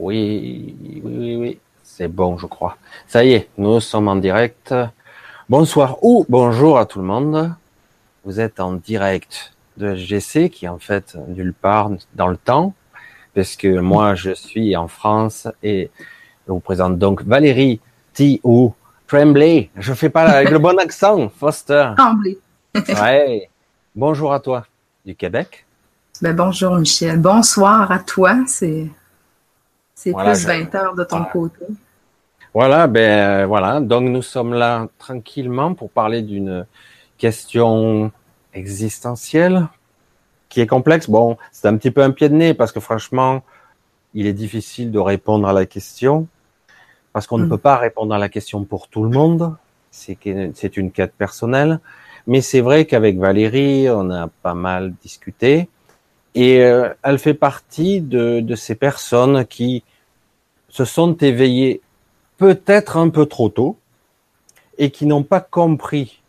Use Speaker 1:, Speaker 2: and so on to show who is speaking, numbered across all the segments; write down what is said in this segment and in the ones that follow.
Speaker 1: Oui, oui, oui, oui. C'est bon, je crois. Ça y est, nous sommes en direct. Bonsoir ou bonjour à tout le monde. Vous êtes en direct de GC qui est en fait nulle part dans le temps, parce que moi je suis en France et je vous présente donc Valérie T. ou Tremblay. Je fais pas avec le bon accent, Foster.
Speaker 2: Tremblay.
Speaker 1: ouais. Bonjour à toi du Québec.
Speaker 2: Ben bonjour Michel. Bonsoir à toi. C'est c'est plus 20 heures de ton côté.
Speaker 1: Voilà, ben voilà. Donc nous sommes là tranquillement pour parler d'une question existentielle qui est complexe. Bon, c'est un petit peu un pied de nez parce que franchement, il est difficile de répondre à la question parce qu'on ne mm. peut pas répondre à la question pour tout le monde. C'est c'est une quête personnelle. Mais c'est vrai qu'avec Valérie, on a pas mal discuté. Et euh, elle fait partie de, de, ces personnes qui se sont éveillées peut-être un peu trop tôt et qui n'ont pas compris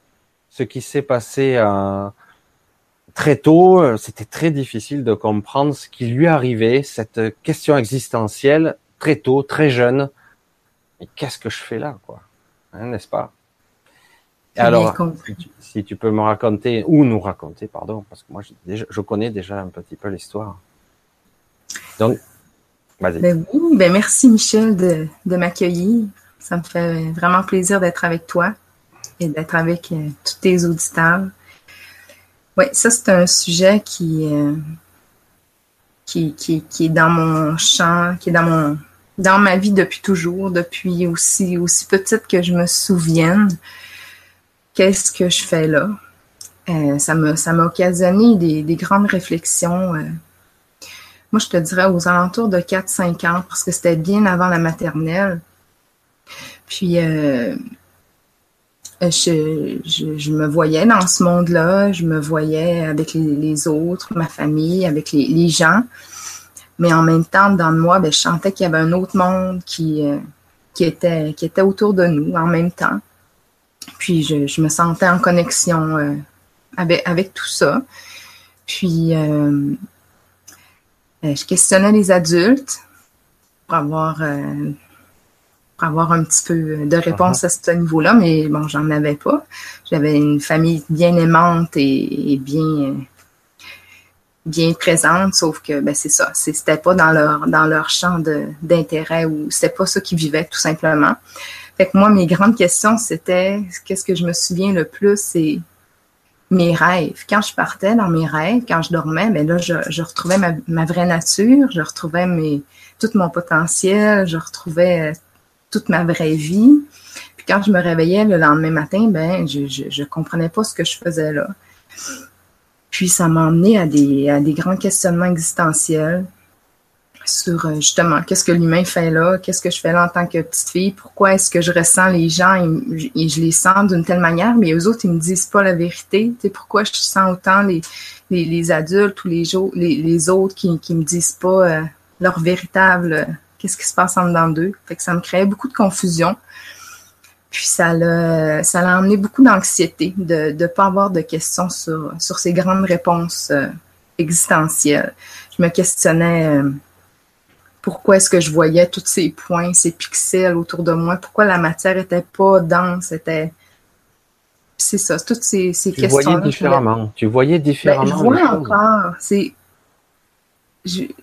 Speaker 1: ce qui s'est passé euh, très tôt. C'était très difficile de comprendre ce qui lui arrivait, cette question existentielle, très tôt, très jeune. Mais qu'est-ce que je fais là, quoi? Hein, N'est-ce pas? Alors, si tu, peux me raconter, ou nous raconter, pardon, parce que moi, je connais déjà un petit peu l'histoire.
Speaker 2: Donc, Ben oui, ben merci Michel de, m'accueillir. Ça me fait vraiment plaisir d'être avec toi et d'être avec euh, tous tes auditeurs. Oui, ça, c'est un sujet qui, euh, qui, qui, qui, est dans mon champ, qui est dans mon dans ma vie depuis toujours, depuis aussi, aussi petite que je me souvienne qu'est-ce que je fais là? Euh, ça m'a ça m'a occasionné des, grandes réflexions. Euh. moi, je te dirais aux alentours de 4-5 ans, parce que c'était bien avant la maternelle. Puis, euh, je, me voyais dans ce monde-là, je me voyais avec les, autres, ma famille, avec les, gens. Mais en même temps, dans moi, ben, je sentais qu'il y avait un autre monde qui, qui, était, qui était autour de nous en même temps. Puis je, me sentais en connexion euh, avec, tout ça. Puis euh, euh, je questionnais les adultes pour avoir, avoir un petit peu de réponse uh-huh. à ce niveau-là, mais bon, j'en avais pas. J'avais une famille bien aimante et, bien bien présente, sauf que ben c'est ça, c'était pas dans leur dans leur champ d'intérêt ou c'était pas ça qu'ils vivaient tout simplement. Fait que moi, mes grandes questions, c'était qu'est-ce que je me souviens le plus, c'est mes rêves. Quand je partais dans mes rêves, quand je dormais, mais ben là, je, retrouvais ma, vraie nature, je retrouvais mes, tout mon potentiel, je retrouvais euh, toute ma vraie vie. Puis quand je me réveillais le lendemain matin, ben, je, je, comprenais pas ce que je faisais là. Puis ça m'a à des, à des grands questionnements existentiels sur euh, justement qu'est-ce que l'humain fait là, qu'est-ce que je fais là en tant que petite fille, pourquoi est-ce que je ressens les gens et, je les sens d'une telle manière, mais eux autres, ils me disent pas la vérité. Tu pourquoi je sens autant les, les, adultes ou les, les, autres qui, qui me disent pas euh, leur véritable, euh, qu'est-ce qui se passe en dedans d'eux. Fait que ça me créait beaucoup de confusion. Puis ça l'a, ça l'a emmené beaucoup d'anxiété de ne pas avoir de questions sur, sur ces grandes réponses existentielles. Je me questionnais pourquoi est-ce que je voyais tous ces points, ces pixels autour de moi, pourquoi la matière était pas dense, c'était c'est ça, toutes ces, ces
Speaker 1: tu Voyais différemment. Tu voyais différemment.
Speaker 2: Ben, je vois encore. C'est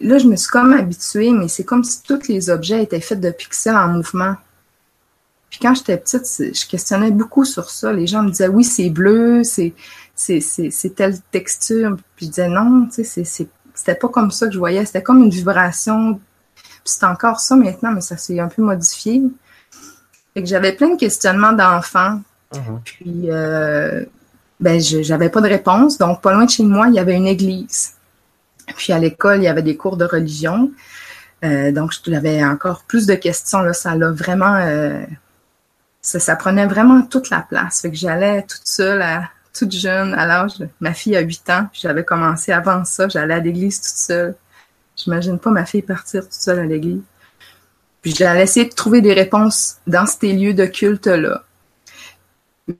Speaker 2: là, je me suis comme habituée, mais c'est comme si tous les objets étaient faits de pixels en mouvement. Puis quand j'étais petite, je questionnais beaucoup sur ça. Les gens me disaient oui, c'est bleu, c'est c'est telle texture. Puis je disais non, tu sais, c'était pas comme ça que je voyais. C'était comme une vibration c'est encore ça maintenant, mais ça s'est un peu modifié. Fait que j'avais plein de questionnements d'enfants. Mhm. Puis, euh, ben, j'avais pas de réponse. Donc, pas loin de chez moi, il y avait une église. Puis, à l'école, il y avait des cours de religion. Euh, donc, j'avais encore plus de questions. Là, ça l'a vraiment. Euh, ça, prenait vraiment toute la place. Fait que j'allais toute seule, toute jeune, à l'âge. Ma fille a 8 ans. J'avais commencé avant ça. J'allais à l'église toute seule. J'imagine pas ma fille partir toute seule à l'église. Puis j'ai essayé de trouver des réponses dans ces lieux de culte-là.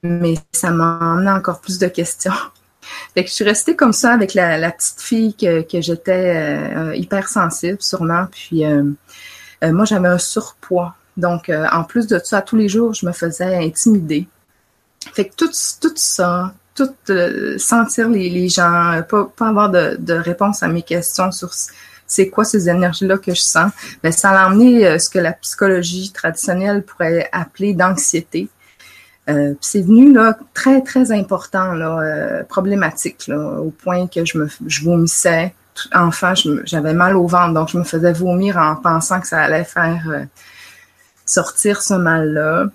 Speaker 2: Mais ça m'a emmené encore plus de questions. Fait que je suis restée comme ça avec la, petite fille que, j'étais euh, hyper sensible, sûrement. Puis euh, moi, j'avais un surpoids. Donc, en plus de ça, tous les jours, je me faisais intimider. Fait que tout, ça, tout sentir les, gens, pas, pas avoir de, de réponse à mes questions sur c'est quoi ces énergies-là que je sens, ben, ça a amené ce que la psychologie traditionnelle pourrait appeler d'anxiété. Euh, c'est venu là très très important là, euh, problématique au point que je me je vomissais. Enfant, j'avais mal au ventre, donc je me faisais vomir en pensant que ça allait faire euh, sortir ce mal-là.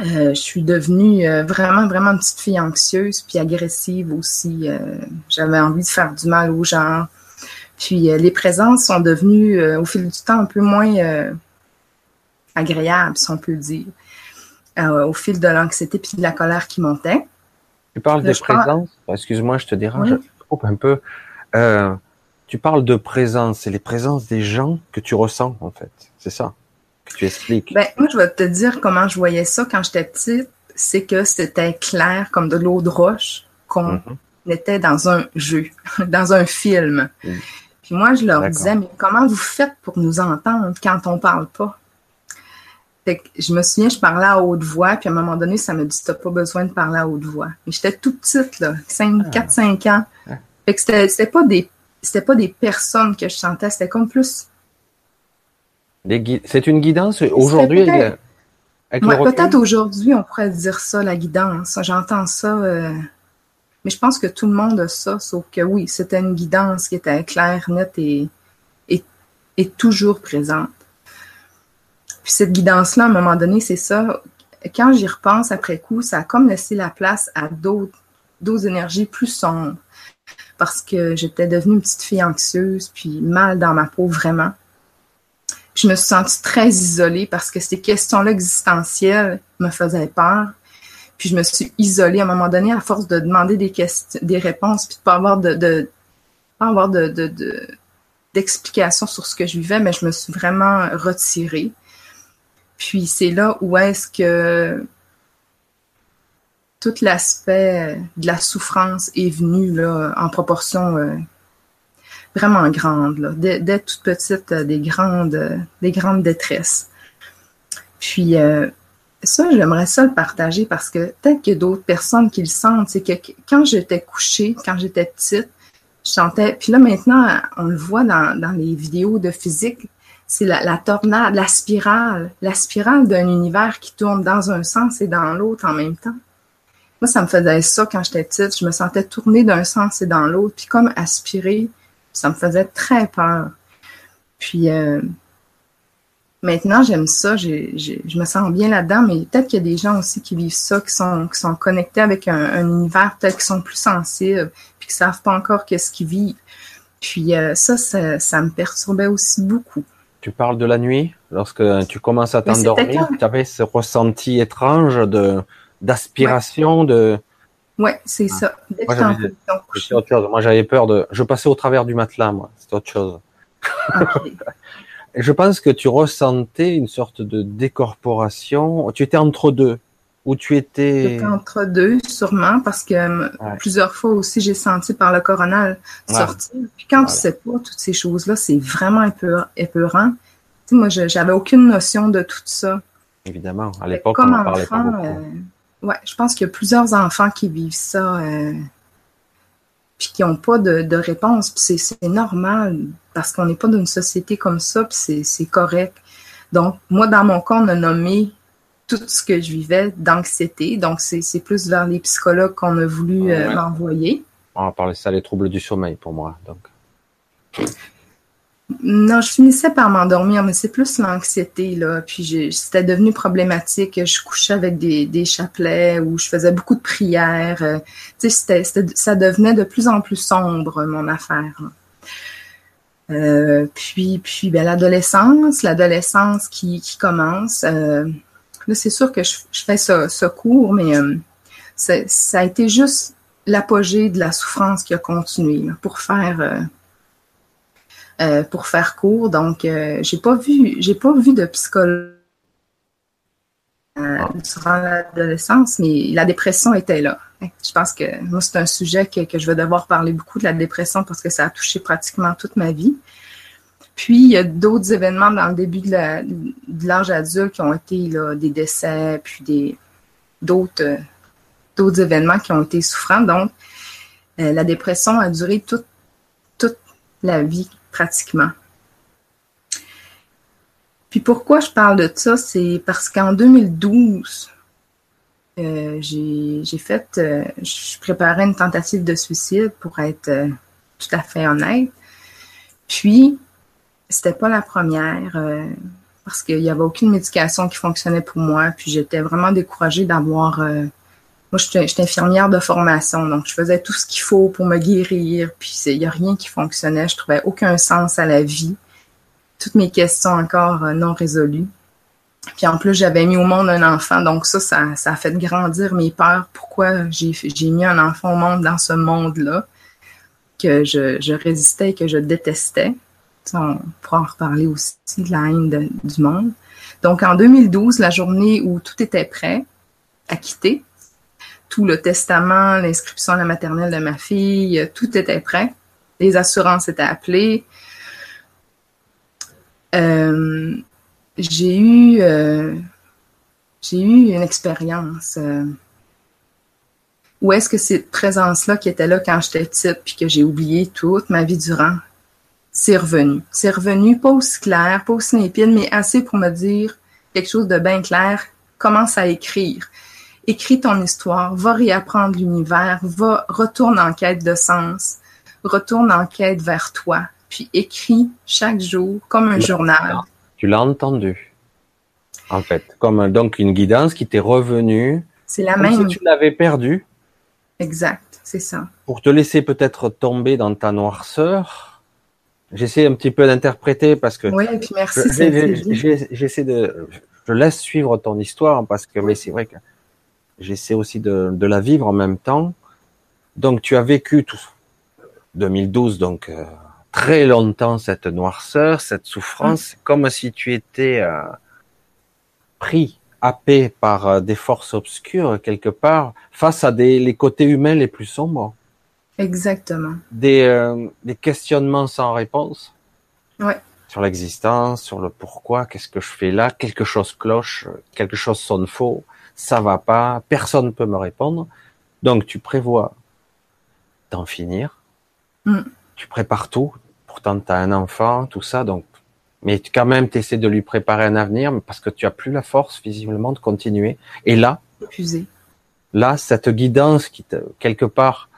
Speaker 2: je suis devenue vraiment vraiment une petite fille anxieuse puis agressive aussi. j'avais envie de faire du mal aux gens. Puis les présences sont devenues au fil du temps un peu moins agréables, si on peut dire. Euh, au fil de l'anxiété puis de la colère qui montait.
Speaker 1: Tu parles de présence? Excuse-moi, je te dérange un peu. Euh, tu parles de présence. C'est les présences des gens que tu ressens, en fait. C'est ça que tu expliques?
Speaker 2: Ben, moi, je vais te dire comment je voyais ça quand j'étais petite. C'est que c'était clair comme de l'eau de roche qu'on mhm. était dans un jeu, dans un film. Puis moi, je leur disais, mais comment vous faites pour nous entendre quand on parle pas? je me souviens, je parlais à haute voix, puis à un moment donné, ça me dit, t'as pas besoin de parler à haute voix. Mais j'étais toute petite, là, 5, 4, 5 ans. Fait que c'était pas des, c'était pas des personnes que je sentais, c'était comme plus.
Speaker 1: C'est une guidance aujourd'hui
Speaker 2: Peut-être aujourd'hui, on pourrait dire ça, la guidance. J'entends ça. Euh, mais je pense que tout le monde a ça, sauf que oui, c'était une guidance qui était claire, nette et, toujours présente. Puis cette guidance-là, à un moment donné, c'est ça. Quand j'y repense après coup, ça a comme laissé la place à d'autres énergies plus sombres. Parce que j'étais devenue une petite fille anxieuse, puis mal dans ma peau vraiment. je me suis sentie très isolée parce que ces questions-là existentielles me faisaient peur. Puis je me suis isolée à un moment donné à force de demander des questions, des réponses, puis de pas avoir de, pas avoir de, sur ce que je vivais, mais je me suis vraiment retirée. Puis c'est là où est-ce que tout l'aspect de la souffrance est venu là, en proportion euh, vraiment grande. Là. Dès, toute petite, euh, des grandes, euh, des grandes détresses. Puis ça, j'aimerais ça le partager parce que peut-être qu'il y a d'autres personnes qui le sentent. C'est que quand j'étais couchée, quand j'étais petite, je sentais. Puis là, maintenant, on le voit dans, dans les vidéos de physique, c'est la, tornade, la spirale, la spirale d'un univers qui tourne dans un sens et dans l'autre en même temps. Moi, ça me faisait ça quand j'étais petite. Je me sentais tourner d'un sens et dans l'autre, puis comme aspirer, ça me faisait très peur. Puis euh, maintenant, j'aime ça, je me sens bien là-dedans, mais peut-être qu'il y a des gens aussi qui vivent ça, qui sont, qui sont connectés avec un, univers, peut-être qui sont plus sensibles, puis qui savent pas encore qu'est-ce qu'ils vivent. Puis euh, ça, ça me perturbait aussi beaucoup.
Speaker 1: Tu parles de la nuit, lorsque tu commences à t'endormir, tu avais ce ressenti étrange de d'aspiration, de.
Speaker 2: Ouais, c'est ah. ça.
Speaker 1: C'est autre chose. Moi, j'avais peur de. Je passais au travers du matelas, moi. C'est autre chose. je pense que tu ressentais une sorte de décorporation. Tu étais entre deux. Où tu étais.
Speaker 2: J'étais entre deux, sûrement, parce que euh, plusieurs fois aussi, j'ai senti par le coronal sortir. Puis quand tu sais pas toutes ces choses-là, c'est vraiment épeurant. Tu sais, moi, j'avais aucune notion de tout ça.
Speaker 1: Évidemment, à l'époque, on en parlait pas beaucoup. Euh,
Speaker 2: ouais, je pense qu'il y a plusieurs enfants qui vivent ça, euh, puis qui n'ont pas de, de réponse. Puis c'est normal, parce qu'on n'est pas dans une société comme ça, puis c'est correct. Donc, moi, dans mon cas, on a nommé tout ce que je vivais d'anxiété. Donc, c'est plus vers les psychologues qu'on a voulu euh, m'envoyer.
Speaker 1: On va parler ça, les troubles du sommeil pour moi. Donc.
Speaker 2: Non, je finissais par m'endormir, mais c'est plus l'anxiété, là. Puis c'était devenu problématique. Je couchais avec des, chapelets ou je faisais beaucoup de prières. Euh, tu sais, ça devenait de plus en plus sombre, mon affaire. Euh, puis, puis ben, l'adolescence, l'adolescence qui, commence. Là, c'est sûr que je, fais ce, cours, mais euh, ça a été juste l'apogée de la souffrance qui a continué pour faire euh, euh, pour faire court. Donc, j'ai pas vu j'ai pas vu de psychologue durant l'adolescence, mais la dépression était là. Je pense que moi, c'est un sujet que, que, je vais devoir parler beaucoup de la dépression parce que ça a touché pratiquement toute ma vie. Puis, il y a d'autres événements dans le début de l'âge adulte qui ont été des décès, puis des d'autres d'autres événements qui ont été souffrants. Donc, euh, la dépression a duré toute, toute la vie pratiquement. Puis pourquoi je parle de ça, c'est parce qu'en 2012, euh, j'ai fait, euh, je préparais une tentative de suicide pour être tout à fait honnête. Puis, c'était pas la première parce qu'il n'y avait aucune médication qui fonctionnait pour moi. Puis j'étais vraiment découragée d'avoir moi, j'étais infirmière de formation, donc je faisais tout ce qu'il faut pour me guérir, puis il n'y a rien qui fonctionnait. Je trouvais aucun sens à la vie. Toutes mes questions encore euh, non résolues. Puis en plus, j'avais mis au monde un enfant, donc ça, ça, a fait grandir mes peurs. Pourquoi j'ai mis un enfant au monde dans ce monde-là que je, résistais et que je détestais? on pourra en reparler aussi de la haine du monde. Donc en 2012, la journée où tout était prêt à quitter, tout le testament, l'inscription à la maternelle de ma fille, euh, tout était prêt. Les assurances étaient appelées. Euh, j'ai eu, euh, j'ai eu une expérience où est-ce que cette présence-là qui était là quand j'étais petite puis que j'ai oublié toute ma vie durant, c'est revenu. C'est revenu pas aussi clair, pas aussi limpide, mais assez pour me dire quelque chose de bien clair. Commence à écrire? Écris ton histoire, va réapprendre l'univers, va retourne en quête de sens, retourne en quête vers toi, puis écris chaque jour comme un journal.
Speaker 1: Tu l'as entendu, en fait, comme donc une guidance qui t'est revenue.
Speaker 2: C'est la même.
Speaker 1: Si tu l'avais perdue.
Speaker 2: Exact, c'est ça.
Speaker 1: Pour te laisser peut-être tomber dans ta noirceur. J'essaie un petit peu d'interpréter parce que.
Speaker 2: Oui, et puis merci.
Speaker 1: J'essaie de, je laisse suivre ton histoire parce que, mais c'est vrai que j'essaie aussi de, de, la vivre en même temps. Donc tu as vécu tout 2012, donc euh, très longtemps cette noirceur, cette souffrance, mm. comme si tu étais euh, pris, happé par euh, des forces obscures quelque part, face à des les côtés humains les plus sombres.
Speaker 2: Exactement.
Speaker 1: Des, des questionnements sans réponse.
Speaker 2: Ouais.
Speaker 1: Sur l'existence, sur le pourquoi, qu'est-ce que je fais là, quelque chose cloche, quelque chose sonne faux ça va pas, personne ne peut me répondre. Donc tu prévois d'en finir. Mm. Tu prépares tout. Pourtant, tu as un enfant, tout ça. Donc, mais quand même, tu essaies de lui préparer un avenir parce que tu as plus la force visiblement de continuer. Et là,
Speaker 2: Épuisé.
Speaker 1: là, cette guidance qui te, quelque part,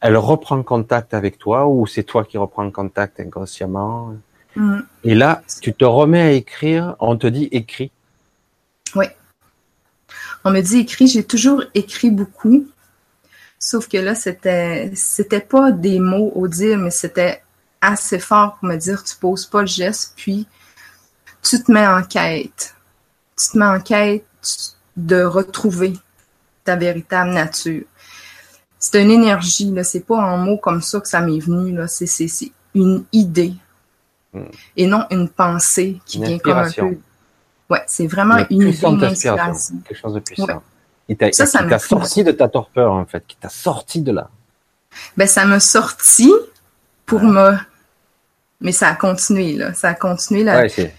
Speaker 1: elle reprend contact avec toi ou c'est toi qui reprends contact inconsciemment? Mm. Et là, tu te remets à écrire. On te dit écris.
Speaker 2: Oui. On me dit écrit, j'ai toujours écrit beaucoup. Sauf que là, c'était, c'était pas des mots audibles, mais c'était assez fort pour me dire tu poses pas le geste, puis tu te mets en quête. Tu te mets en quête de retrouver ta véritable nature. C'est une énergie, là. C'est pas un mot comme ça que ça m'est venu, là. C'est, c'est, une idée. Hmm. Et non une pensée qui vient comme un peu Ouais, c'est vraiment une, une inspiration.
Speaker 1: Quelque chose de puissant. Qui t'a sorti de ta torpeur, en fait, qui t'a sorti de là.
Speaker 2: Ben, ça m'a sorti pour me. Mais ça a continué, là. Ça a continué, là. Ouais,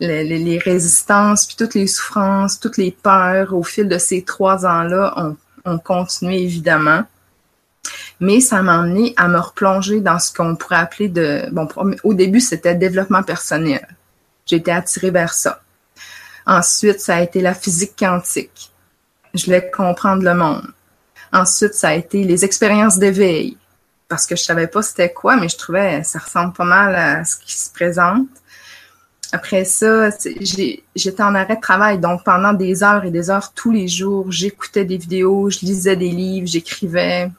Speaker 2: les, les, les, résistances, puis toutes les souffrances, toutes les peurs au fil de ces trois ans-là ont, ont continué, évidemment. Mais ça m'a amené à me replonger dans ce qu'on pourrait appeler de. Bon, au début, c'était développement personnel. J'ai été attirée vers ça. Ensuite, ça a été la physique quantique. Je voulais comprendre le monde. Ensuite, ça a été les expériences d'éveil. Parce que je savais pas c'était quoi, mais je trouvais ça ressemble pas mal à ce qui se présente. Après ça, j'étais en arrêt de travail, donc pendant des heures et des heures tous les jours, j'écoutais des vidéos, je lisais des livres, j'écrivais.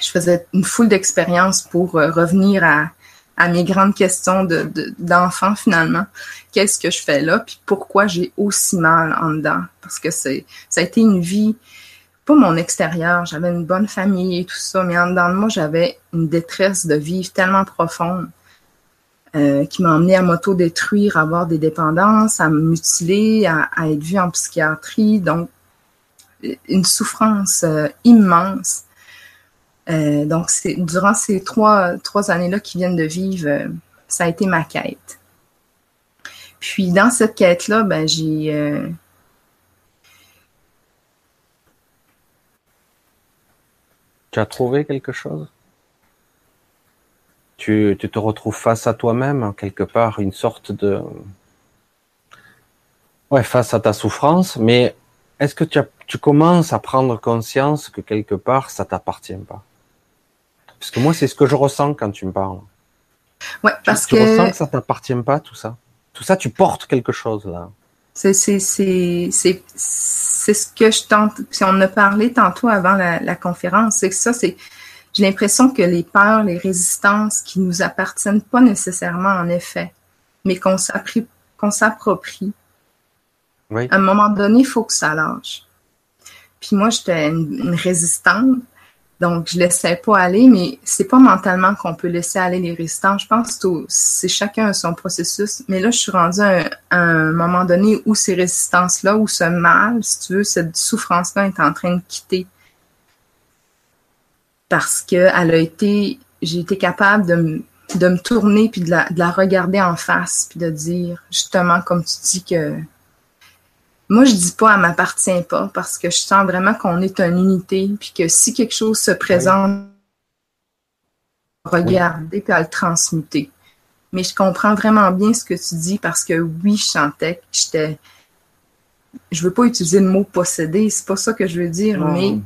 Speaker 2: Je faisais une foule d'expériences pour euh, revenir à, à mes grandes questions de, d'enfant finalement. Qu'est-ce que je fais là? Puis pourquoi j'ai aussi mal en dedans? Parce que c'est, ça a été une vie, pas mon extérieur, j'avais une bonne famille et tout ça, mais en dedans de moi, j'avais une détresse de vivre tellement profonde euh, qui m'a emmené à m'auto-détruire, à avoir des dépendances, à me mutiler, à, être vue en psychiatrie. Donc, une souffrance euh, immense euh, donc, c'est durant ces trois, trois années-là qui viennent de vivre, euh, ça a été ma quête. Puis dans cette quête-là, ben, j'ai euh,
Speaker 1: Tu as trouvé quelque chose? Tu, tu, te retrouves face à toi-même, quelque part, une sorte de... Ouais, face à ta souffrance, mais est-ce que tu, tu commences à prendre conscience que quelque part, ça t'appartient pas? Parce que moi, c'est ce que je ressens quand tu me parles.
Speaker 2: Ouais, parce
Speaker 1: tu,
Speaker 2: que...
Speaker 1: Tu ressens que ça t'appartient pas, tout ça Tout ça, tu portes quelque chose, là.
Speaker 2: C'est ce que je tente. Si on a parlé tantôt avant la, la conférence, c'est que ça, c'est j'ai l'impression que les peurs, les résistances qui nous appartiennent pas nécessairement en effet, mais qu'on s'approprie.
Speaker 1: Oui.
Speaker 2: À un moment donné, il faut que ça lâche. Puis moi, j'étais une, résistante, donc je laissais pas aller, mais c'est pas mentalement qu'on peut laisser aller les résistants. Je pense que c'est chacun son processus. Mais là, je suis rendue à un, moment donné où ces résistances-là, où ce mal, si tu veux, cette souffrance-là est en train de quitter parce que elle a été, j'ai été capable de me, de me tourner puis de la, de la regarder en face puis de dire justement comme tu dis que moi je dis pas elle m'appartient pas parce que je sens vraiment qu'on est une unité puis que si quelque chose se présente regarder puis à le transmuter. Mais je comprends vraiment bien ce que tu dis parce que oui, je que j'étais je veux pas utiliser le mot posséder, c'est pas ça que je veux dire, mais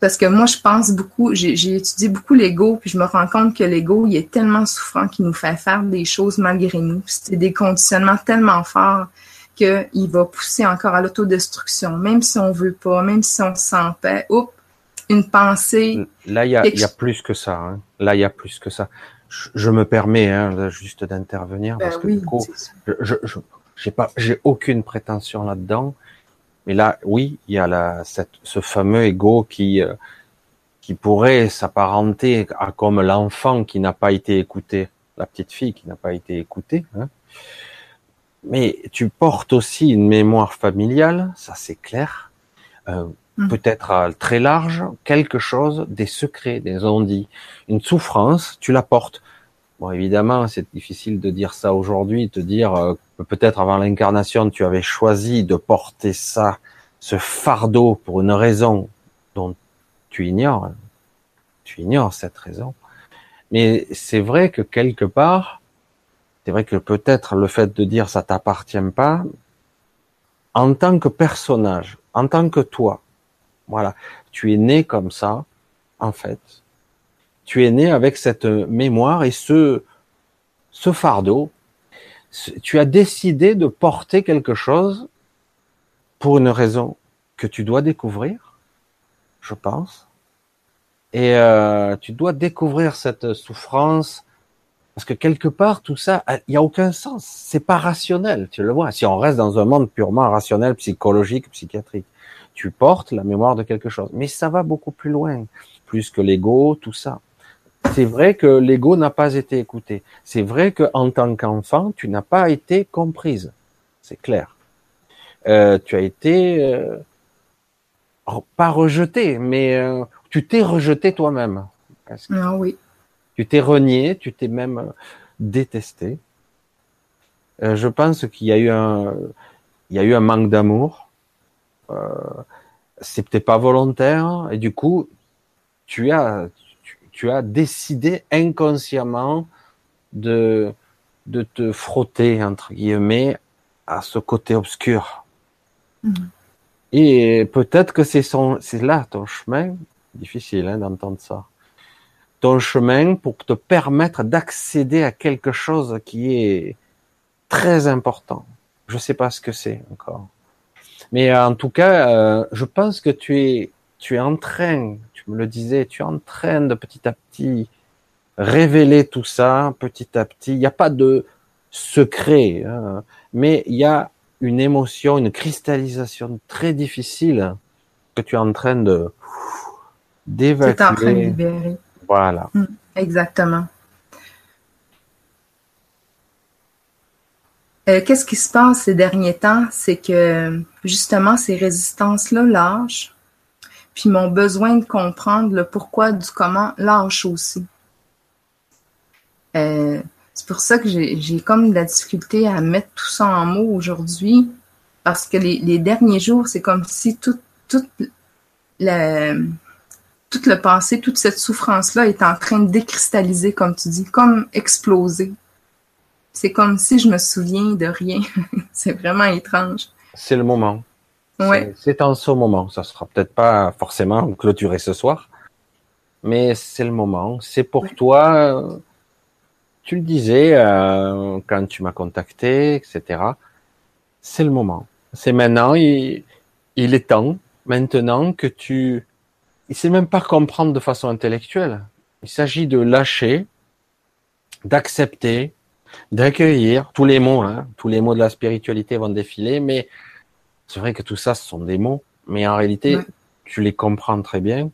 Speaker 2: parce que moi, je pense beaucoup, j'ai étudié beaucoup l'ego, puis je me rends compte que l'ego, il est tellement souffrant qu'il nous fait faire des choses malgré nous. C'est des conditionnements tellement forts qu'il va pousser encore à l'autodestruction, même si on veut pas, même si on se sent paix. Oups, une pensée.
Speaker 1: Là, il y a, y a, plus que ça. Hein. Là, il y a plus que ça. Je, je me permets hein, juste d'intervenir ben parce que du coup, je, je, j'ai pas, j'ai aucune prétention là-dedans. Mais là, oui, il y a la, cette, ce fameux ego qui, euh, qui pourrait s'apparenter à comme l'enfant qui n'a pas été écouté, la petite fille qui n'a pas été écoutée. Hein. Mais tu portes aussi une mémoire familiale, ça c'est clair. Euh, mmh. Peut-être très large, quelque chose, des secrets, des ondits, une souffrance, tu la portes. Bon, évidemment, c'est difficile de dire ça aujourd'hui, te dire euh, peut-être avant l'incarnation, tu avais choisi de porter ça, ce fardeau pour une raison dont tu ignores. Tu ignores cette raison. Mais c'est vrai que quelque part, c'est vrai que peut-être le fait de dire ça t'appartient pas, en tant que personnage, en tant que toi, voilà, tu es né comme ça, en fait, tu es né avec cette mémoire et ce, ce fardeau. Tu as décidé de porter quelque chose pour une raison que tu dois découvrir, je pense. Et euh, tu dois découvrir cette souffrance parce que quelque part tout ça, il n'y a aucun sens. C'est pas rationnel, tu le vois. Si on reste dans un monde purement rationnel, psychologique, psychiatrique, tu portes la mémoire de quelque chose, mais ça va beaucoup plus loin, plus que l'ego, tout ça. C'est vrai que l'ego n'a pas été écouté. C'est vrai que en tant qu'enfant, tu n'as pas été comprise. C'est clair. Euh, tu as été euh, pas rejeté, mais euh, tu t'es rejeté toi-même.
Speaker 2: Ah oui.
Speaker 1: Tu t'es renié, tu t'es même euh, détesté. Euh, je pense qu'il y a eu un, il y a eu un manque d'amour. Euh, c'est peut-être pas volontaire et du coup, tu as, tu as décidé inconsciemment de, de te frotter, entre guillemets, à ce côté obscur. Mmh. Et peut-être que c'est son, c'est là ton chemin, difficile hein, d'entendre ça, ton chemin pour te permettre d'accéder à quelque chose qui est très important. Je sais pas ce que c'est encore. Mais en tout cas, euh, je pense que tu es, tu es en train me le disais, tu es en train de petit à petit révéler tout ça, petit à petit. Il n'y a pas de secret, hein, mais il y a une émotion, une cristallisation très difficile que tu es en train de d'évacuer. Voilà.
Speaker 2: Hum, exactement. Euh, qu'est-ce qui se passe ces derniers temps? C'est que justement, ces résistances-là lâchent puis mon besoin de comprendre le pourquoi du comment lâche aussi. Euh, c'est pour ça que j'ai comme de la difficulté à mettre tout ça en mots aujourd'hui, parce que les, derniers jours, c'est comme si tout, tout, la, tout le passé, toute cette souffrance-là est en train de décristalliser, comme tu dis, comme exploser. C'est comme si je me souviens de rien. c'est vraiment étrange.
Speaker 1: C'est le moment. Ouais. C'est en ce moment. Ça sera peut-être pas forcément clôturé ce soir, mais c'est le moment. C'est pour toi. Tu le disais euh, quand tu m'as contacté, etc. C'est le moment. C'est maintenant. Il, il est temps maintenant que tu. Il sait même pas comprendre de façon intellectuelle. Il s'agit de lâcher, d'accepter, d'accueillir tous les mots. Hein, tous les mots de la spiritualité vont défiler, mais c'est vrai que tout ça, ce sont des mots, mais en réalité, tu les comprends très bien.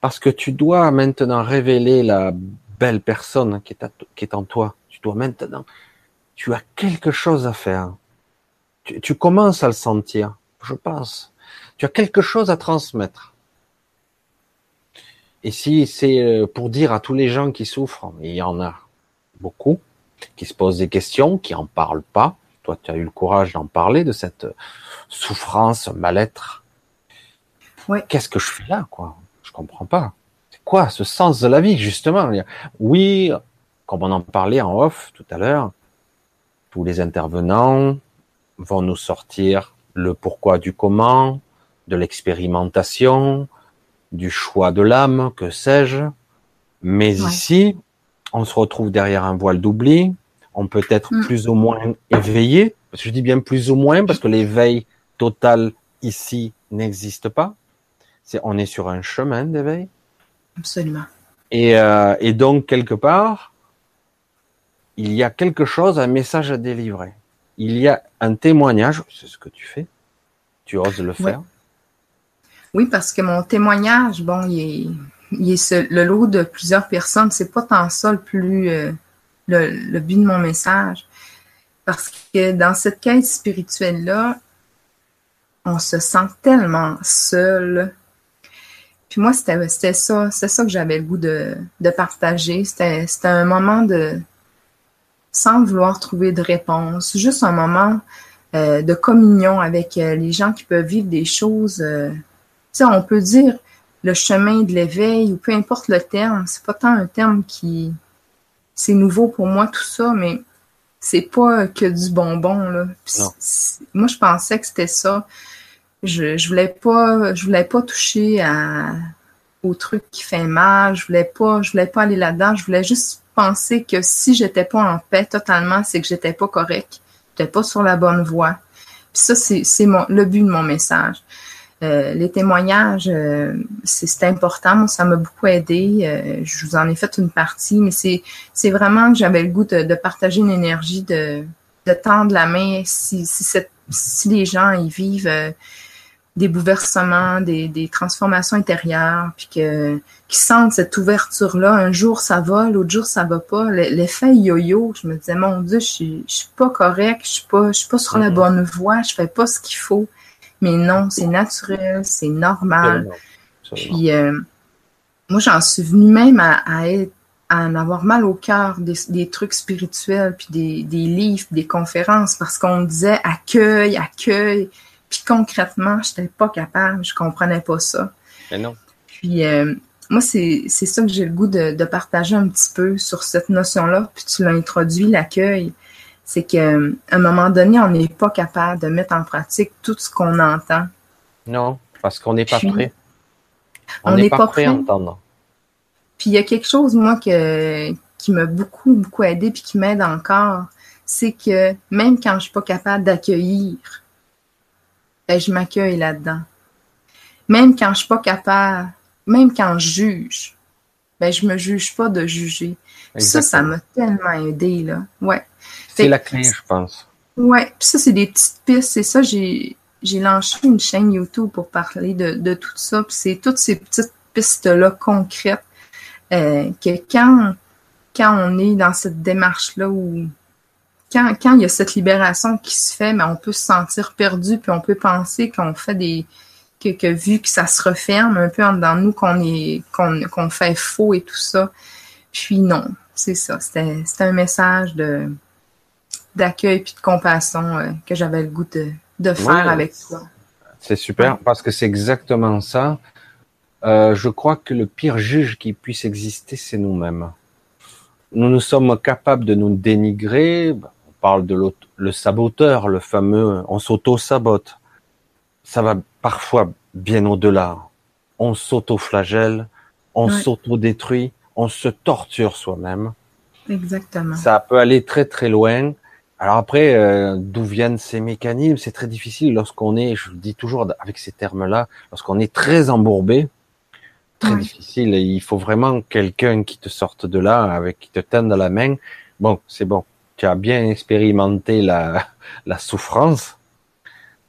Speaker 1: Parce que tu dois maintenant révéler la belle personne qui est, qui est en toi. Tu dois maintenant, tu as quelque chose à faire. Tu, tu commences à le sentir, je pense. Tu as quelque chose à transmettre. Et si c'est euh, pour dire à tous les gens qui souffrent, et il y en a beaucoup, qui se posent des questions, qui en parlent pas, toi, tu as eu le courage d'en parler de cette souffrance, mal-être. Ouais. Qu'est-ce que je fais là, quoi? Je comprends pas. C'est quoi ce sens de la vie, justement? Oui, comme on en parlait en off tout à l'heure, tous les intervenants vont nous sortir le pourquoi du comment, de l'expérimentation, du choix de l'âme, que sais-je. Mais ici, on se retrouve derrière un voile d'oubli, on peut être mm. plus ou moins éveillé. Je dis bien plus ou moins parce que l'éveil total ici n'existe pas. C'est, on est sur un chemin d'éveil.
Speaker 2: Absolument.
Speaker 1: Et, euh, et donc quelque part, il y a quelque chose, un message à délivrer. Il y a un témoignage, c'est ce que tu fais. Tu oses le faire.
Speaker 2: Oui, parce que mon témoignage, bon, il est, le lot de plusieurs personnes. C'est pas tant ça le plus euh, le, but de mon message. Parce que dans cette quête spirituelle-là, on se sent tellement seul. Puis moi, c'était ça, c'est ça que j'avais le goût de, partager. C'était un moment de, sans vouloir trouver de réponse, juste un moment euh, de communion avec euh, les gens qui peuvent vivre des choses. Sais, on peut dire le chemin de l'éveil ou peu importe le terme. C'est pas tant un terme qui c'est nouveau pour moi tout ça, mais c'est pas que du bonbon là. Moi, je pensais que c'était ça. Je, je voulais pas, je voulais pas toucher à au truc qui fait mal. Je voulais pas, je voulais pas aller là-dedans. Je voulais juste penser que si j'étais pas en paix totalement, c'est que j'étais pas correct. J'étais pas sur la bonne voie. Puis ça, c'est, c'est mon, le but de mon message. Euh, les témoignages, euh, c'est important. ça m'a beaucoup aidé. Euh, je vous en ai fait une partie, mais c'est c'est vraiment que j'avais le goût de, partager une énergie, de, de tendre la main si, si, cette, si les gens y vivent des bouleversements, des, des transformations intérieures, puis que qui sentent cette ouverture-là. Un jour ça va, l'autre jour ça va pas. L'effet yo-yo, je me disais mon Dieu, je suis, je suis pas correct, je suis pas, je suis pas sur la mm-hmm. bonne voie, je fais pas ce qu'il faut. Mais non, c'est naturel, c'est normal. Puis, euh, moi, j'en suis venue même à, en avoir mal au cœur des, trucs spirituels, puis des, livres, des conférences, parce qu'on disait accueil, accueil. Puis concrètement, je n'étais pas capable, je comprenais pas ça.
Speaker 1: Mais non.
Speaker 2: Puis euh, moi, c'est ça que j'ai le goût de, de, partager un petit peu sur cette notion-là. Puis tu l'as introduit, l'accueil c'est qu'à un moment donné, on n'est pas capable de mettre en pratique tout ce qu'on entend.
Speaker 1: Non, parce qu'on n'est pas prêt. On n'est pas, prêt à entendre.
Speaker 2: Puis il y a quelque chose, moi, que, qui m'a beaucoup, beaucoup aidé puis qui m'aide encore, c'est que même quand je suis pas capable d'accueillir, ben, je m'accueille là-dedans. Même quand je suis pas capable, même quand je juge, ben, je me juge pas de juger. Ça, ça m'a tellement aidé, là. Ouais.
Speaker 1: C'est la clé, je pense.
Speaker 2: Ouais, puis ça, c'est des petites pistes. C'est ça, j'ai, lancé une chaîne YouTube pour parler de, de tout ça. Puis c'est toutes ces petites pistes-là concrètes euh, que quand, quand on est dans cette démarche-là où quand, quand il y a cette libération qui se fait, mais on peut se sentir perdu, puis on peut penser qu'on fait des que, que, vu que ça se referme un peu en dedans nous qu'on est qu'on qu'on fait faux et tout ça. Puis non, c'est ça. C'était un message de d'accueil puis de compassion euh, que j'avais le goût de, faire avec toi.
Speaker 1: C'est super parce que c'est exactement ça. Euh, je crois que le pire juge qui puisse exister, c'est nous-mêmes. Nous nous sommes capables de nous dénigrer. On parle de le saboteur, le fameux, on s'auto-sabote. Ça va parfois bien au-delà. On s'auto-flagelle, on s'auto-détruit, on se torture soi-même.
Speaker 2: Exactement.
Speaker 1: Ça peut aller très très loin. Alors après, euh, d'où viennent ces mécanismes? C'est très difficile lorsqu'on est, je le dis toujours avec ces termes-là, lorsqu'on est très embourbé, très difficile. Et il faut vraiment quelqu'un qui te sorte de là, avec qui te tende la main. Bon, c'est bon. Tu as bien expérimenté la, la souffrance.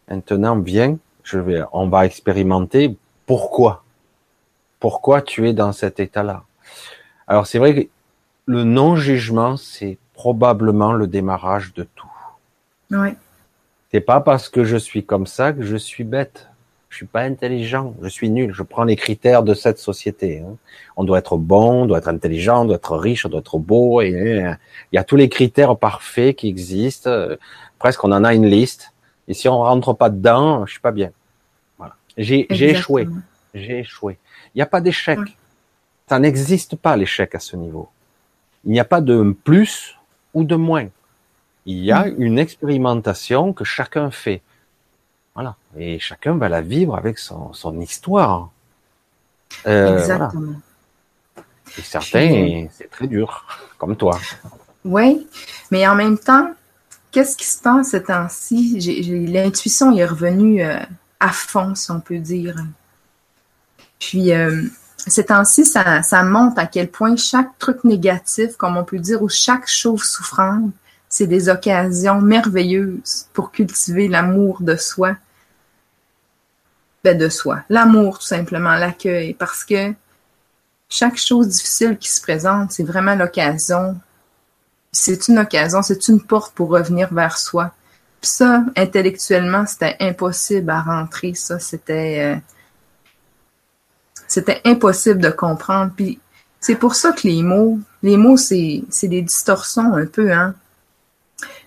Speaker 1: Maintenant, viens. Je vais, on va expérimenter pourquoi. Pourquoi tu es dans cet état-là? Alors c'est vrai que le non-jugement, c'est probablement le démarrage de tout.
Speaker 2: Oui.
Speaker 1: C'est pas parce que je suis comme ça que je suis bête. Je suis pas intelligent, je suis nul. Je prends les critères de cette société. Hein. On doit être bon, on doit être intelligent, on doit être riche, on doit être beau. Et, il y a tous les critères parfaits qui existent. Presque on en a une liste. Et si on rentre pas dedans, je suis pas bien. Voilà. J'ai échoué. J'ai échoué. Il n'y a pas d'échec. Ça n'existe pas l'échec à ce niveau. Il n'y a pas de plus ou de moins. Il y a mm. une expérimentation que chacun fait. Voilà. Et chacun va la vivre avec son, son histoire.
Speaker 2: Euh, Exactement.
Speaker 1: Et certains, c'est très dur, comme toi.
Speaker 2: Oui, mais en même temps, qu'est-ce qui se passe ce temps-ci? L'intuition est revenue euh, à fond, si on peut dire. Puis, euh, ces temps-ci, ça, ça montre à quel point chaque truc négatif, comme on peut dire, ou chaque chose souffrante, c'est des occasions merveilleuses pour cultiver l'amour de soi. Ben de soi. L'amour, tout simplement, l'accueil. Parce que chaque chose difficile qui se présente, c'est vraiment l'occasion. C'est une occasion, c'est une porte pour revenir vers soi. Puis ça, intellectuellement, c'était impossible à rentrer. Ça, c'était... Euh, c'était impossible de comprendre. Puis c'est pour ça que les mots, les mots, c'est des distorsions un peu, hein.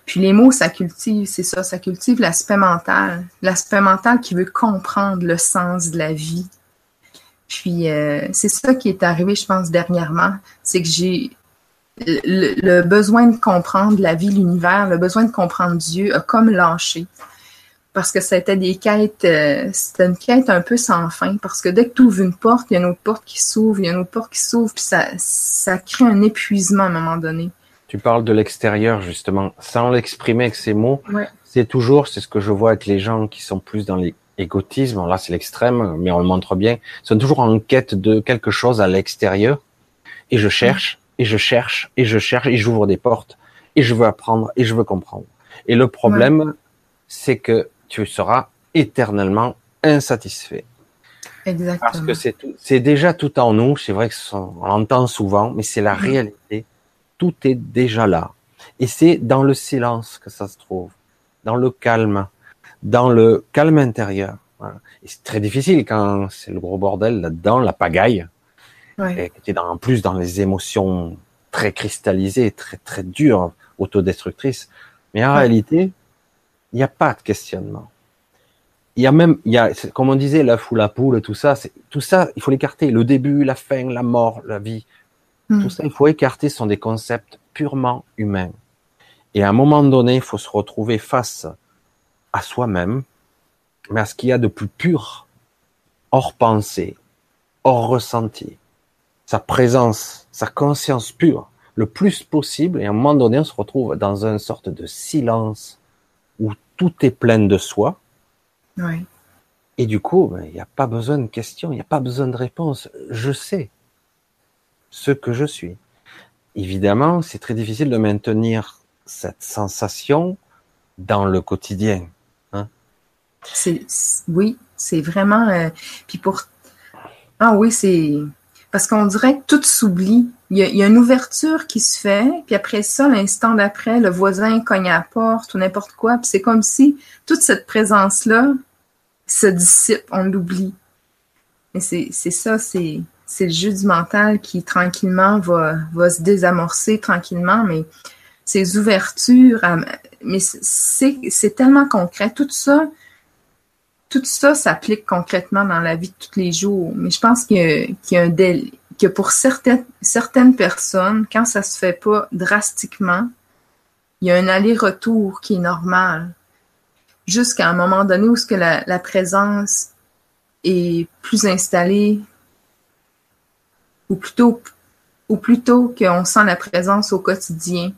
Speaker 2: Puis les mots, ça cultive, c'est ça, ça cultive l'aspect mental, l'aspect mental qui veut comprendre le sens de la vie. Puis euh, c'est ça qui est arrivé, je pense, dernièrement, c'est que j'ai le, besoin de comprendre la vie, l'univers, le besoin de comprendre Dieu a comme lâché. Parce que c'était des quêtes, euh, c'était une quête un peu sans fin. Parce que dès que tu ouvres une porte, il y a une autre porte qui s'ouvre, il y a une autre porte qui s'ouvre, puis ça, ça crée un épuisement à un moment donné.
Speaker 1: Tu parles de l'extérieur, justement, sans l'exprimer avec ces mots. C'est toujours, c'est ce que je vois avec les gens qui sont plus dans l'égotisme. Là, c'est l'extrême, mais on le montre bien. Ils sont toujours en quête de quelque chose à l'extérieur. Et je cherche, et je cherche, et je cherche, et j'ouvre des portes. Et je veux apprendre, et je veux comprendre. Et le problème, c'est que tu seras éternellement insatisfait.
Speaker 2: Exactement.
Speaker 1: Parce que c'est c'est déjà tout en nous. C'est vrai que on l'entend souvent, mais c'est la réalité tout est déjà là. Et c'est dans le silence que ça se trouve, dans le calme, dans le calme intérieur. Et c'est très difficile quand c'est le gros bordel là-dedans, la pagaille, et es en plus dans les émotions très cristallisées, très très dures, autodestructrices. Mais en réalité, il n'y a pas de questionnement. Il y a même, il y a, comme on disait, la ou la poule, tout ça, c'est, tout ça, il faut l'écarter. Le début, la fin, la mort, la vie, Hmm. Tout ça, il faut écarter, ce sont des concepts purement humains. Et à un moment donné, il faut se retrouver face à soi-même, mais à ce qu'il y a de plus pur, hors pensée, hors ressenti, sa présence, sa conscience pure, le plus possible. Et à un moment donné, on se retrouve dans une sorte de silence où tout est plein de soi. Et du coup, ben, il n'y a pas besoin de questions, il n'y a pas besoin de réponse. Je sais ce que je suis. Évidemment, c'est très difficile de maintenir cette sensation dans le quotidien. Hein.
Speaker 2: C'est oui, c'est vraiment. Euh, puis pour ah oui, c'est parce qu'on dirait que tout s'oublie. Il, y, a, une ouverture qui se fait, puis après ça, l'instant d'après, le voisin cogne à la porte ou n'importe quoi, puis c'est comme si toute cette présence là se dissipe, on l'oublie. Mais c'est ça, c'est le jeu du mental qui tranquillement va, va se désamorcer tranquillement, mais ces ouvertures, mais c'est tellement concret. Tout ça, tout ça s'applique concrètement dans la vie de tous les jours. Mais je pense qu'il y, a un délai, que pour certaines, personnes, quand ça se fait pas drastiquement, il y a un aller-retour qui est normal. Jusqu'à un moment donné où ce que la, la présence est plus installée, ou plutôt, ou plutôt qu'on sent la présence au quotidien,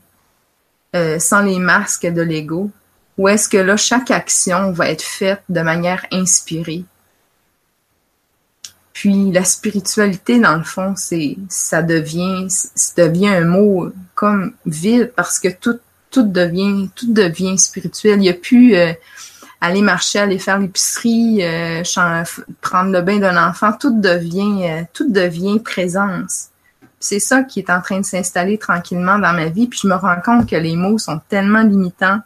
Speaker 2: euh, sans les masques de l'ego, ou est-ce que là, chaque action va être faite de manière inspirée? Puis la spiritualité, dans le fond, c'est ça devient, ça devient un mot comme vide parce que tout, tout devient, tout devient spirituel. Il n'y a plus euh, aller marcher, aller faire l'épicerie, euh, prendre le bain d'un enfant, tout devient, euh, tout devient présence. C'est ça qui est en train de s'installer tranquillement dans ma vie. Puis je me rends compte que les mots sont tellement limitants.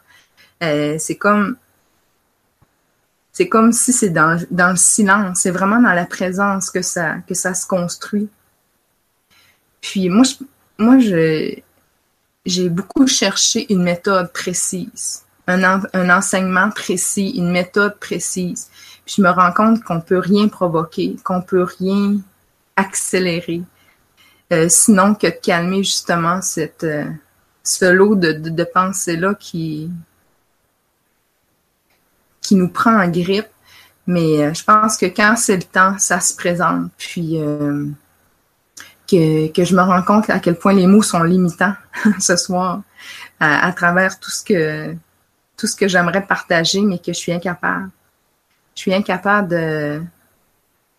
Speaker 2: Euh, c'est comme c'est comme si c'est dans, dans le silence. C'est vraiment dans la présence que ça que ça se construit. Puis moi, je, moi, j'ai beaucoup cherché une méthode précise un, enseignement précis, une méthode précise. Puis je me rends compte qu'on peut rien provoquer, qu'on peut rien accélérer, euh, sinon que de calmer justement cette, euh, ce lot de, de, pensées-là qui, qui nous prend en grippe. Mais euh, je pense que quand c'est le temps, ça se présente. Puis que, que je me rends compte à quel point les mots sont limitants ce soir à travers tout ce que tout ce que j'aimerais partager, mais que je suis incapable. Je suis incapable de,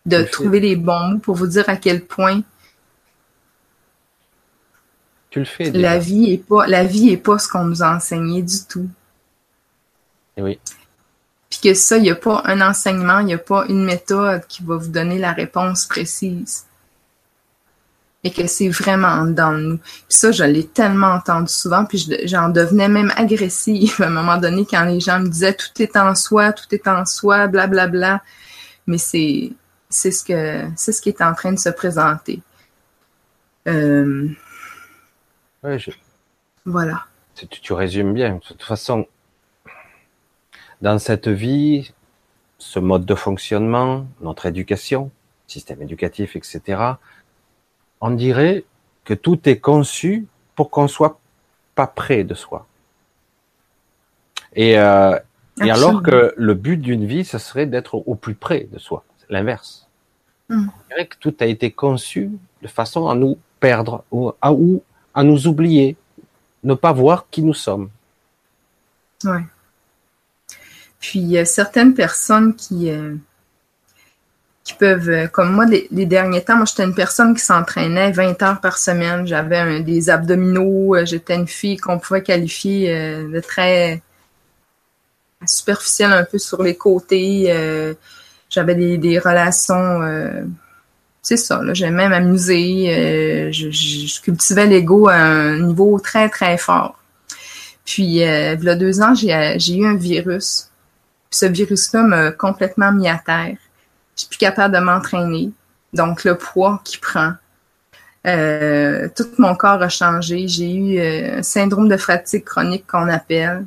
Speaker 2: de trouver les bons mots pour vous dire à quel point
Speaker 1: tu le fais.
Speaker 2: La vie est pas la vie est pas ce qu'on nous a enseigné du tout.
Speaker 1: Et oui.
Speaker 2: Puis que ça, il n'y a pas un enseignement, il n'y a pas une méthode qui va vous donner la réponse précise et que c'est vraiment dans nous. Puis ça, je l'ai tellement entendu souvent, puis j'en devenais même agressive à un moment donné quand les gens me disaient tout est en soi, tout est en soi, blablabla. Bla, bla. Mais c'est c'est ce que c'est ce qui est en train de se présenter. Euh, voilà.
Speaker 1: Tu, tu résumes bien. De toute façon, dans cette vie, ce mode de fonctionnement, notre éducation, système éducatif, etc., on dirait que tout est conçu pour qu'on soit pas près de soi. Et, euh, et alors que le but d'une vie, ce serait d'être au plus près de soi, l'inverse. On dirait que tout a été conçu de façon à nous perdre ou à, ou à nous oublier, ne pas voir qui nous sommes.
Speaker 2: Ouais. Puis il y a certaines personnes qui, euh, qui peuvent, euh, comme moi, les, derniers temps, moi, j'étais une personne qui s'entraînait 20 heures par semaine. J'avais des abdominaux. Euh, j'étais une fille qu'on pouvait qualifier de très superficielle un peu sur les côtés. J'avais des, relations, c'est ça, j'aimais m'amuser. Je, je, cultivais l'ego à un niveau très, très fort. Puis, il y a deux ans, j'ai eu un virus. Ce virus-là m'a complètement mis à terre je suis plus capable de m'entraîner. Donc, le poids qui prend. Euh, tout mon corps a changé. J'ai eu euh, un syndrome de fatigue chronique qu'on appelle.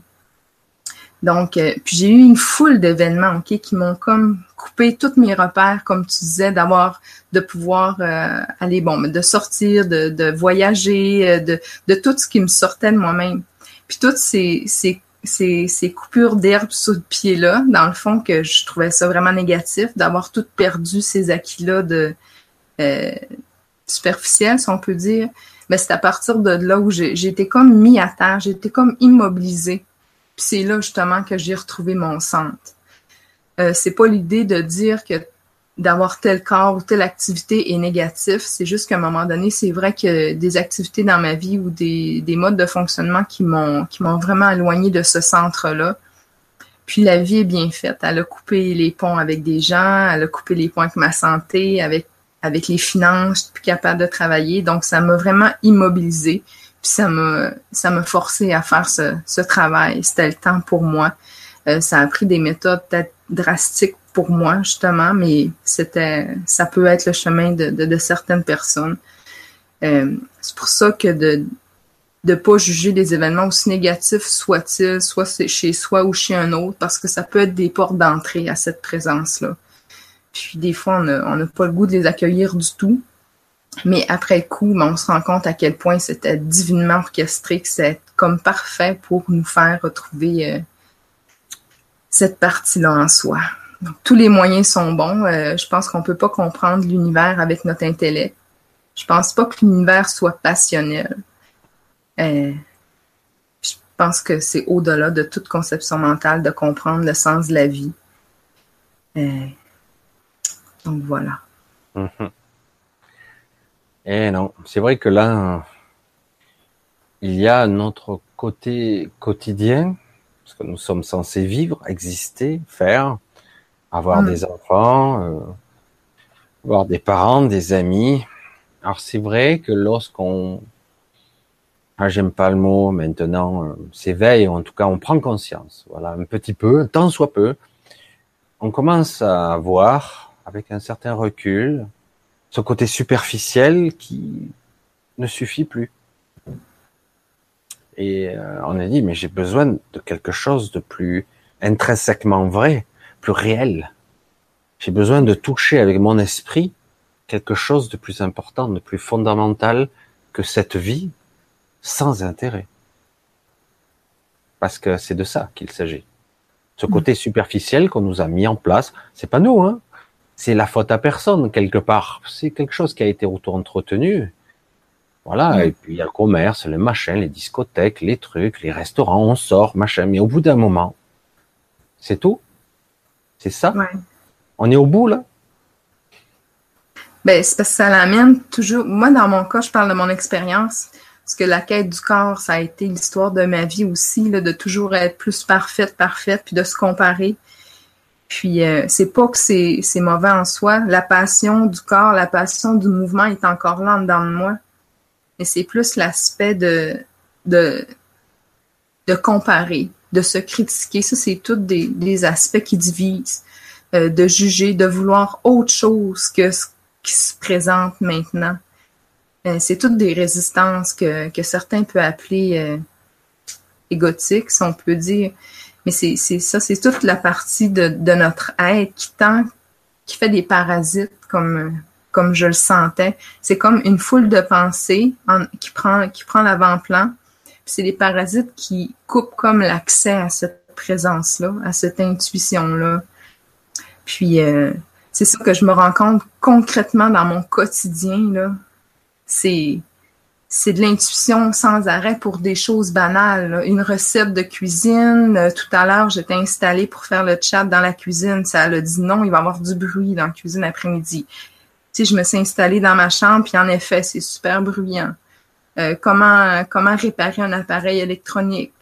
Speaker 2: Donc, euh, puis j'ai eu une foule d'événements, qui m'ont comme coupé tous mes repères, comme tu disais, d'avoir, de pouvoir aller, bon, de sortir, de, voyager, de, tout ce qui me sortait de moi-même. Puis toutes ces ces, coupures d'herbe sous le pied-là, dans le fond, que je trouvais ça vraiment négatif, d'avoir tout perdu ces acquis-là de euh, superficiels, si on peut dire. Mais c'est à partir de là où été comme mis à terre, été comme immobilisée. Puis c'est là justement que j'ai retrouvé mon centre. Euh, c'est pas l'idée de dire que d'avoir tel corps ou telle activité est négatif. C'est juste qu'à un moment donné, c'est vrai que des activités dans ma vie ou des, des modes de fonctionnement qui m'ont qui m'ont vraiment éloigné de ce centre-là. Puis la vie est bien faite. Elle a coupé les ponts avec des gens, elle a coupé les ponts avec ma santé, avec avec les finances, je suis plus capable de travailler. Donc ça m'a vraiment immobilisée. Puis ça m'a ça m'a forcé à faire ce, travail. C'était le temps pour moi. Euh, ça a pris des méthodes peut-être drastique pour moi, justement, mais c'était, ça peut être le chemin de, de, certaines personnes. Euh, c'est pour ça que de ne pas juger des événements aussi négatifs soient-ils, soit chez soi ou chez un autre, parce que ça peut être des portes d'entrée à cette présence-là. Puis des fois, on n'a pas le goût de les accueillir du tout. Mais après coup, ben, on se rend compte à quel point c'était divinement orchestré, que c'est comme parfait pour nous faire retrouver euh, cette partie-là en soi. Tous les moyens sont bons. Euh, je pense qu'on peut pas comprendre l'univers avec notre intellect. Je pense pas que l'univers soit passionnel. Euh, je pense que c'est au-delà de toute conception mentale de comprendre le sens de la vie. donc voilà. Mm-hmm.
Speaker 1: Eh non, c'est vrai que là, il y a notre côté quotidien, parce que nous sommes censés vivre, exister, faire, avoir mm. des enfants, euh, avoir des parents, des amis. Alors c'est vrai que lorsqu'on, ah, j'aime pas le mot maintenant, euh, s'éveille, ou en tout cas on prend conscience, voilà, un petit peu, tant soit peu, on commence à voir avec un certain recul ce côté superficiel qui ne suffit plus. Et euh, on a dit, mais j'ai besoin de quelque chose de plus intrinsèquement vrai, plus réel. J'ai besoin de toucher avec mon esprit quelque chose de plus important, de plus fondamental que cette vie sans intérêt. Parce que c'est de ça qu'il s'agit. Ce mm. côté superficiel qu'on nous a mis en place, c'est pas nous, hein c'est la faute à personne quelque part. C'est quelque chose qui a été auto-entretenu. Voilà, mm. et puis il y a le commerce, le machin, les discothèques, les trucs, les restaurants, on sort, machin. Mais au bout d'un moment, c'est tout. C'est ça? On est au bout là?
Speaker 2: Ben, c'est parce que ça l'amène toujours. Moi, dans mon cas, je parle de mon expérience. Parce que la quête du corps, ça a été l'histoire de ma vie aussi, là, de toujours être plus parfaite, parfaite, puis de se comparer. Puis euh, c'est pas que c'est, c'est mauvais en soi. La passion du corps, la passion du mouvement est encore là dedans de moi. Mais c'est plus l'aspect de, de, de comparer, de se critiquer. Ça, c'est tous des, aspects qui divisent. Euh, de juger, de vouloir autre chose que ce qui se présente maintenant. Euh, c'est toutes des résistances que, certains peuvent appeler euh, égotiques, si on peut dire. Mais c'est ça, c'est toute la partie de, notre être qui tend, qui fait des parasites comme comme je le sentais. C'est comme une foule de pensées qui prend qui prend l'avant-plan. C'est des parasites qui coupent comme l'accès à cette présence-là, à cette intuition-là. Puis euh, c'est ça que je me rends compte concrètement dans mon quotidien là. C'est c'est de l'intuition sans arrêt pour des choses banales. Une recette de cuisine. Euh, tout à l'heure, j'étais installée pour faire le chat dans la cuisine. Ça a dit non, il va y avoir du bruit dans la cuisine après-midi. Tu sais, je me suis installée dans ma chambre, puis en effet, c'est super bruyant. Euh, comment, réparer un appareil électronique?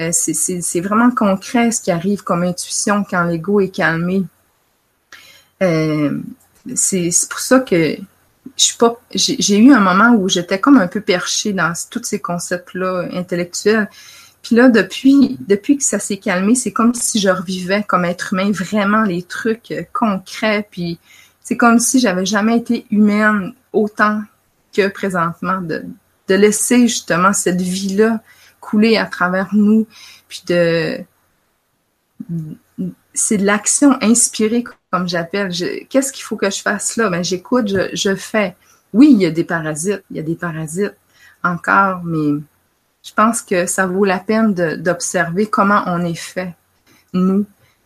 Speaker 2: Euh, c'est vraiment concret ce qui arrive comme intuition quand l'ego est calmé. c'est pour ça que j'ai eu un moment où j'étais comme un peu perchée dans tous ces concepts-là intellectuels. Puis là, depuis, que ça s'est calmé, c'est comme si je revivais comme être humain vraiment les trucs euh, concrets. Puis c'est comme si j'avais jamais été humaine autant que présentement, de laisser justement cette vie-là couler à travers nous, puis de c'est de l'action inspirée, comme j'appelle. Qu'est-ce qu'il faut que je fasse là? Ben, j'écoute, je, fais. Oui, il y a des parasites, il y a des parasites encore, mais je pense que ça vaut la peine d'observer comment on est fait, nous,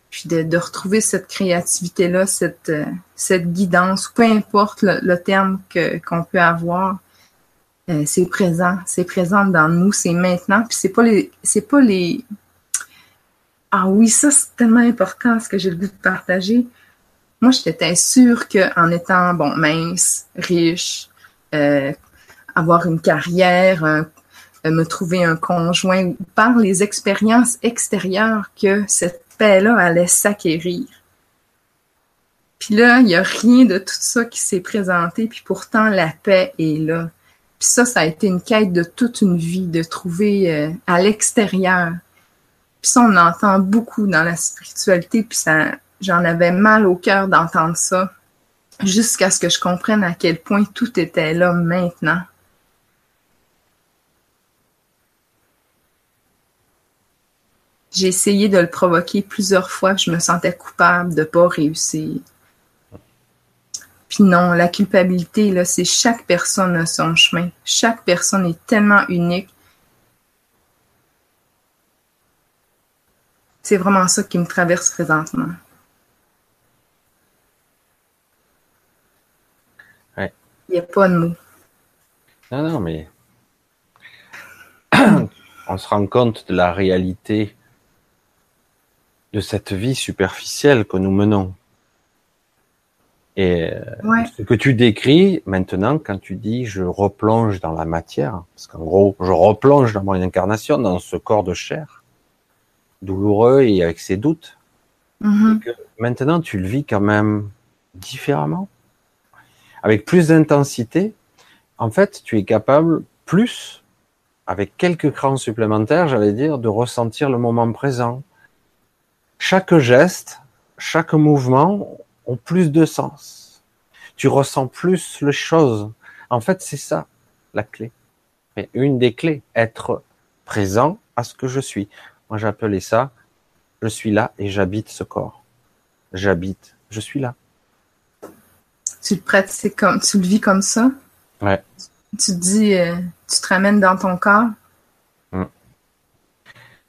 Speaker 2: puis de, retrouver cette créativité-là, cette, cette guidance, peu importe le, terme qu'on peut avoir. Euh, c'est présent, c'est présent dans nous, c'est maintenant, puis c'est pas les, ah oui, ça, c'est tellement important ce que j'ai le goût de partager. Moi, j'étais sûre qu'en étant, bon, mince, riche, euh, avoir une carrière, euh, me trouver un conjoint, par les expériences extérieures, que cette paix-là allait s'acquérir. Puis là, il n'y a rien de tout ça qui s'est présenté, puis pourtant la paix est là. Puis ça, ça a été une quête de toute une vie, de trouver euh, à l'extérieur puis ça, on entend beaucoup dans la spiritualité, puis ça, j'en avais mal au cœur d'entendre ça, jusqu'à ce que je comprenne à quel point tout était là maintenant. J'ai essayé de le provoquer plusieurs fois, je me sentais coupable de ne pas réussir. Puis non, la culpabilité, là, c'est chaque personne a son chemin. Chaque personne est tellement unique. C'est vraiment ça qui me traverse présentement.
Speaker 1: Ouais.
Speaker 2: Il n'y a pas de mots.
Speaker 1: Non, non, mais on se rend compte de la réalité de cette vie superficielle que nous menons. Et
Speaker 2: Ouais.
Speaker 1: ce que tu décris maintenant, quand tu dis je replonge dans la matière, parce qu'en gros, je replonge dans mon incarnation, dans ce corps de chair, douloureux et avec ses doutes,
Speaker 2: Mhm.
Speaker 1: que maintenant tu le vis quand même différemment, avec plus d'intensité. En fait, tu es capable plus, avec quelques crans supplémentaires, j'allais dire, de ressentir le moment présent. Chaque geste, chaque mouvement ont plus de sens. Tu ressens plus les choses. En fait, c'est ça la clé. Mais une des clés, être présent à ce que je suis. Moi, j'appelais ça, je suis là et j'habite ce corps. J'habite, je suis là.
Speaker 2: Tu le pratiques comme, tu le vis comme ça?
Speaker 1: Ouais.
Speaker 2: Tu te dis, euh, tu te ramènes dans ton corps?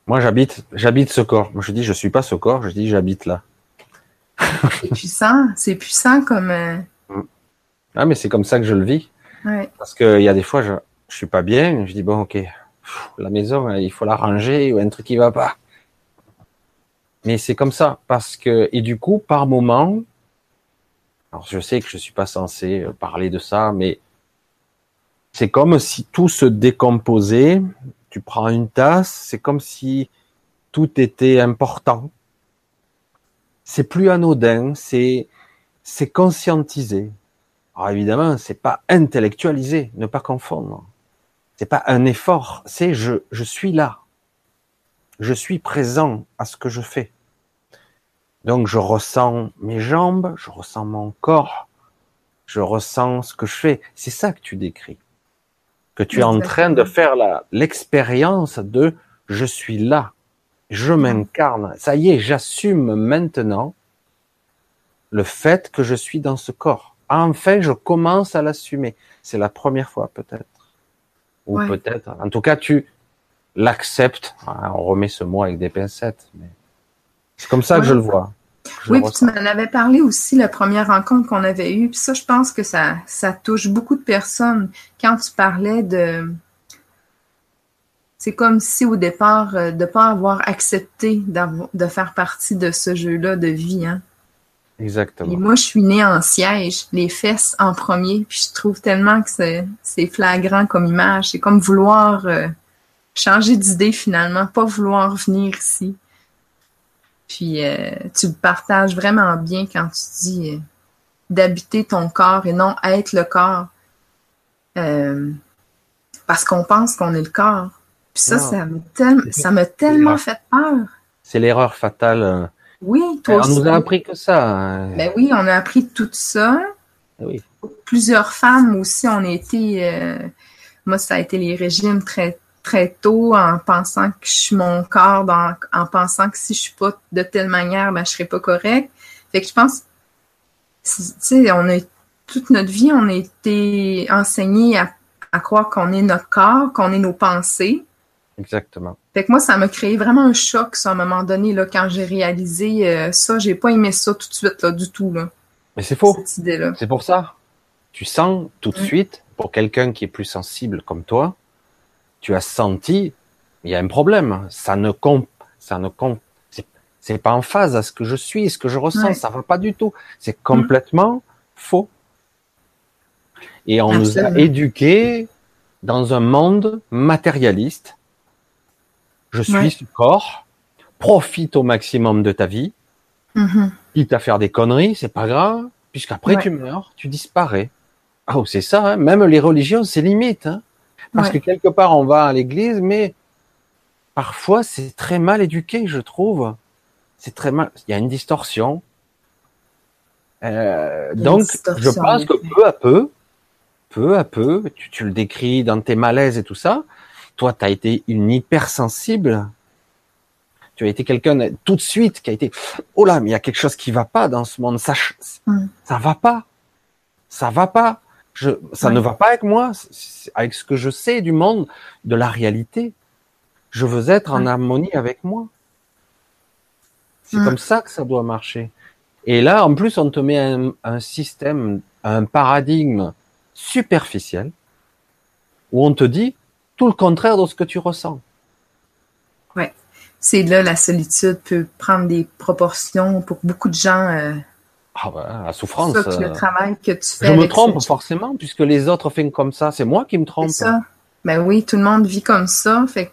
Speaker 1: Moi, j'habite, j'habite ce corps. Moi, je dis, je suis pas ce corps. Je dis, j'habite là.
Speaker 2: C'est puissant. C'est puissant comme, euh,
Speaker 1: Ah, mais c'est comme ça que je le vis.
Speaker 2: ouais.
Speaker 1: Parce qu'il y a des fois, je, je suis pas bien. Je dis, bon, ok, pff, la maison, il faut la ranger ou un truc qui va pas. Mais c'est comme ça. Parce que, et du coup, par moment, alors je sais que je suis pas censé euh, parler de ça, mais c'est comme si tout se décomposait. Tu prends une tasse, c'est comme si tout était important. C'est plus anodin, c'est, c'est conscientisé. Alors évidemment, c'est pas intellectualisé, ne pas confondre. C'est pas un effort, c'est je, je suis là. Je suis présent à ce que je fais. Donc je ressens mes jambes, je ressens mon corps, je ressens ce que je fais. C'est ça que tu décris. Que tu es en train de faire la, l'expérience de je suis là. Je m'incarne. Ça y est, j'assume maintenant le fait que je suis dans ce corps. Enfin, je commence à l'assumer. C'est la première fois, peut-être. Ou
Speaker 2: Ouais.
Speaker 1: peut-être. En tout cas, tu l'acceptes. Ah, On remet ce mot avec des pincettes. Mais c'est comme ça que je le vois. Je
Speaker 2: Oui, puis tu m'en avais parlé aussi la première rencontre qu'on avait eue. Puis ça, je pense que ça, ça touche beaucoup de personnes. Quand tu parlais de. C'est comme si au départ, euh, de ne pas avoir accepté de faire partie de ce jeu-là de vie. Hein. Et
Speaker 1: Exactement.
Speaker 2: moi, je suis née en siège, les fesses en premier. Puis je trouve tellement que c'est flagrant comme image. C'est comme vouloir euh, changer d'idée finalement, pas vouloir venir ici. Puis euh, tu le partages vraiment bien quand tu dis euh, d'habiter ton corps et non être le corps. Parce qu'on pense qu'on est le corps. Puis ça,
Speaker 1: Non.
Speaker 2: ça m'a tel- tellement fait peur.
Speaker 1: C'est l'erreur fatale. euh.
Speaker 2: Oui, toi
Speaker 1: On
Speaker 2: aussi.
Speaker 1: nous a appris que ça. hein.
Speaker 2: Ben oui, on a appris tout ça.
Speaker 1: Oui.
Speaker 2: Plusieurs femmes aussi ont été. euh, moi, ça a été les régimes très très tôt en pensant que je suis mon corps, en pensant que si je suis pas de telle manière, ben je serais pas correct. Fait que je pense, tu sais, on a toute notre vie, on a été enseigné à, à croire qu'on est notre corps, qu'on est nos pensées.
Speaker 1: Exactement.
Speaker 2: Fait que moi, ça m'a créé vraiment un choc, ça, à un moment donné, là, quand j'ai réalisé euh, ça. J'ai pas aimé ça tout de suite, là, du tout, là,
Speaker 1: Mais c'est faux.
Speaker 2: cette idée-là.
Speaker 1: C'est pour ça. Tu sens tout de
Speaker 2: Mm.
Speaker 1: suite, pour quelqu'un qui est plus sensible comme toi, tu as senti, il y a un problème. Ça ne compte, ça ne compte, c'est, pas en phase à ce que je suis, ce que je ressens,
Speaker 2: Ouais.
Speaker 1: ça va pas du tout. C'est complètement faux. Et on nous a éduqués dans un monde matérialiste. Je suis
Speaker 2: Ouais.
Speaker 1: ce corps, profite au maximum de ta vie,
Speaker 2: Mhm.
Speaker 1: quitte à faire des conneries, c'est pas grave, puisqu'après
Speaker 2: Ouais.
Speaker 1: tu meurs, tu disparais. Ah, oh, c'est ça, hein. même les religions, c'est limite. Hein. Parce
Speaker 2: Ouais.
Speaker 1: que quelque part, on va à l'église, mais parfois, c'est très mal éduqué, je trouve. C'est très mal. Il y a une distorsion. Euh, donc, je pense que peu à peu, peu à peu, tu, tu, le décris dans tes malaises et tout ça, toi, tu as été une hypersensible. Tu as été quelqu'un tout de suite qui a été, oh là, mais il y a quelque chose qui va pas dans ce monde. Ça, mm. ça va pas. Ça va pas. Je, ça ne va pas avec moi, avec ce que je sais du monde, de la réalité. Je veux être en harmonie avec moi. C'est mm. comme ça que ça doit marcher. Et là, en plus, on te met un, un système, un paradigme superficiel où on te dit tout le contraire de ce que tu ressens.
Speaker 2: Ouais. C'est là la solitude peut prendre des proportions pour beaucoup de gens. Euh,
Speaker 1: ah ben, la souffrance.
Speaker 2: Ça, le euh, travail que tu fais.
Speaker 1: Je me trompe forcément puisque les autres font comme ça. C'est moi qui me trompe.
Speaker 2: C'est ça. Ben oui, tout le monde vit comme ça. Fait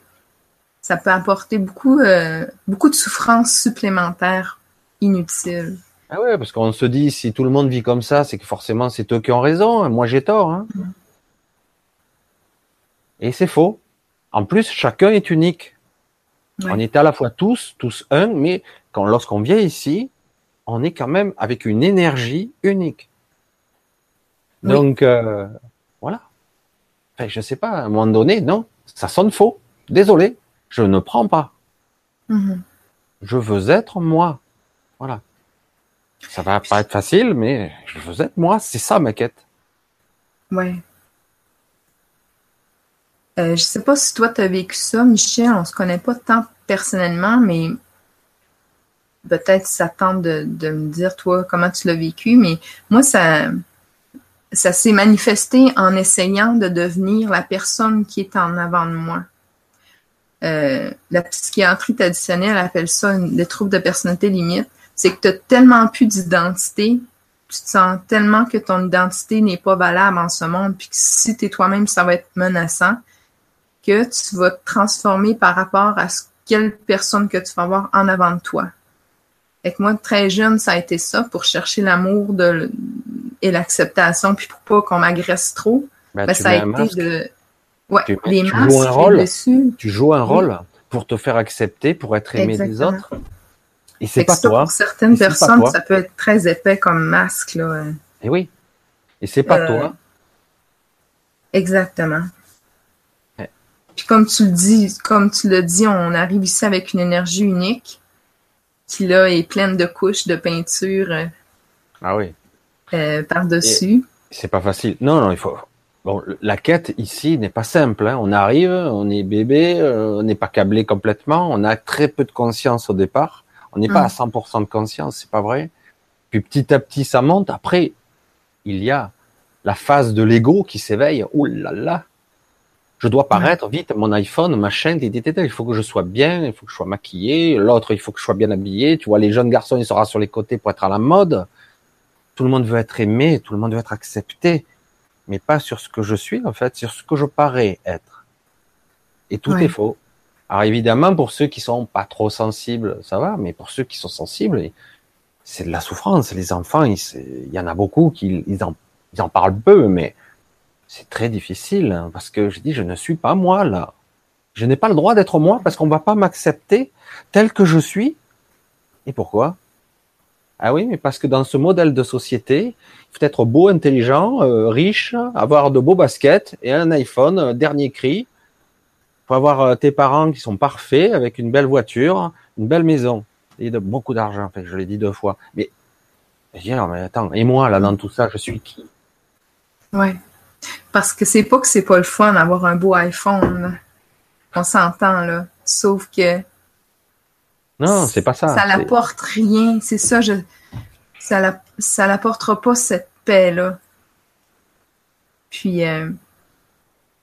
Speaker 2: ça peut apporter beaucoup, euh, beaucoup de souffrances supplémentaires inutiles.
Speaker 1: Ah ouais, parce qu'on se dit si tout le monde vit comme ça, c'est que forcément c'est eux qui ont raison. Moi j'ai tort. Hein. Mm. Et c'est faux. En plus, chacun est unique. On est à la fois tous, tous un, mais quand lorsqu'on vient ici, on est quand même avec une énergie unique. Donc euh, voilà. Enfin, je sais pas, à un moment donné, non, ça sonne faux. Désolé, je ne prends pas. Mm-hmm. Je veux être moi. Voilà. Ça va pas être facile, mais je veux être moi. C'est ça ma quête.
Speaker 2: Ouais. Euh, je sais pas si toi, tu as vécu ça, Michel. On se connaît pas tant personnellement, mais peut-être ça tente de, me dire, toi, comment tu l'as vécu. Mais moi, ça, ça s'est manifesté en essayant de devenir la personne qui est en avant de moi. Euh, la psychiatrie traditionnelle appelle ça des troubles de personnalité limite. C'est que tu as tellement plus d'identité, tu te sens tellement que ton identité n'est pas valable en ce monde, puis que si tu es toi-même, ça va être menaçant que tu vas te transformer par rapport à ce, quelle personne que tu vas avoir en avant de toi. Et moi, très jeune, ça a été ça pour chercher l'amour de, et l'acceptation, puis pour pas qu'on m'agresse trop.
Speaker 1: Ben, ben
Speaker 2: ça
Speaker 1: a été
Speaker 2: de.
Speaker 1: Ouais, tu, les masques, joues un rôle. Dessus. Tu joues un rôle pour te faire accepter, pour être aimé des autres. Et c'est pas toi.
Speaker 2: Pour certaines personnes, ça peut être très épais comme masque. Là.
Speaker 1: Et oui. Et c'est pas euh, toi.
Speaker 2: Exactement. Puis comme tu le dis, comme tu l'as dit, on arrive ici avec une énergie unique qui là est pleine de couches de peinture. Euh,
Speaker 1: ah oui.
Speaker 2: Euh, par-dessus.
Speaker 1: C'est pas facile. Non, non, il faut. Bon, la quête ici n'est pas simple. Hein. On arrive, on est bébé, euh, on n'est pas câblé complètement, on a très peu de conscience au départ. On n'est pas à 100% hum. de conscience, c'est pas vrai. Puis petit à petit, ça monte. Après, il y a la phase de l'ego qui s'éveille. Ouh là là, je dois paraître vite, mon iPhone, ma chaîne, il faut que je sois bien, il faut que je sois maquillé, l'autre, il faut que je sois bien habillé, tu vois, les jeunes garçons, ils seront sur les côtés pour être à la mode. Tout le monde veut être aimé, tout le monde veut être accepté, mais pas sur ce que je suis, en fait, sur ce que je parais être. Et tout est faux. Alors évidemment, pour ceux qui sont pas trop sensibles, ça va, mais pour ceux qui sont sensibles, c'est de la souffrance. Les enfants, il, y en a beaucoup qui ils en, ils en parlent peu, mais c'est très difficile hein, parce que je dis je ne suis pas moi là. Je n'ai pas le droit d'être moi parce qu'on va pas m'accepter tel que je suis. Et pourquoi? Ah oui, mais parce que dans ce modèle de société, il faut être beau, intelligent, euh, riche, avoir de beaux baskets et un iPhone euh, dernier cri. Il faut avoir euh, tes parents qui sont parfaits avec une belle voiture, une belle maison et beaucoup d'argent. Enfin, je l'ai dit deux fois. Mais je dis, mais attends, et moi là dans tout ça, je suis qui?
Speaker 2: Ouais. Parce que c'est pas que c'est pas le fun d'avoir un beau iPhone. On s'entend, là. Sauf que.
Speaker 1: Non, c'est pas ça.
Speaker 2: Ça n'apporte rien. C'est ça, je. Ça, la, n'apportera pas cette paix-là. Puis. Euh,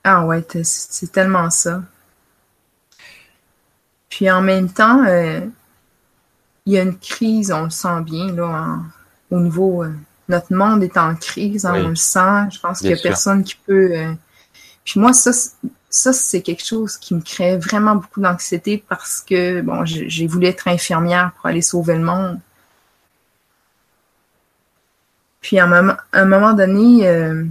Speaker 2: ah ouais, c'est tellement ça. Puis en même temps, euh, il y a une crise, on le sent bien, là, au niveau. Euh, notre monde est en crise, hein, on le sent. Je pense qu'il n'y a personne qui peut. Euh, puis moi, ça, ça c'est quelque chose qui me crée vraiment beaucoup d'anxiété parce que bon, j'ai voulu être infirmière pour aller sauver le monde. Puis à un moment, donné, euh,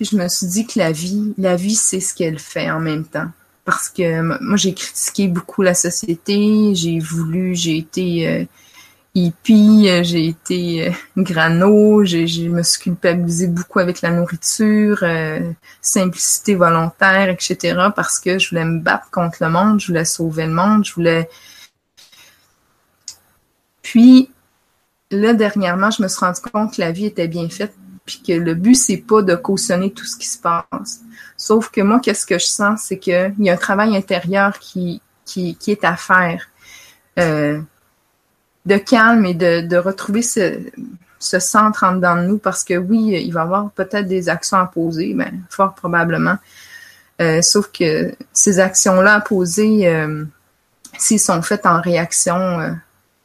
Speaker 2: je me suis dit que la vie, la vie, c'est ce qu'elle fait en même temps. Parce que moi, j'ai critiqué beaucoup la société, j'ai voulu, j'ai été euh, hippie, euh, j'ai été euh, grano, je me suis culpabilisée beaucoup avec la nourriture, simplicité volontaire, etc. parce que je voulais me battre contre le monde, je voulais sauver le monde, je voulais... Puis, là, dernièrement, je me suis rendu compte que la vie était bien faite, puis que le but, c'est pas de cautionner tout ce qui se passe. Sauf que moi, qu'est-ce que je sens, c'est qu'il y a un travail intérieur qui, qui, qui est à faire. Euh, de calme et de, de retrouver ce, ce, centre en dedans de nous parce que oui, il va y avoir peut-être des actions à poser, ben, fort probablement. Euh, sauf que ces actions-là à poser, euh, s'ils sont faites en réaction euh,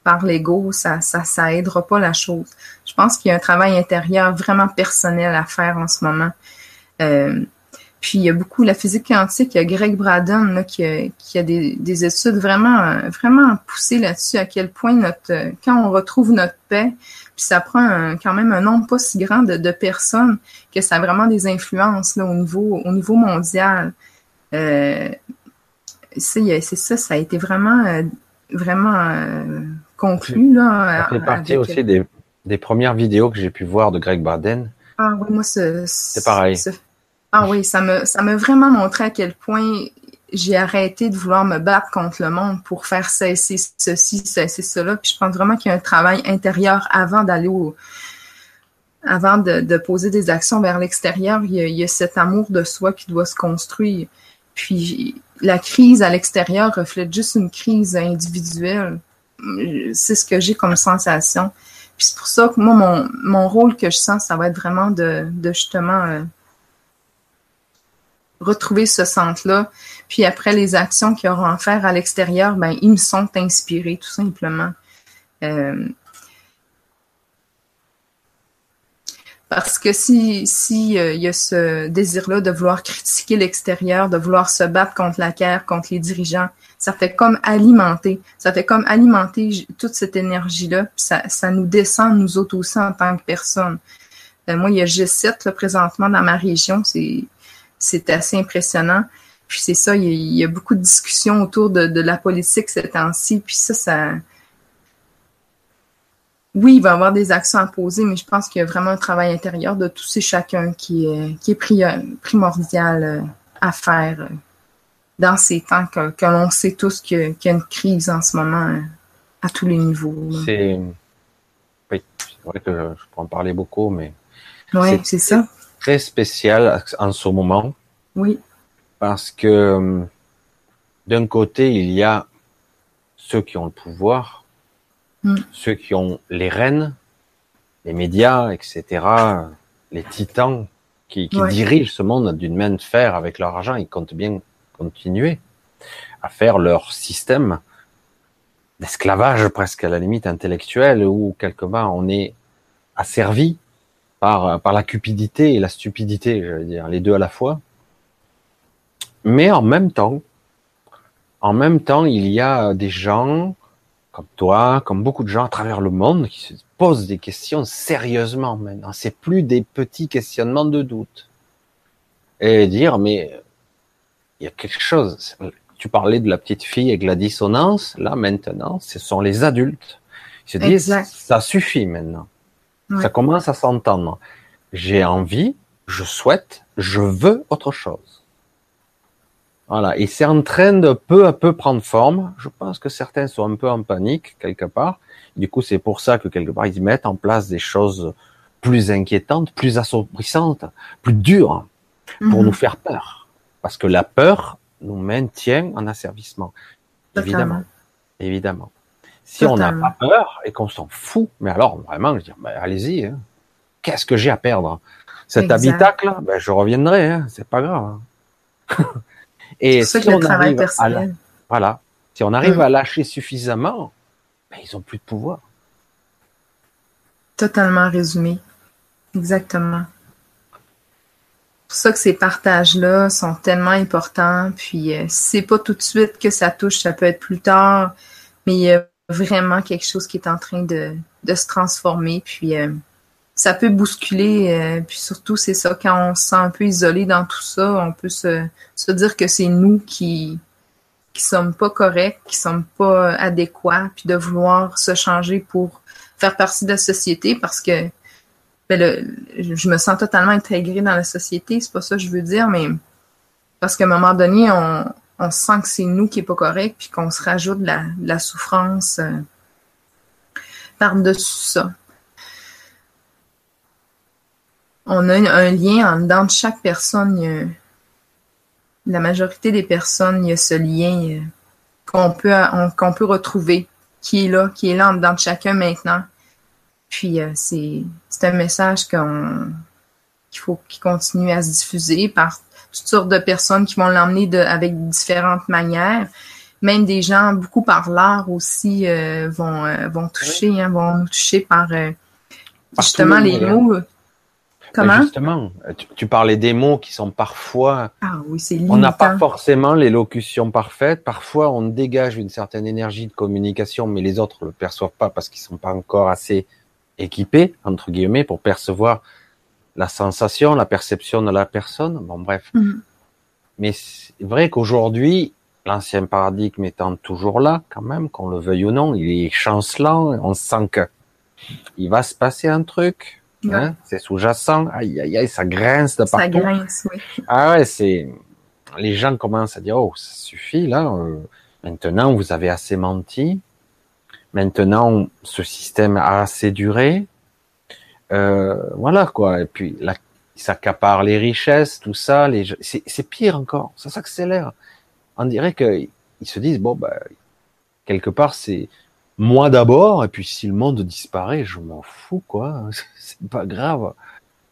Speaker 2: par l'ego, ça, ça, ça aidera pas la chose. Je pense qu'il y a un travail intérieur vraiment personnel à faire en ce moment. Euh, puis il y a beaucoup la physique quantique, il y a Greg Braden qui, a, qui a des, des, études vraiment vraiment poussées là-dessus à quel point notre quand on retrouve notre paix, puis ça prend quand même un nombre pas si grand de, de, personnes que ça a vraiment des influences là, au niveau au niveau mondial. Euh, c'est ça, ça a été vraiment euh, vraiment euh, conclu là.
Speaker 1: Ça fait partie aussi des, des premières vidéos que j'ai pu voir de Greg Braden.
Speaker 2: Ah oui, moi c'est
Speaker 1: pareil.
Speaker 2: Ah oui, ça me ça m'a vraiment montré à quel point j'ai arrêté de vouloir me battre contre le monde pour faire cesser ceci, cesser cela. Puis je pense vraiment qu'il y a un travail intérieur avant d'aller au avant de, poser des actions vers l'extérieur, il, il, y a cet amour de soi qui doit se construire. Puis la crise à l'extérieur reflète juste une crise individuelle. C'est ce que j'ai comme sensation. Puis c'est pour ça que moi, mon, mon rôle que je sens, ça va être vraiment de, de justement euh, retrouver ce centre-là. Puis après, les actions qu'il auront à faire à l'extérieur, ben, ils me sont inspirés, tout simplement. Euh, parce que si, si euh, il y a ce désir-là de vouloir critiquer l'extérieur, de vouloir se battre contre la guerre, contre les dirigeants, ça fait comme alimenter, ça fait comme alimenter toute cette énergie-là, ça, ça nous descend nous autres aussi en tant que personne. Euh, moi, il y a G7 là, présentement dans ma région, c'est c'est assez impressionnant. Puis c'est ça, il y, a, beaucoup de discussions autour de, la politique ces temps-ci. Puis ça, ça. Oui, il va y avoir des actions à poser, mais je pense qu'il y a vraiment un travail intérieur de tous et chacun qui est, qui est primordial euh, à faire euh, dans ces temps que, l'on sait tous qu'il y, a une crise en ce moment euh, à tous les niveaux.
Speaker 1: C'est. Oui, c'est vrai que je, peux en parler beaucoup, mais.
Speaker 2: Oui, c'est ça
Speaker 1: très spécial en ce moment.
Speaker 2: Oui.
Speaker 1: Parce que euh, d'un côté, il y a ceux qui ont le pouvoir, mm. ceux qui ont les rênes, les médias, etc., les titans qui, qui dirigent ce monde d'une main de fer avec leur argent. Ils comptent bien continuer à faire leur système d'esclavage presque à la limite intellectuelle où quelque part on est asservi par, par la cupidité et la stupidité, je veux dire, les deux à la fois. Mais en même temps, en même temps, il y a des gens comme toi, comme beaucoup de gens à travers le monde qui se posent des questions sérieusement maintenant. C'est plus des petits questionnements de doute. Et dire, mais il y a quelque chose. Tu parlais de la petite fille avec la dissonance. Là, maintenant, ce sont les adultes. Ils se disent, ça suffit maintenant. Ça commence à s'entendre. J'ai envie, je souhaite, je veux autre chose. Voilà. Et c'est en train de peu à peu prendre forme. Je pense que certains sont un peu en panique quelque part. Du coup, c'est pour ça que quelque part ils mettent en place des choses plus inquiétantes, plus assombrissantes, plus dures pour mhm. nous faire peur. Parce que la peur nous maintient en asservissement. Évidemment. Évidemment. Si on n'a pas peur et qu'on s'en fout, mais alors vraiment, je dis, ben, allez-y. Hein. Qu'est-ce que j'ai à perdre? Cet habitacle, ben, je reviendrai. Hein. C'est pas grave. Hein. et si on arrive à voilà, si on arrive mm. à lâcher suffisamment, ben, ils ont plus de pouvoir.
Speaker 2: Totalement résumé. Exactement. C'est pour ça que ces partages-là sont tellement importants. Puis, euh, c'est pas tout de suite que ça touche, ça peut être plus tard. Mais il y a vraiment quelque chose qui est en train de, de se transformer. Puis euh, ça peut bousculer. Euh, puis surtout, c'est ça, quand on se sent un peu isolé dans tout ça, on peut se, se dire que c'est nous qui, qui sommes pas corrects, qui sommes pas adéquats, puis de vouloir se changer pour faire partie de la société parce que ben, je me sens totalement intégrée dans la société, c'est pas ça que je veux dire, mais parce qu'à un moment donné, on, on sent que c'est nous qui est pas correct, puis qu'on se rajoute de la, souffrance euh, par-dessus ça. On a un, lien en dedans de chaque personne. la majorité des personnes, il y a ce lien euh, qu'on peut, qu'on peut retrouver, qui est là, qui est là en dedans de chacun maintenant. Puis euh, c'est un message qu'on qu'il faut qu'il continue à se diffuser par toutes sortes de personnes qui vont l'emmener avec différentes manières. Même des gens, beaucoup par l'art aussi, euh, vont, euh, vont toucher, hein, vont nous toucher par, justement les mots.
Speaker 1: Comment? Justement, tu, tu, parlais des mots qui sont parfois.
Speaker 2: Ah oui, c'est
Speaker 1: On n'a pas forcément l'élocution parfaite. Parfois, on dégage une certaine énergie de communication, mais les autres le perçoivent pas parce qu'ils sont pas encore assez équipé, entre guillemets, pour percevoir la sensation, la perception de la personne. Bon, bref. Mm. Mais c'est vrai qu'aujourd'hui, l'ancien paradigme étant toujours là, quand même, qu'on le veuille ou non, il est chancelant, on sent que il va se passer un truc, hein, c'est sous-jacent, aïe, aïe, aïe, ça grince de partout.
Speaker 2: Ça grince, oui.
Speaker 1: Ah ouais, c'est, les gens commencent à dire, oh, ça suffit, là, euh, maintenant, vous avez assez menti, Maintenant, ce système a assez duré. Euh, voilà quoi. Et puis, là, il s'accapare les richesses, tout ça. Les... C'est pire encore. Ça s'accélère. On dirait qu'ils se disent bon, bah, quelque part, c'est moi d'abord. Et puis, si le monde disparaît, je m'en fous quoi. C'est pas grave.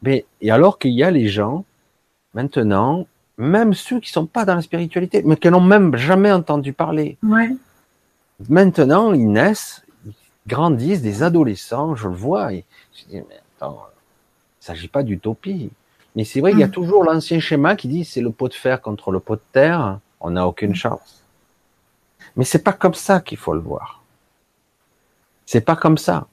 Speaker 1: Mais et alors qu'il y a les gens maintenant, même ceux qui sont pas dans la spiritualité, mais qui n'ont même jamais entendu parler.
Speaker 2: Ouais.
Speaker 1: Maintenant, ils naissent, ils grandissent, des adolescents, je le vois, et je dis, mais attends, il s'agit pas d'utopie. Mais c'est vrai, il y a mm. toujours l'ancien schéma qui dit c'est le pot de fer contre le pot de terre, on n'a aucune chance. Mais c'est pas comme ça qu'il faut le voir. C'est pas comme ça.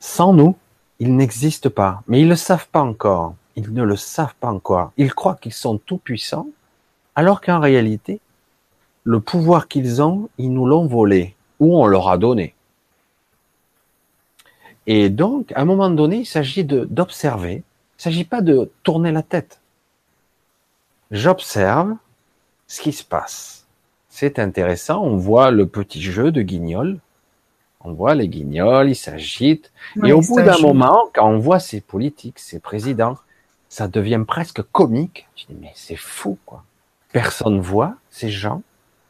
Speaker 1: Sans nous, ils n'existent pas. Mais ils le savent pas encore. Ils ne le savent pas encore. Ils croient qu'ils sont tout puissants, alors qu'en réalité, le pouvoir qu'ils ont, ils nous l'ont volé ou on leur a donné. Et donc, à un moment donné, il s'agit d'observer. Il ne s'agit pas de tourner la tête. J'observe ce qui se passe. C'est intéressant. On voit le petit jeu de guignols. On voit les guignols, ils s'agitent. et au bout d'un moment, quand on voit ces politiques, ces présidents, ça devient presque comique. Je dis, mais c'est fou, quoi. Personne voit ces gens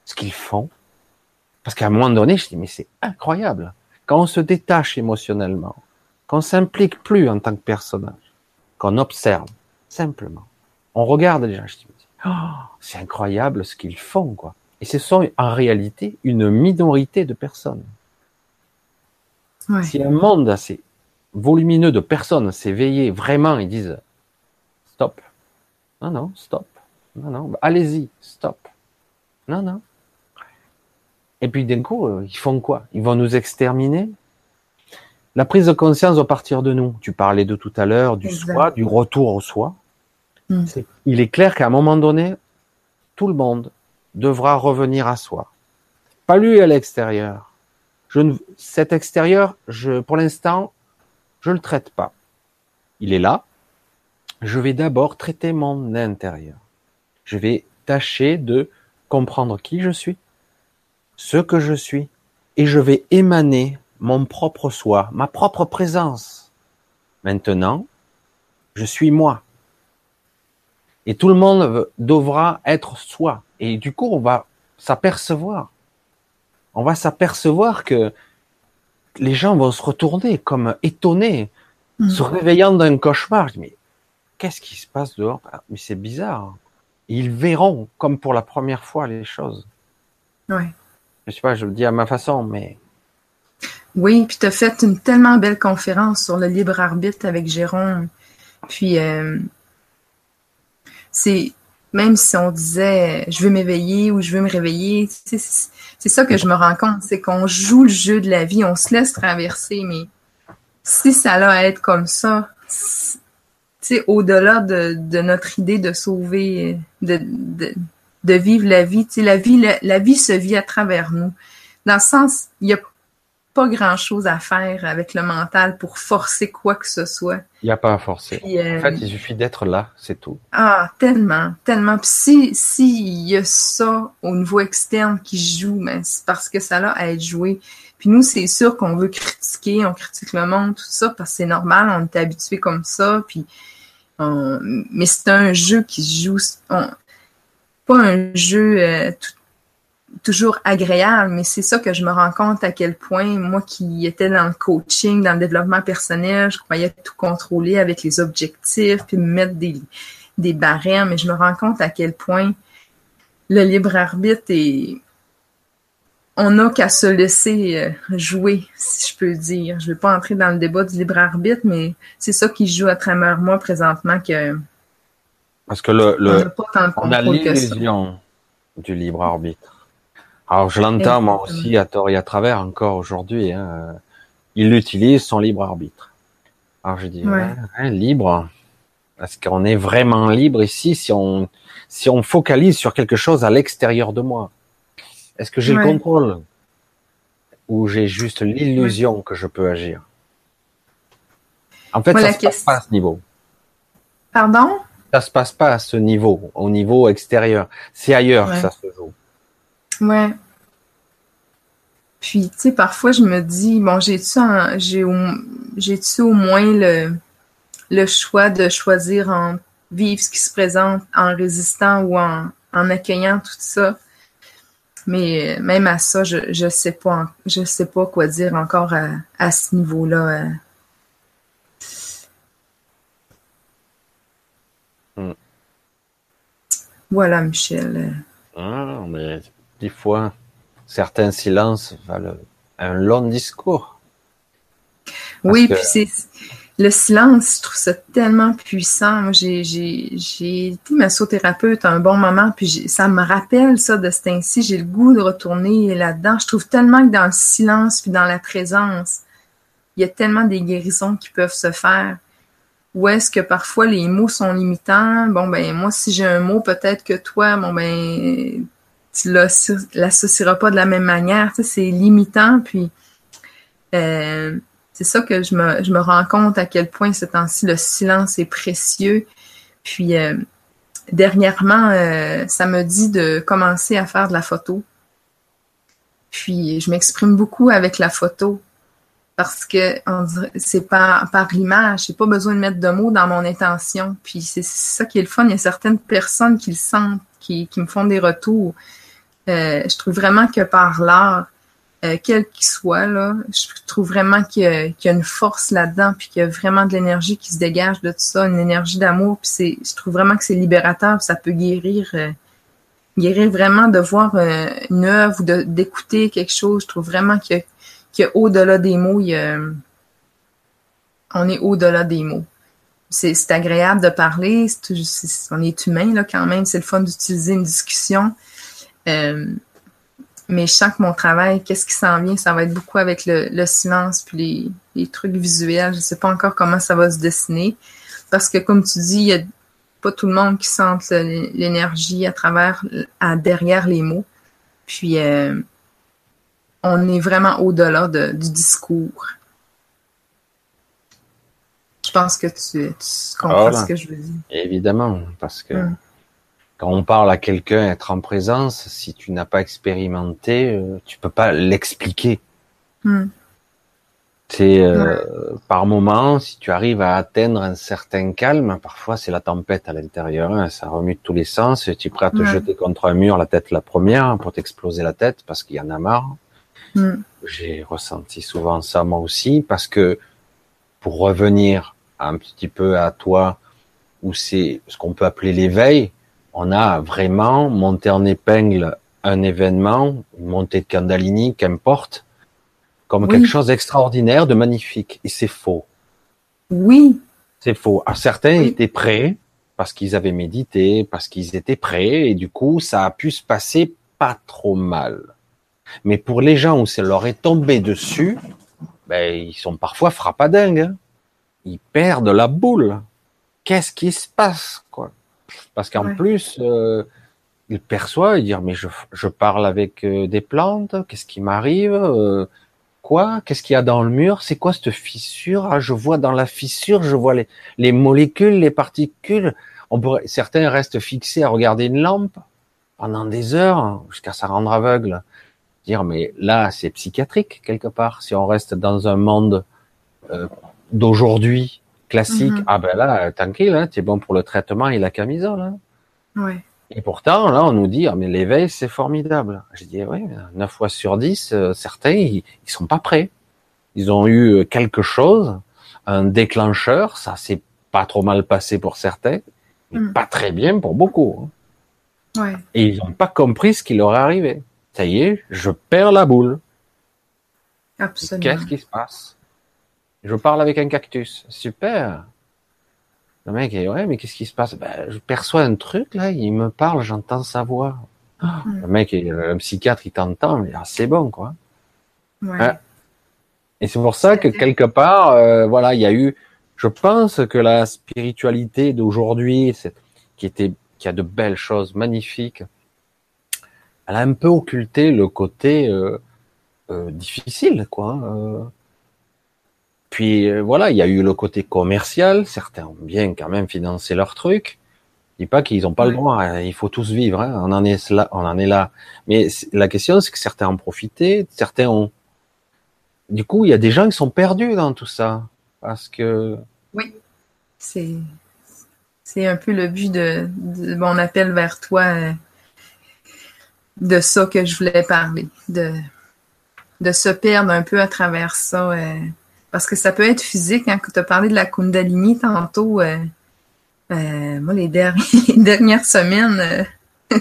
Speaker 1: ce qu'ils font. Parce qu'à un moment donné, je dis, mais c'est incroyable. Quand on se détache émotionnellement, qu'on s'implique plus en tant que personnage, qu'on observe, simplement. On regarde les gens, je dis, oh, c'est incroyable ce qu'ils font, quoi. Et ce sont en réalité une minorité de personnes. Si un monde assez volumineux de personnes s'éveillait vraiment et disent stop, non, non, stop, non, non, allez-y, stop, non, non, et puis d'un coup, euh, ils font quoi? Ils vont nous exterminer? La prise de conscience doit partir de nous. Tu parlais de tout à l'heure, du soi, du retour au soi. Hmm. il est clair qu'à un moment donné, tout le monde devra revenir à soi. Pas lui à l'extérieur. Je ne, cet extérieur, je, pour l'instant, je le traite pas. Il est là. Je vais d'abord traiter mon intérieur. Je vais tâcher de comprendre qui je suis, ce que je suis, et je vais émaner mon propre soi, ma propre présence. Maintenant, je suis moi. Et tout le monde devra être soi. Et du coup, on va s'apercevoir. On va s'apercevoir que les gens vont se retourner comme étonnés, mm. se réveillant d'un cauchemar. Mais qu'est-ce qui se passe dehors? Ah, Mais c'est bizarre. ils verront comme pour la première fois les choses.
Speaker 2: Ouais.
Speaker 1: Je sais pas, je le dis à ma façon, mais.
Speaker 2: Oui, puis tu as fait une tellement belle conférence sur le libre arbitre avec Jérôme. Puis, euh, c'est même si on disait je veux m'éveiller ou je veux me réveiller, c'est ça que je me rends compte, c'est qu'on joue le jeu de la vie, on se laisse traverser, mais si ça a à être comme ça, au-delà de, notre idée de sauver, de, de vivre la vie. Tu sais, la vie, la, vie se vit à travers nous. Dans le sens, il n'y a pas grand-chose à faire avec le mental pour forcer quoi que ce soit.
Speaker 1: Il n'y a pas à forcer. Euh, en fait, il suffit d'être là, c'est tout.
Speaker 2: Ah, tellement, tellement. Puis si s'il y a ça au niveau externe qui joue, ben, c'est parce que ça a à être joué. Puis nous, c'est sûr qu'on veut critiquer, on critique le monde, tout ça, parce que c'est normal, on est habitué comme ça. Puis, mais c'est un jeu qui se joue, pas un jeu euh, toujours agréable, mais c'est ça que je me rends compte à quel point moi qui étais dans le coaching, dans le développement personnel, je croyais tout contrôler avec les objectifs, puis me mettre des, des mais je me rends compte à quel point le libre arbitre est on n'a qu'à se laisser euh, jouer, si je peux dire. Je ne vais pas entrer dans le débat du libre arbitre, mais c'est ça qui joue à travers moi présentement que.
Speaker 1: Parce que le, on a l'illusion du libre arbitre. Alors je l'entends moi aussi à tort et à travers encore aujourd'hui. Hein. Il utilise son libre arbitre. Alors je dis hein, libre? Est-ce qu'on est vraiment libre ici si on si on focalise sur quelque chose à l'extérieur de moi? Est-ce que j'ai le contrôle? Ou j'ai juste l'illusion que je peux agir? En fait, ça se passe pas à ce niveau.
Speaker 2: Pardon?
Speaker 1: Ça se passe pas à ce niveau, au niveau extérieur. C'est ailleurs que ça se joue.
Speaker 2: Ouais. Puis, tu sais, parfois, je me dis, bon, j'ai-tu j'ai au, au moins le, le choix de choisir en vivre ce qui se présente en résistant ou en, en accueillant tout ça? Mais euh, même à ça, je je sais pas je sais pas quoi dire encore à, ce niveau-là. Euh. Hmm. Voilà, Michel.
Speaker 1: Ah, mais des fois, certains silences valent un long discours.
Speaker 2: oui, puis c'est le silence, je trouve ça tellement puissant. j'ai, j'ai, été massothérapeute un bon moment, puis ça me rappelle ça de ce temps-ci. J'ai le goût de retourner là-dedans. Je trouve tellement que dans le silence puis dans la présence, il y a tellement des guérisons qui peuvent se faire. Ou est-ce que parfois les mots sont limitants? Bon, ben, moi, si j'ai un mot, peut-être que toi, bon, ben, tu l'associeras pas de la même manière. Tu sais, c'est limitant, puis, euh, c'est ça que je me, je me rends compte à quel point ce temps-ci, le silence est précieux. Puis euh, dernièrement, euh, ça me dit de commencer à faire de la photo. Puis je m'exprime beaucoup avec la photo parce que c'est par, par l'image. J'ai pas besoin de mettre de mots dans mon intention. Puis c'est ça qui est le fun. Il y a certaines personnes qui le sentent, qui, qui me font des retours. Euh, je trouve vraiment que par l'art, euh, quel qu'il soit, là, je trouve vraiment qu'il y, a une force là-dedans, puis qu'il y a vraiment de l'énergie qui se dégage de tout ça, une énergie d'amour, puis c'est, je trouve vraiment que c'est libérateur, ça peut guérir, euh, guérir vraiment de voir une œuvre ou d'écouter quelque chose. Je trouve vraiment que, que au-delà des mots, on est au-delà des mots. C'est, agréable de parler, on est humain là quand même, c'est le fun d'utiliser une discussion. Euh, mais je sens que mon travail, qu'est-ce qui s'en vient, ça va être beaucoup avec le, silence puis les, trucs visuels. Je sais pas encore comment ça va se dessiner. Parce que comme tu dis, il y a pas tout le monde qui sent l'énergie à travers, derrière les mots. Puis euh, on est vraiment au-delà du discours. Je pense que tu, comprends ce que je veux dire.
Speaker 1: Évidemment, parce que hum quand on parle à quelqu'un, être en présence, si tu n'as pas expérimenté, euh, tu peux pas l'expliquer. C'est euh, par moment, si tu arrives à atteindre un certain calme, parfois c'est la tempête à l'intérieur, hein, ça remue de tous les sens, tu es prêt à te jeter contre un mur, la tête la première, pour t'exploser la tête parce qu'il y en a marre. Hmm. J'ai ressenti souvent ça moi aussi, parce que pour revenir un petit peu à toi, où c'est ce qu'on peut appeler l'éveil, on a vraiment monté en épingle un événement, une montée de Kundalini, qu'importe, comme quelque chose d'extraordinaire, de magnifique. Et c'est faux.
Speaker 2: Oui.
Speaker 1: C'est faux. Alors, certains étaient prêts parce qu'ils avaient médité, parce qu'ils étaient prêts, et du coup, ça a pu se passer pas trop mal. Mais pour les gens où ça leur est tombé dessus, ben, ils sont parfois frappadingues. Hein. Ils perdent la boule. Qu'est-ce qui se passe, quoi? Parce qu'en plus, euh, il perçoit, il dit mais je, je parle avec euh, des plantes, qu'est-ce qui m'arrive euh, Quoi? Qu'est-ce qu'il y a dans le mur? C'est quoi cette fissure? Ah, je vois dans la fissure, je vois les, les molécules, les particules. On pourrait, certains restent fixés à regarder une lampe pendant des heures jusqu'à ça rendre aveugle. Dire mais là c'est psychiatrique quelque part. Si on reste dans un monde euh, d'aujourd'hui classique, mm-hmm. ah ben là tranquille, hein, c'est bon pour le traitement et la camisole. Hein.
Speaker 2: Ouais.
Speaker 1: Et pourtant, là, on nous dit, ah, mais l'éveil, c'est formidable. J'ai dit, oui, 9 fois sur 10, euh, certains, ils, ils sont pas prêts. Ils ont eu euh, quelque chose, un déclencheur, ça s'est pas trop mal passé pour certains, mais hmm. pas très bien pour beaucoup.
Speaker 2: Hein. Ouais.
Speaker 1: Et ils n'ont pas compris ce qui leur est arrivé. Ça y est, je perds la boule.
Speaker 2: Absolument.
Speaker 1: Qu'est-ce qui se passe? Je parle avec un cactus. Super. Le mec, est, ouais, mais qu'est-ce qui se passe? Ben, Je perçois un truc, là, il me parle, j'entends sa voix. Le mec, un psychiatre, il t'entend, mais ah, c'est bon, quoi.
Speaker 2: Ouais. Hein
Speaker 1: Et c'est pour ça que quelque part, euh, voilà, il y a eu, je pense que la spiritualité d'aujourd'hui, qui était, qui a de belles choses magnifiques, elle a un peu occulté le côté euh, euh, difficile, quoi. Euh, puis voilà, il y a eu le côté commercial. Certains ont bien quand même financé leur truc. Je dis pas qu'ils n'ont pas le droit. Hein, il faut tous vivre. Hein. On en est là. On en est là. Mais la question, c'est que certains ont profité. Certains ont. Du coup, il y a des gens qui sont perdus dans tout ça parce que.
Speaker 2: Oui, c'est c'est un peu le but de, mon appel vers toi. De ça que je voulais parler, de de se perdre un peu à travers ça. Euh, parce que ça peut être physique. Hein, quand tu as parlé de la Kundalini tantôt, euh, euh, moi, les, dernières semaines, euh,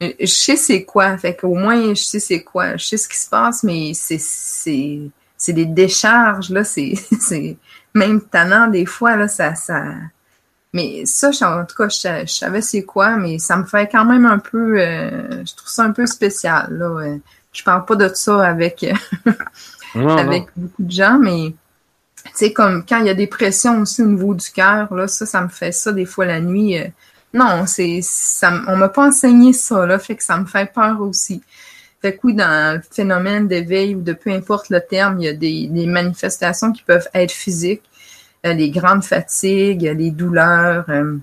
Speaker 2: je sais c'est quoi. Fait qu'au moins, je sais c'est quoi. Je sais ce qui se passe, mais c'est c'est des décharges, là. C'est même tannant des fois, là, ça... ça mais ça, en tout cas, je, savais c'est quoi, mais ça me fait quand même un peu... je trouve ça un peu spécial, là. Je parle pas de ça avec avec beaucoup de gens, mais tu sais, comme quand il y a des pressions aussi au niveau du cœur, là, ça, ça me fait ça des fois la nuit. Euh, non, c'est ça on m'a pas enseigné ça, là, fait que ça me fait peur aussi. Fait que oui, dans le phénomène d'éveil ou de peu importe le terme, il y a des, des manifestations qui peuvent être physiques, euh, les grandes fatigues, les douleurs. Euh,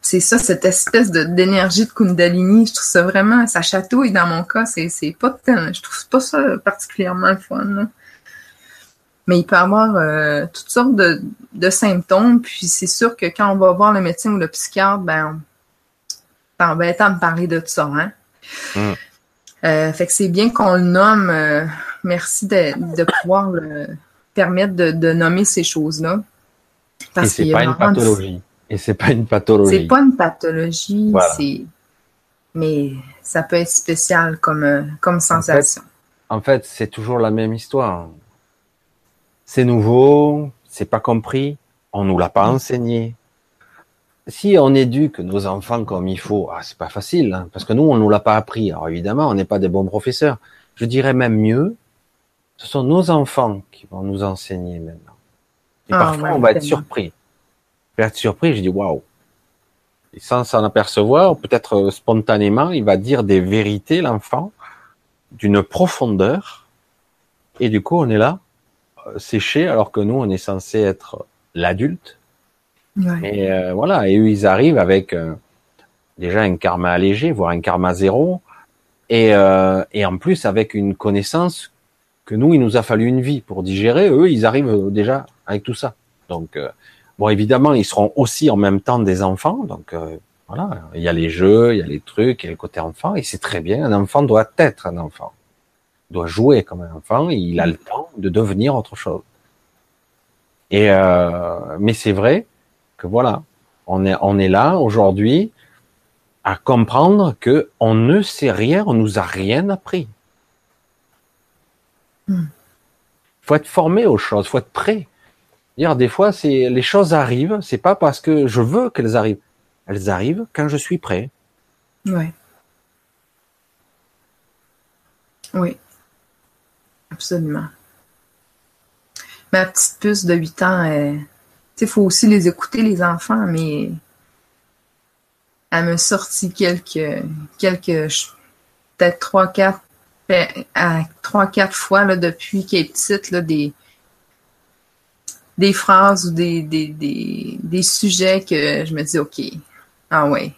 Speaker 2: c'est ça, cette espèce de d'énergie de Kundalini. Je trouve ça vraiment, ça chatouille dans mon cas. C'est, c'est pas je trouve pas ça particulièrement fun. Mais il peut avoir euh, toutes sortes de, de, symptômes. Puis c'est sûr que quand on va voir le médecin ou le psychiatre, ben, être à me parler de ça. Hein? Mm. Euh, fait que c'est bien qu'on le nomme. Euh, merci de, de pouvoir le permettre de, de nommer ces choses-là.
Speaker 1: Parce Et c'est pas une pathologie. Et c'est pas une pathologie.
Speaker 2: C'est pas une pathologie, c'est mais ça peut être spécial comme euh, comme sensation.
Speaker 1: En fait, c'est toujours la même histoire. C'est nouveau, c'est pas compris, on nous l'a pas mm. enseigné. Si on éduque nos enfants comme il faut, ah, c'est pas facile, hein, parce que nous, on nous l'a pas appris. Alors évidemment, on n'est pas des bons professeurs. Je dirais même mieux, ce sont nos enfants qui vont nous enseigner maintenant. Et ah, parfois, on va être surpris être surpris, je dis waouh. Et sans s'en apercevoir, peut-être euh, spontanément, il va dire des vérités, l'enfant, d'une profondeur. Et du coup, on est là, euh, séché, alors que nous, on est censé être l'adulte. Et euh, voilà, et eux, ils arrivent avec déjà un karma allégé, voire un karma zéro, et, et en plus avec une connaissance que nous, il nous a fallu une vie pour digérer. Eux, ils arrivent déjà avec tout ça. Donc, Bon, évidemment, ils seront aussi en même temps des enfants, donc euh, voilà, il y a les jeux, il y a les trucs, il y a le côté enfant, et c'est très bien. Un enfant doit être un enfant, il doit jouer comme un enfant, il a le temps de devenir autre chose. Et euh, mais c'est vrai que voilà, on est on est là aujourd'hui à comprendre que on ne sait rien, on nous a rien appris. Il Faut être formé aux choses, il faut être prêt. Dire des fois, c'est les choses arrivent, c'est pas parce que je veux qu'elles arrivent, elles arrivent quand je suis prêt.
Speaker 2: Oui. Oui, absolument. Ma petite puce de 8 ans, euh, il faut aussi les écouter, les enfants, mais elle me sortit quelques, quelques peut-être 3-4 à trois, quatre fois là, depuis qu'elle est petite là, des, des phrases ou des, des, des, des, sujets que je me dis OK, ah ouais,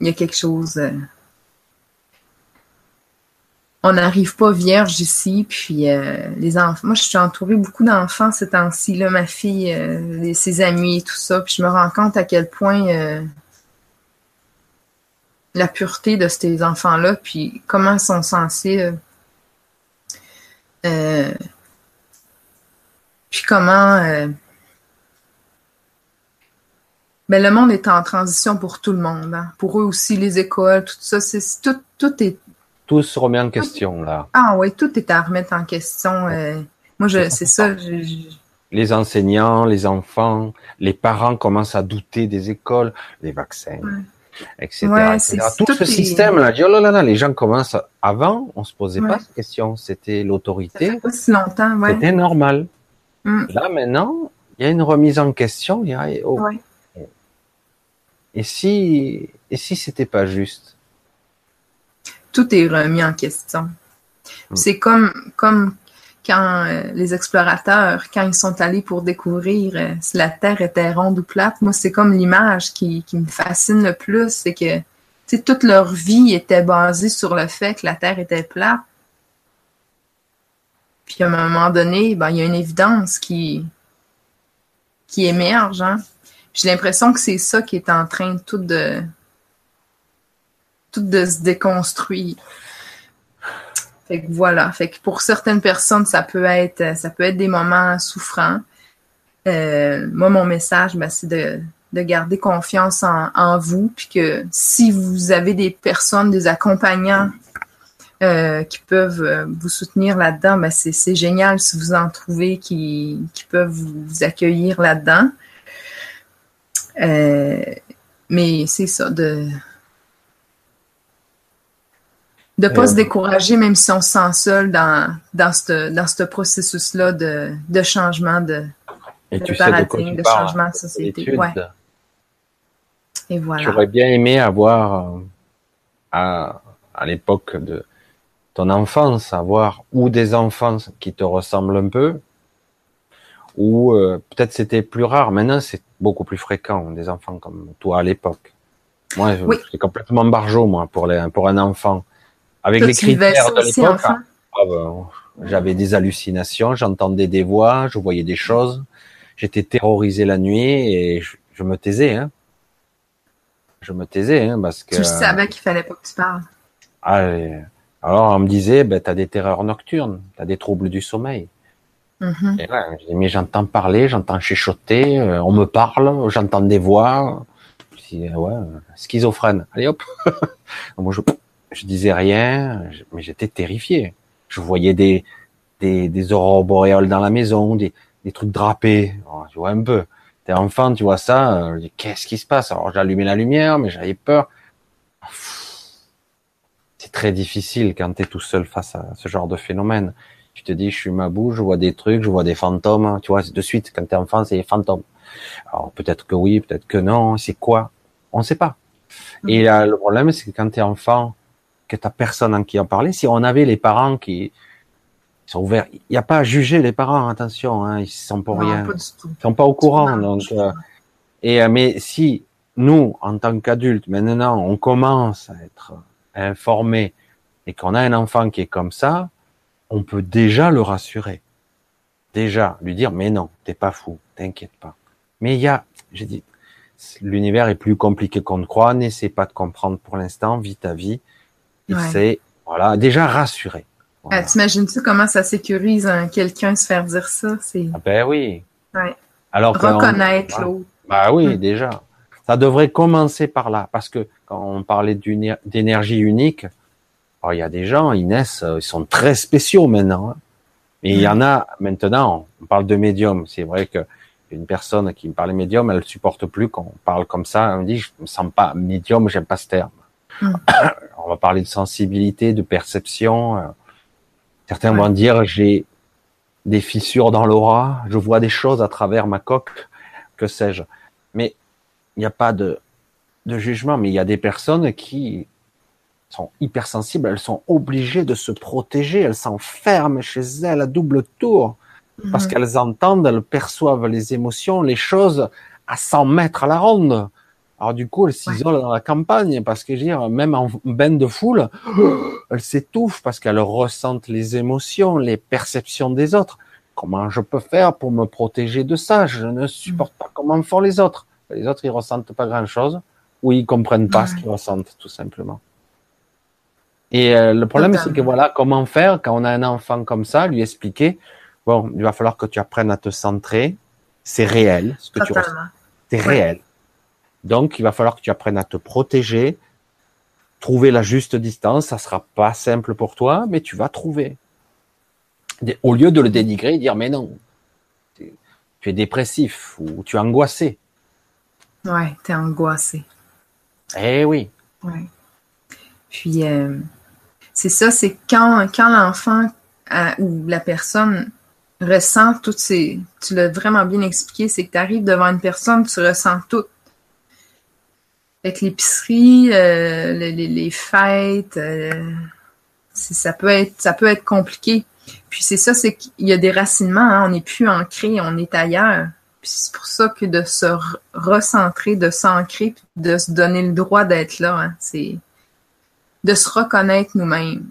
Speaker 2: il y a quelque chose. Euh, on n'arrive pas vierge ici, puis euh, les enfants. Moi, je suis entourée beaucoup d'enfants ces temps-ci, là, ma fille, euh, ses amis et tout ça. Puis je me rends compte à quel point la pureté de ces enfants-là, puis comment ils sont censés puis comment. Mais ben, le monde est en transition pour tout le monde. Hein. Pour eux aussi, les écoles, tout ça, c'est tout, tout est
Speaker 1: tout se remet en question là.
Speaker 2: Ah oui, tout est à remettre en question. Euh, moi, je, c'est ça.
Speaker 1: Les enseignants, les enfants, les parents commencent à douter des écoles, les vaccins, etc. Tout, ce système-là, oh là, là, les gens commencent. Avant, on se posait pas cette question. C'était l'autorité.
Speaker 2: Pas si longtemps, ouais.
Speaker 1: C'était normal. Mm. Là, maintenant, il y a une remise en question. Il y a, oh. Et si, et si c'était pas juste?
Speaker 2: tout est remis en question. Mm. C'est comme, comme quand euh, les explorateurs, quand ils sont allés pour découvrir euh, si la Terre était ronde ou plate, moi, c'est comme l'image qui, me fascine le plus, c'est que toute leur vie était basée sur le fait que la Terre était plate. Puis à un moment donné, ben, il y a une évidence qui, qui émerge. Hein. J'ai l'impression que c'est ça qui est en train tout de se déconstruire. Fait que voilà. Fait que pour certaines personnes, ça peut être, ça peut être des moments souffrants. Euh, moi, mon message, ben, c'est de, garder confiance en, vous, puis que si vous avez des personnes, des accompagnants euh, qui peuvent euh, vous soutenir là-dedans, ben c'est génial si vous en trouvez qui, peuvent vous, accueillir là-dedans. mais c'est ça, de, de pas se décourager, même si on se sent seul dans, dans ce dans ce processus-là de, de changement de,
Speaker 1: Et de paradigme, de, changement de société. Ouais. Et voilà. J'aurais bien aimé avoir, euh, à, à l'époque de ton enfance, avoir ou des enfants qui te ressemblent un peu, ou euh, peut-être c'était plus rare. Maintenant, c'est beaucoup plus fréquent, des enfants comme toi à l'époque. Moi, je, complètement barjot, moi, pour, les, pour un enfant. Avec les critères de l'époque, ah, ben, j'avais des hallucinations, j'entendais des voix, je voyais des choses. J'étais terrorisé la nuit et je, me taisais. Hein. Je me taisais hein, parce que.
Speaker 2: Tu savais qu'il fallait pas que tu parles.
Speaker 1: Ah, alors on me disait, ben as des terreurs nocturnes, tu as des troubles du sommeil. Et là, mais j'entends parler, j'entends chuchoter, euh, on me parle, j'entends des voix. Je dis, ouais, schizophrène. Allez hop. Moi, je, je disais rien, mais j'étais terrifié. Je voyais des, des, des aurores boréales dans la maison, des, des trucs drapés. Oh, tu vois un peu. T'es enfant, tu vois ça. Euh, qu'est-ce qui se passe? Alors j'allumais la lumière, mais j'avais peur. C'est très difficile quand tu es tout seul face à ce genre de phénomène. Tu te dis, je suis ma bouche, je vois des trucs, je vois des fantômes. Tu vois, de suite, quand t'es enfant, c'est des fantômes. Alors peut-être que oui, peut-être que non. C'est quoi? On ne sait pas. Et le problème, c'est que quand tu es enfant, que t'as personne en qui en parler. Si on avait les parents qui sont ouverts, il n'y a pas à juger les parents, attention, hein, ils sont pour rien, ils sont pas au courant. Donc, euh, et euh, mais si nous, en tant qu'adultes, maintenant, on commence à être informés et qu'on a un enfant qui est comme ça, on peut déjà le rassurer, déjà lui dire mais non, t'es pas fou, t'inquiète pas. Mais il y a, j'ai dit, l'univers est plus compliqué qu'on ne croit, n'essaie pas de comprendre pour l'instant, vis ta vie c'est voilà déjà rassuré.
Speaker 2: Ah, t'imagines-tu comment ça sécurise quelqu'un se faire dire ça? C'est.
Speaker 1: Ah ben oui.
Speaker 2: Ouais. Alors reconnaître l'autre.
Speaker 1: Bah oui, hmm. déjà. Ça devrait commencer par là, parce que quand on parlait d'énergie unique, oh, il y a des gens, ils naissent, euh, ils sont très spéciaux maintenant. Hein. Mais il y en a maintenant. On parle de médium. C'est vrai que une personne qui me parlait médium, elle supporte plus qu'on parle comme ça. Elle me dit, je me sens pas médium, j'aime pas ce terme. Hmm. On va parler de sensibilité, de perception. Certains vont dire j'ai des fissures dans l'aura, je vois des choses à travers ma coque, que sais-je. Mais il n'y a pas de, de jugement, mais il y a des personnes qui sont hypersensibles, elles sont obligées de se protéger, elles s'enferment chez elles à double tour, parce mhm. qu'elles entendent, elles perçoivent les émotions, les choses à 100 mètres à la ronde. Alors du coup, elles s'isolent dans la campagne, parce que je veux dire, même en bain de foule, elles s'étouffent parce qu'elles ressentent les émotions, les perceptions des autres. Comment je peux faire pour me protéger de ça? Je ne supporte pas comment font les autres. Les autres, ils ressentent pas grand-chose, ou ils comprennent pas ce qu'ils ressentent, tout simplement. Et euh, le problème, c'est que voilà, comment faire quand on a un enfant comme ça, lui expliquer, bon, il va falloir que tu apprennes à te centrer, c'est réel, ce que tu ressens, c'est réel. Donc, il va falloir que tu apprennes à te protéger, trouver la juste distance, ça sera pas simple pour toi, mais tu vas trouver. Au lieu de le dénigrer et dire, mais non, tu es dépressif ou tu es angoissé.
Speaker 2: Ouais, tu es angoissé.
Speaker 1: Eh oui.
Speaker 2: Ouais. Puis, euh, c'est ça, c'est quand, quand l'enfant euh, ou la personne ressent toutes ces. Tu l'as vraiment bien expliqué, c'est que tu arrives devant une personne, tu ressens tout. Avec l'épicerie, euh, les, fêtes, euh, ça peut être ça peut être compliqué. Puis c'est ça, c'est qu'il y a des racinements, hein, on n'est plus ancré, on est ailleurs. Puis c'est pour ça que de se recentrer, de s'ancrer, de se donner le droit d'être là, hein, c'est de se reconnaître nous-mêmes.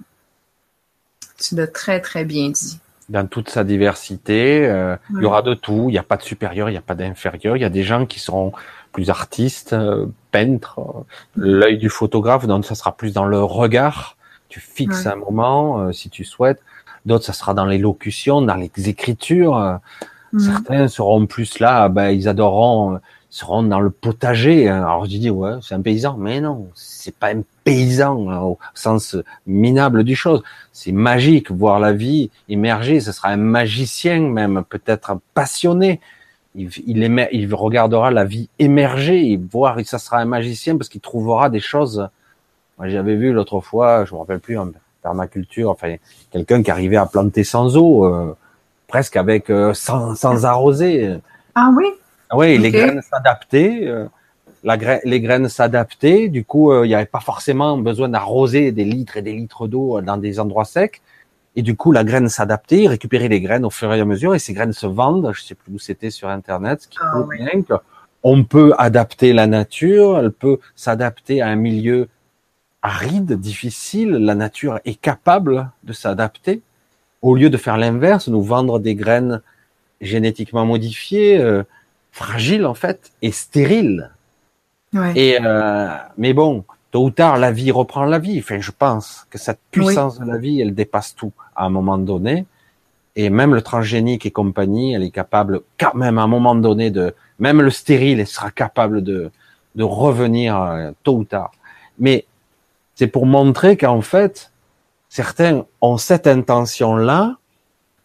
Speaker 2: Tu l'as très, très bien dit.
Speaker 1: Dans toute sa diversité, euh, il y aura de tout. Il n'y a pas de supérieur, il n'y a pas d'inférieur. Il y a des gens qui seront plus artistes, euh, peintres, euh, l'œil du photographe, donc ça sera plus dans le regard. Tu fixes un moment, si tu souhaites. D'autres, ça sera dans l'élocution, dans les écritures. Certains seront plus là, ben, ils adoreront se rendre dans le potager. Alors je dis ouais, c'est un paysan, mais non, c'est pas un paysan hein, au sens minable du chose. C'est magique, voir la vie émerger. Ce sera un magicien même, peut-être passionné. Il, il, il regardera la vie émerger et voir. Ça sera un magicien parce qu'il trouvera des choses. Moi, j'avais vu l'autre fois, je me rappelle plus en permaculture, enfin quelqu'un qui arrivait à planter sans eau, euh, presque avec euh, sans, sans arroser.
Speaker 2: Ah oui?
Speaker 1: Ah oui, les graines s'adaptaient. Euh, les graines s'adaptaient. Du coup, euh, il n'y avait pas forcément besoin d'arroser des litres et des litres d'eau dans des endroits secs. Et du coup, la graine s'adaptait, récupérer les graines au fur et à mesure, et ces graines se vendent. Je sais plus où c'était sur Internet, ce qui ah, bien on peut adapter la nature, elle peut s'adapter à un milieu aride, difficile. La nature est capable de s'adapter. Au lieu de faire l'inverse, nous vendre des graines génétiquement modifiées, euh, fragile en fait et Et euh, mais bon, tôt ou tard, la vie reprend la vie. Enfin, je pense que cette puissance de la vie, elle dépasse tout à un moment donné. Et même le transgénique et compagnie, elle est capable quand même à un moment donné de, même le stérile, elle sera capable de de revenir euh, tôt ou tard. Mais c'est pour montrer qu'en fait, certains ont cette intention-là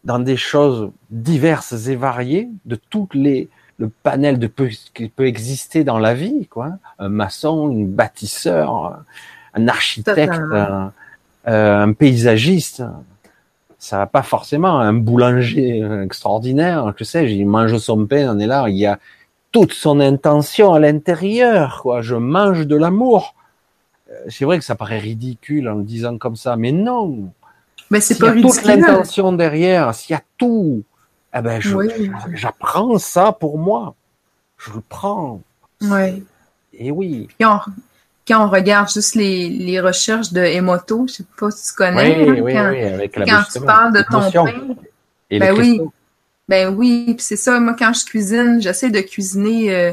Speaker 1: dans des choses diverses et variées de toutes les le panel de qui peut exister dans la vie, quoi. Un maçon, une bâtisseur, un architecte, un, euh, un, paysagiste. Ça va pas forcément un boulanger extraordinaire, que sais-je, il mange son pain, on est là, il y a toute son intention à l'intérieur, quoi. Je mange de l'amour. Euh, c'est vrai que ça paraît ridicule en le disant comme ça, mais non.
Speaker 2: Mais c'est pas
Speaker 1: ridicule. toute l'intention derrière, s'il y a tout, eh ben, j'apprends ça pour moi. Je le prends.
Speaker 2: Oui.
Speaker 1: Et oui.
Speaker 2: Quand on, quand on regarde juste les, les, recherches de Emoto, je sais pas si tu connais.
Speaker 1: Oui, hein, oui, quand, oui, avec la
Speaker 2: quand tu parles de ton pain. ben oui. Ben oui, c'est ça. Moi, quand je cuisine, j'essaie de cuisiner euh,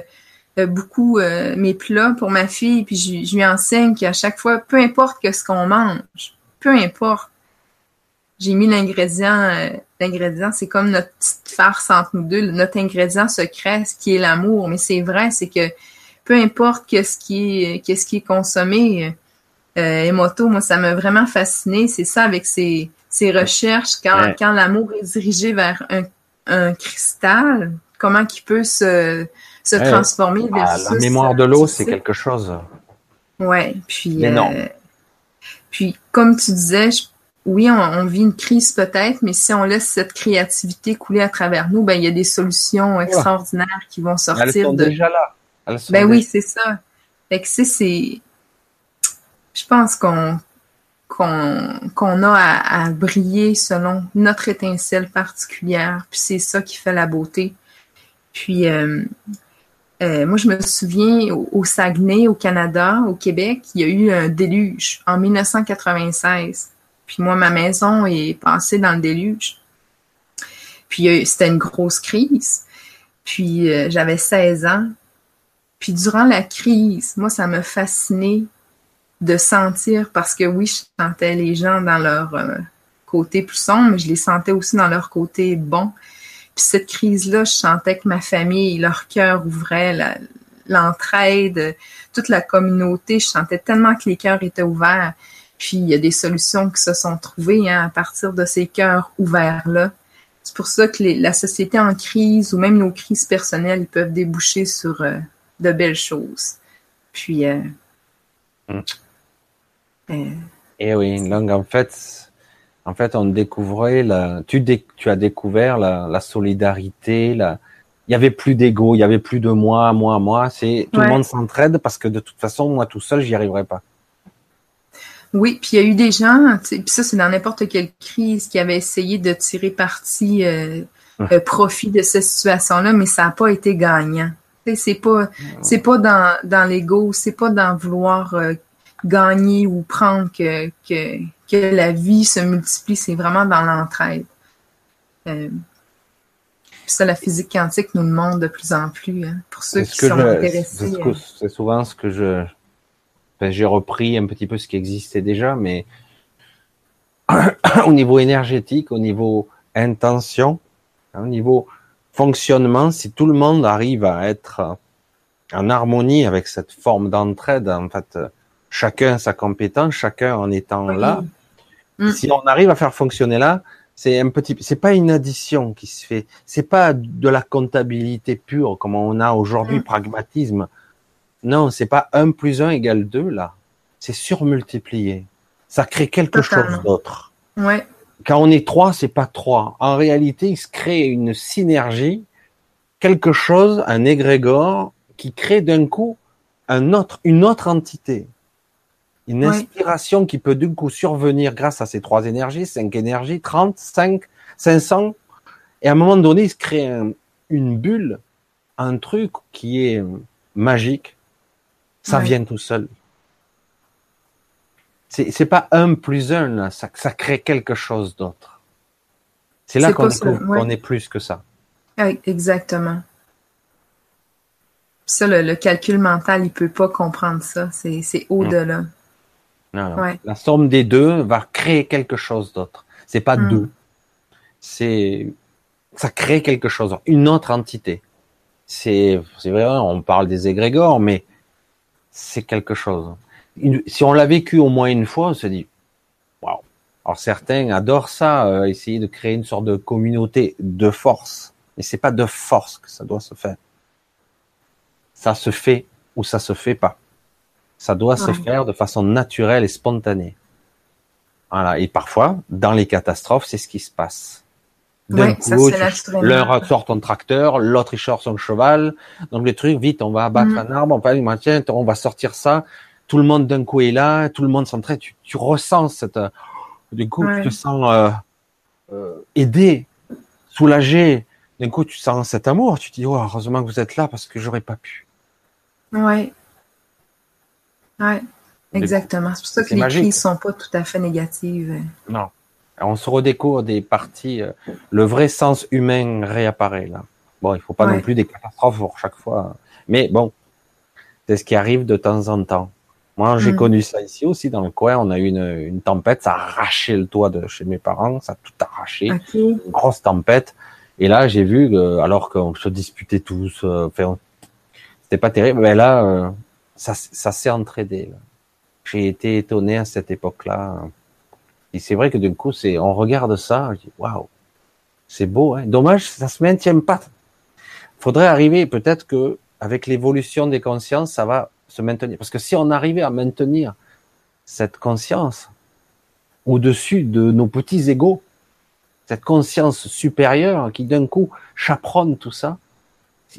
Speaker 2: euh, beaucoup euh, mes plats pour ma fille, puis je, je lui enseigne qu'à chaque fois, peu importe que ce qu'on mange, peu importe, j'ai mis l'ingrédient, euh, l'ingrédient, c'est comme notre petite farce entre nous deux, notre ingrédient secret, ce qui est l'amour. Mais c'est vrai, c'est que peu importe qui est, qu'est-ce qui est consommé, euh, Emoto, moi, ça m'a vraiment fasciné. C'est ça avec ses, ses recherches, quand, quand l'amour est dirigé vers un, un cristal, comment qu'il peut se, se transformer
Speaker 1: ah, La mémoire de l'eau, c'est quelque chose.
Speaker 2: Ouais, puis, euh, puis comme tu disais, je oui, on, vit une crise peut-être, mais si on laisse cette créativité couler à travers nous, ben il y a des solutions extraordinaires qui vont sortir
Speaker 1: Elles sont
Speaker 2: de.
Speaker 1: Déjà là.
Speaker 2: ben oui, c'est ça. Fait que c'est, je pense qu'on qu'on a à, briller selon notre étincelle particulière. Puis c'est ça qui fait la beauté. Puis euh, euh, moi, je me souviens au, Saguenay, au Canada, au Québec, il y a eu un déluge en 1996. Puis moi, ma maison est passée dans le déluge. Puis c'était une grosse crise. Puis euh, j'avais 16 ans. Puis durant la crise, moi, ça m'a fasciné de sentir, parce que oui, je sentais les gens dans leur euh, côté plus sombre, mais je les sentais aussi dans leur côté bon. Puis cette crise-là, je sentais que ma famille, leur cœur ouvrait, l'entraide, toute la communauté, je sentais tellement que les cœurs étaient ouverts. Puis il y a des solutions qui se sont trouvées hein, à partir de ces cœurs ouverts-là. C'est pour ça que la société en crise ou même nos crises personnelles, peuvent déboucher sur euh, de belles choses. Puis, euh,
Speaker 1: mm. Et eh oui, donc en fait, en fait, on découvrait la, tu, tu as découvert la, la solidarité, la, il y avait plus d'ego, il y avait plus de moi, moi, moi. C'est tout le monde s'entraide parce que de toute façon, moi tout seul, j'y arriverai pas.
Speaker 2: Oui, puis il y a eu des gens, puis ça c'est dans n'importe quelle crise, qui avaient essayé de tirer parti, euh, euh, profit de cette situation-là, mais ça n'a pas été gagnant. C'est pas, c'est pas dans, dans l'ego, c'est pas dans vouloir euh, gagner ou prendre que, que, que la vie se multiplie, c'est vraiment dans l'entraide. Ça, la physique quantique nous le montre de plus en plus. Hein, pour ceux qui sont intéressés.
Speaker 1: C'est souvent ce que je. J'ai repris un petit peu ce qui existait déjà, mais au niveau énergétique, au niveau intention, hein, au niveau fonctionnement, si tout le monde arrive à être en harmonie avec cette forme d'entraide, en fait, chacun sa compétence, chacun en étant là. Mm. Si on arrive à faire fonctionner là, c'est un petit, c'est pas une addition qui se fait, c'est pas de la comptabilité pure comme on a aujourd'hui, mm. pragmatisme. Non, c'est pas 1 plus 1 égale 2 là. C'est surmultiplié. Ça crée quelque chose d'autre.
Speaker 2: Ouais.
Speaker 1: Quand on est trois, c'est pas trois. En réalité, il se crée une synergie, quelque chose, un égrégore, qui crée d'un coup un autre, une autre entité une inspiration qui peut du coup survenir grâce à ces trois énergies, cinq énergies, 30, 5, 500, et à un moment donné, il se crée une bulle, un truc qui est magique. Ça vient tout seul. C'est, c'est pas un plus un, là. Ça, ça crée quelque chose d'autre. C'est là qu'on est, est plus que ça.
Speaker 2: exactement. Ça, le, calcul mental, il peut pas comprendre ça. C'est, c'est au-delà.
Speaker 1: La somme des deux va créer quelque chose d'autre. C'est pas hmm. deux. C'est, ça crée quelque chose, une autre entité. C'est, c'est vrai, on parle des égrégores, mais c'est quelque chose. si on l'a vécu au moins une fois, on se dit, waouh. Alors certains adorent ça, euh, essayer de créer une sorte de communauté de force. Mais c'est pas de force que ça doit se faire. Ça se fait ou ça se fait pas. Ça doit se faire de façon naturelle et spontanée. Voilà. Et parfois, dans les catastrophes, c'est ce qui se passe. D'un coup, l'un sort ton tracteur, l'autre il sort son cheval. Donc le truc, vite, on va abattre mm. un arbre, on va, tiens, on va sortir ça. Tout le monde d'un coup est là, tout le monde s'entraide. Tu, tu ressens cette, du coup, tu te sens euh, euh, aidé, soulagé. D'un coup, tu sens cet amour. Tu te dis, oh, heureusement que vous êtes là parce que j'aurais pas pu.
Speaker 2: Ouais. Oui, exactement. C'est pour ça que les crises ne sont pas tout à fait négatives.
Speaker 1: Non. On se redécouvre des parties. Euh, le vrai sens humain réapparaît là. Bon, il faut pas non plus des catastrophes pour chaque fois. Mais bon, c'est ce qui arrive de temps en temps. Moi, j'ai mm. connu ça ici aussi dans le coin. On a eu une, une, tempête, ça a arraché le toit de chez mes parents, ça a tout arraché, une grosse tempête. Et là, j'ai vu, que, alors qu'on se disputait tous, euh, enfin, c'était pas terrible. Mais là, euh, ça, ça s'est entraidé. J'ai été étonné à cette époque-là. Et c'est vrai que du coup, c'est, on regarde ça, je dis, waouh, c'est beau, hein. Dommage, ça se maintient pas. Faudrait arriver, peut-être que, avec l'évolution des consciences, ça va se maintenir. Parce que si on arrivait à maintenir cette conscience au-dessus de nos petits égaux, cette conscience supérieure qui d'un coup chaperonne tout ça,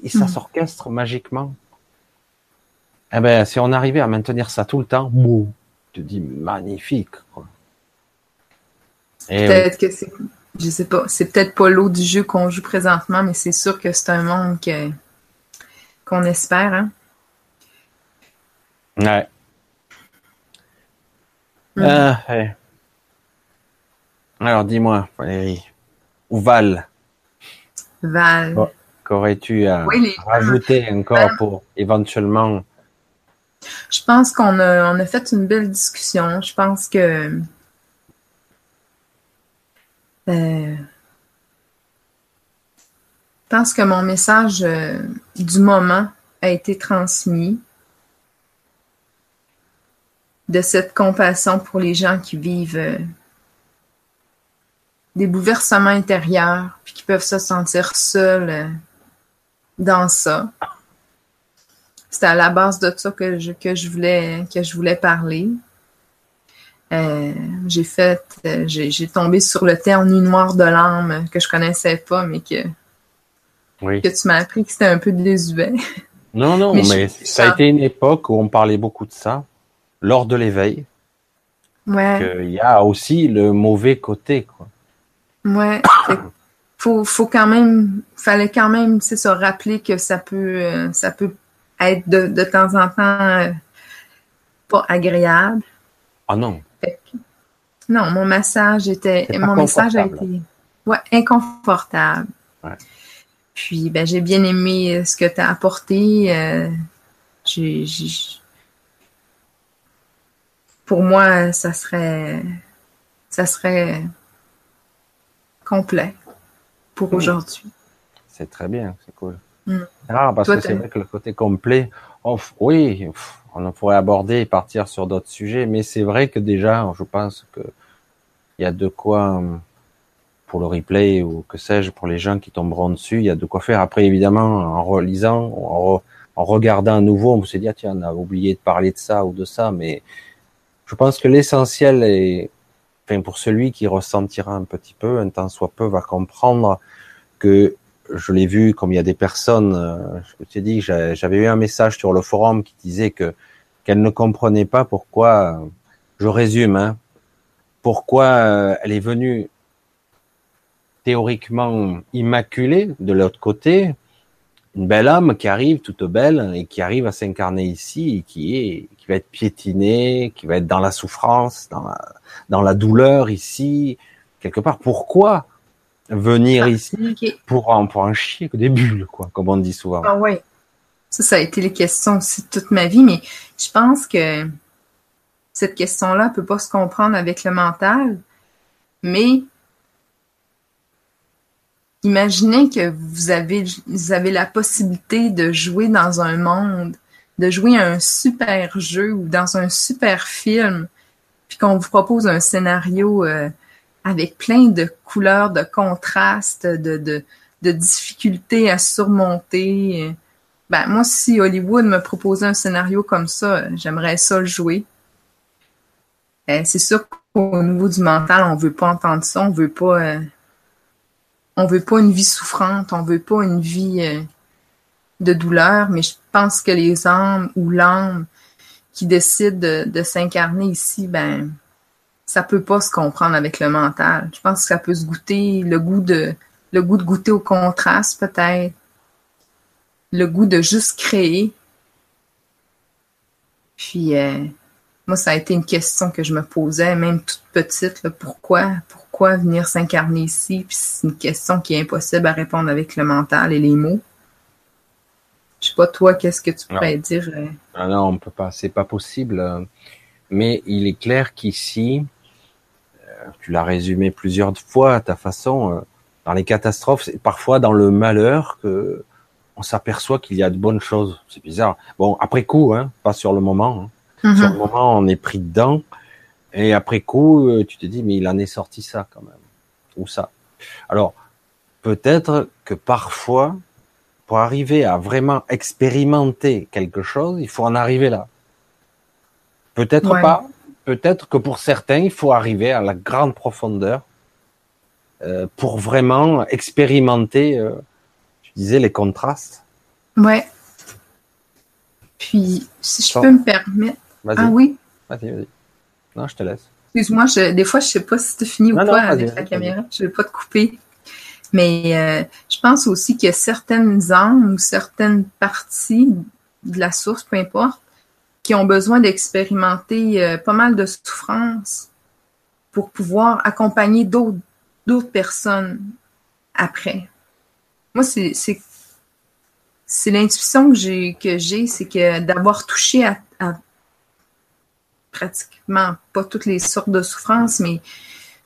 Speaker 1: et ça hmm. s'orchestre magiquement. Eh ben, si on arrivait à maintenir ça tout le temps, bon, te dis magnifique.
Speaker 2: Peut-être que c'est, je sais pas, c'est peut-être pas l'eau du jeu qu'on joue présentement, mais c'est sûr que c'est un monde que, qu'on espère, hein.
Speaker 1: Ouais. Mm. Ah, Alors, dis-moi, Valérie, ou Val
Speaker 2: Val.
Speaker 1: Qu'aurais-tu à rajouter encore pour éventuellement
Speaker 2: je pense qu'on a, on a fait une belle discussion. Je pense que euh, je pense que mon message euh, du moment a été transmis de cette compassion pour les gens qui vivent euh, des bouleversements intérieurs puis qui peuvent se sentir seuls dans ça. C'était à la base de ça que je, voulais, que je voulais parler. Euh, j'ai fait, euh, j'ai tombé sur le terme nuit noire de l'âme que je connaissais pas, mais que, que tu m'as appris que c'était un peu désuet.
Speaker 1: Non, non, mais, ça a été une époque où on parlait beaucoup de ça, lors de l'éveil.
Speaker 2: Ouais.
Speaker 1: Il y a aussi le mauvais côté, quoi.
Speaker 2: Ouais. faut, faut quand même, fallait quand même, c'est se rappeler que ça peut, euh, ça peut être de, de temps en temps pas agréable.
Speaker 1: Ah non.
Speaker 2: Non, mon massage était. Mon message a été ouais, inconfortable. Ouais. Puis ben, j'ai bien aimé euh, ce que tu as apporté. Euh, pour moi, ça serait ça serait complet pour aujourd'hui.
Speaker 1: C'est très bien, c'est cool. Rare parce que c'est vrai que le côté complet, oui, on pourrait aborder et partir sur d'autres sujets, mais c'est vrai que déjà, je pense que il y a de quoi pour le replay ou que sais-je pour les gens qui tomberont dessus, il y a de quoi faire. Après, évidemment, en relisant, en, regardant à nouveau, on se dit ah tiens, on a oublié de parler de ça ou de ça, mais je pense que l'essentiel est, pour celui qui ressentira un petit peu, un temps soit peu, va comprendre que je l'ai vu comme il y a des personnes, je t'ai dit, j'avais eu un message sur le forum qui disait que qu'elle ne comprenait pas pourquoi, je résume, hein, pourquoi euh, elle est venue théoriquement immaculée de l'autre côté, une belle âme qui arrive toute belle et qui arrive à s'incarner ici qui est qui va être piétinée, qui va être dans la souffrance, dans la douleur ici quelque part. Pourquoi venir ah, ici pour, en, pour en chier que des bulles, quoi, comme on dit souvent.
Speaker 2: Ah ouais. Ça, ça a été les questions aussi de toute ma vie, mais je pense que cette question-là peut pas se comprendre avec le mental, mais imaginez que vous avez, vous avez la possibilité de jouer dans un monde, de jouer un super jeu ou dans un super film, puis qu'on vous propose un scénario euh, avec plein de couleurs, de contrastes, de, difficultés à surmonter. Ben, moi, si Hollywood me proposait un scénario comme ça, j'aimerais ça le jouer. Euh, c'est sûr qu'au niveau du mental, on veut pas entendre ça, on veut pas, euh, on veut pas une vie souffrante, on veut pas une vie euh, de douleur, mais je pense que les âmes ou l'âme qui décident de, de s'incarner ici, ben, ça peut pas se comprendre avec le mental. Je pense que ça peut se goûter le goût de le goût de goûter au contraste peut-être, le goût de juste créer. Puis euh, moi, ça a été une question que je me posais, même toute petite, pourquoi, pourquoi venir s'incarner ici? Puis c'est une question qui est impossible à répondre avec le mental et les mots. Je sais pas toi, qu'est-ce que tu pourrais dire? Euh?
Speaker 1: Ah non, on peut pas, c'est pas possible. Mais il est clair qu'ici, tu l'as résumé plusieurs fois à ta façon, euh, dans les catastrophes, c'est parfois dans le malheur que on s'aperçoit qu'il y a de bonnes choses. C'est bizarre. Bon, après coup, hein, pas sur le moment. Hein. Mhm. Sur le moment, on est pris dedans. Et après coup, euh, tu te dis, mais il en est sorti ça quand même. Ou ça. Alors, peut-être que parfois, pour arriver à vraiment expérimenter quelque chose, il faut en arriver là. Peut-être pas, peut-être que pour certains, il faut arriver à la grande profondeur euh, pour vraiment expérimenter, euh, je disais, les contrastes.
Speaker 2: Ouais. Puis, si je peux me permettre. Ah oui?
Speaker 1: Vas-y, vas-y. Non, je te laisse.
Speaker 2: Excuse-moi, des fois, je ne sais pas si tu fini ou pas avec la caméra. Je ne vais pas te couper. Mais euh, je pense aussi qu'il y a certaines âmes ou certaines parties de la source, peu importe, qui ont besoin d'expérimenter euh, pas mal de souffrance pour pouvoir accompagner d'autres personnes après. Moi, c'est l'intuition que j'ai que j'ai, c'est que d'avoir touché à, pratiquement pas toutes les sortes de souffrances, mais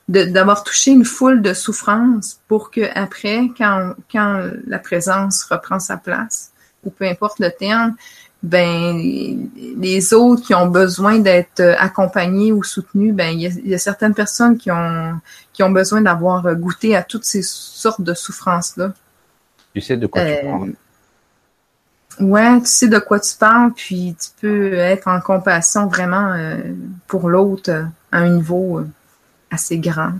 Speaker 2: d'avoir touché une foule de souffrances pour que après, quand, quand la présence reprend sa place, ou peu importe le terme, ben les autres qui ont besoin d'être accompagnés ou soutenus, ben il y a, certaines personnes qui ont qui ont besoin d'avoir goûté à toutes ces sortes de souffrances là.
Speaker 1: Tu sais de quoi tu euh, parles.
Speaker 2: Ouais, tu sais de quoi tu parles, puis tu peux être en compassion vraiment euh, pour l'autre euh, à un niveau euh, assez grand.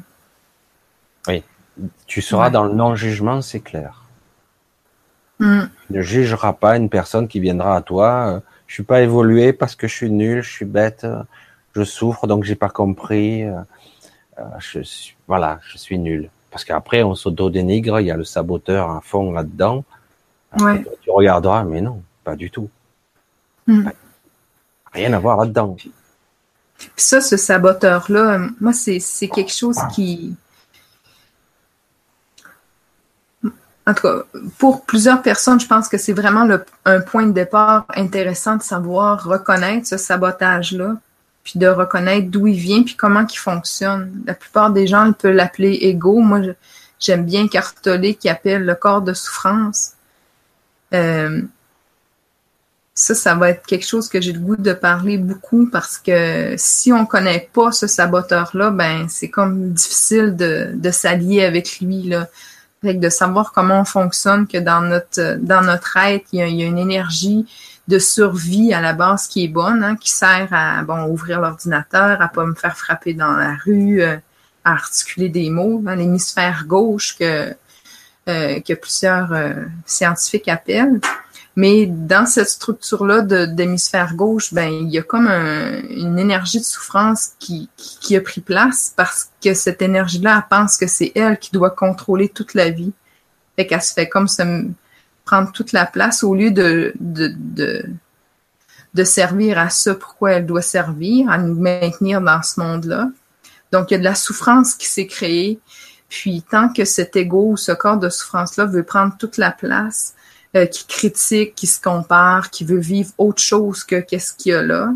Speaker 1: Oui, tu seras dans le non-jugement, c'est clair.
Speaker 2: Mm.
Speaker 1: Ne jugeras pas une personne qui viendra à toi. je suis pas évolué parce que je suis nul, je suis bête, je souffre donc j'ai pas compris. je suis, voilà, je suis nul. Parce qu'après on s'auto-dénigre, il y a le saboteur à fond là-dedans tu regarderas, mais non, pas du tout. Hmm. Rien à voir là-dedans.
Speaker 2: ça, ce saboteur-là, moi, c'est quelque chose qui. En tout cas, pour plusieurs personnes, je pense que c'est vraiment un point de départ intéressant de savoir reconnaître ce sabotage-là, puis de reconnaître d'où il vient, puis comment il fonctionne. La plupart des gens peuvent l'appeler ego. Moi, j'aime bien Cartolé qui appelle le corps de souffrance. Euh, ça, ça va être quelque chose que j'ai le goût de parler beaucoup parce que si on connaît pas ce saboteur-là, ben c'est comme difficile de, de s'allier avec lui. Là. De savoir comment on fonctionne, que dans notre dans notre être, il y a, une énergie de survie à la base qui est bonne, hein, qui sert à bon ouvrir l'ordinateur, à pas me faire frapper dans la rue, euh, à articuler des mots. L'hémisphère gauche que euh, que plusieurs euh, scientifiques appellent. Mais dans cette structure-là d'hémisphère gauche, ben il y a comme une énergie de souffrance qui, a pris place parce que cette énergie-là, pense que c'est elle qui doit contrôler toute la vie. Fait qu'elle se fait comme se prendre toute la place au lieu de, de, de, de servir à ce pourquoi elle doit servir, à nous maintenir dans ce monde-là. Donc, il y a de la souffrance qui s'est créée puis tant que cet ego ou ce corps de souffrance-là veut prendre toute la place, euh, qui critique, qui se compare, qui veut vivre autre chose que qu'est-ce qu'il y a là,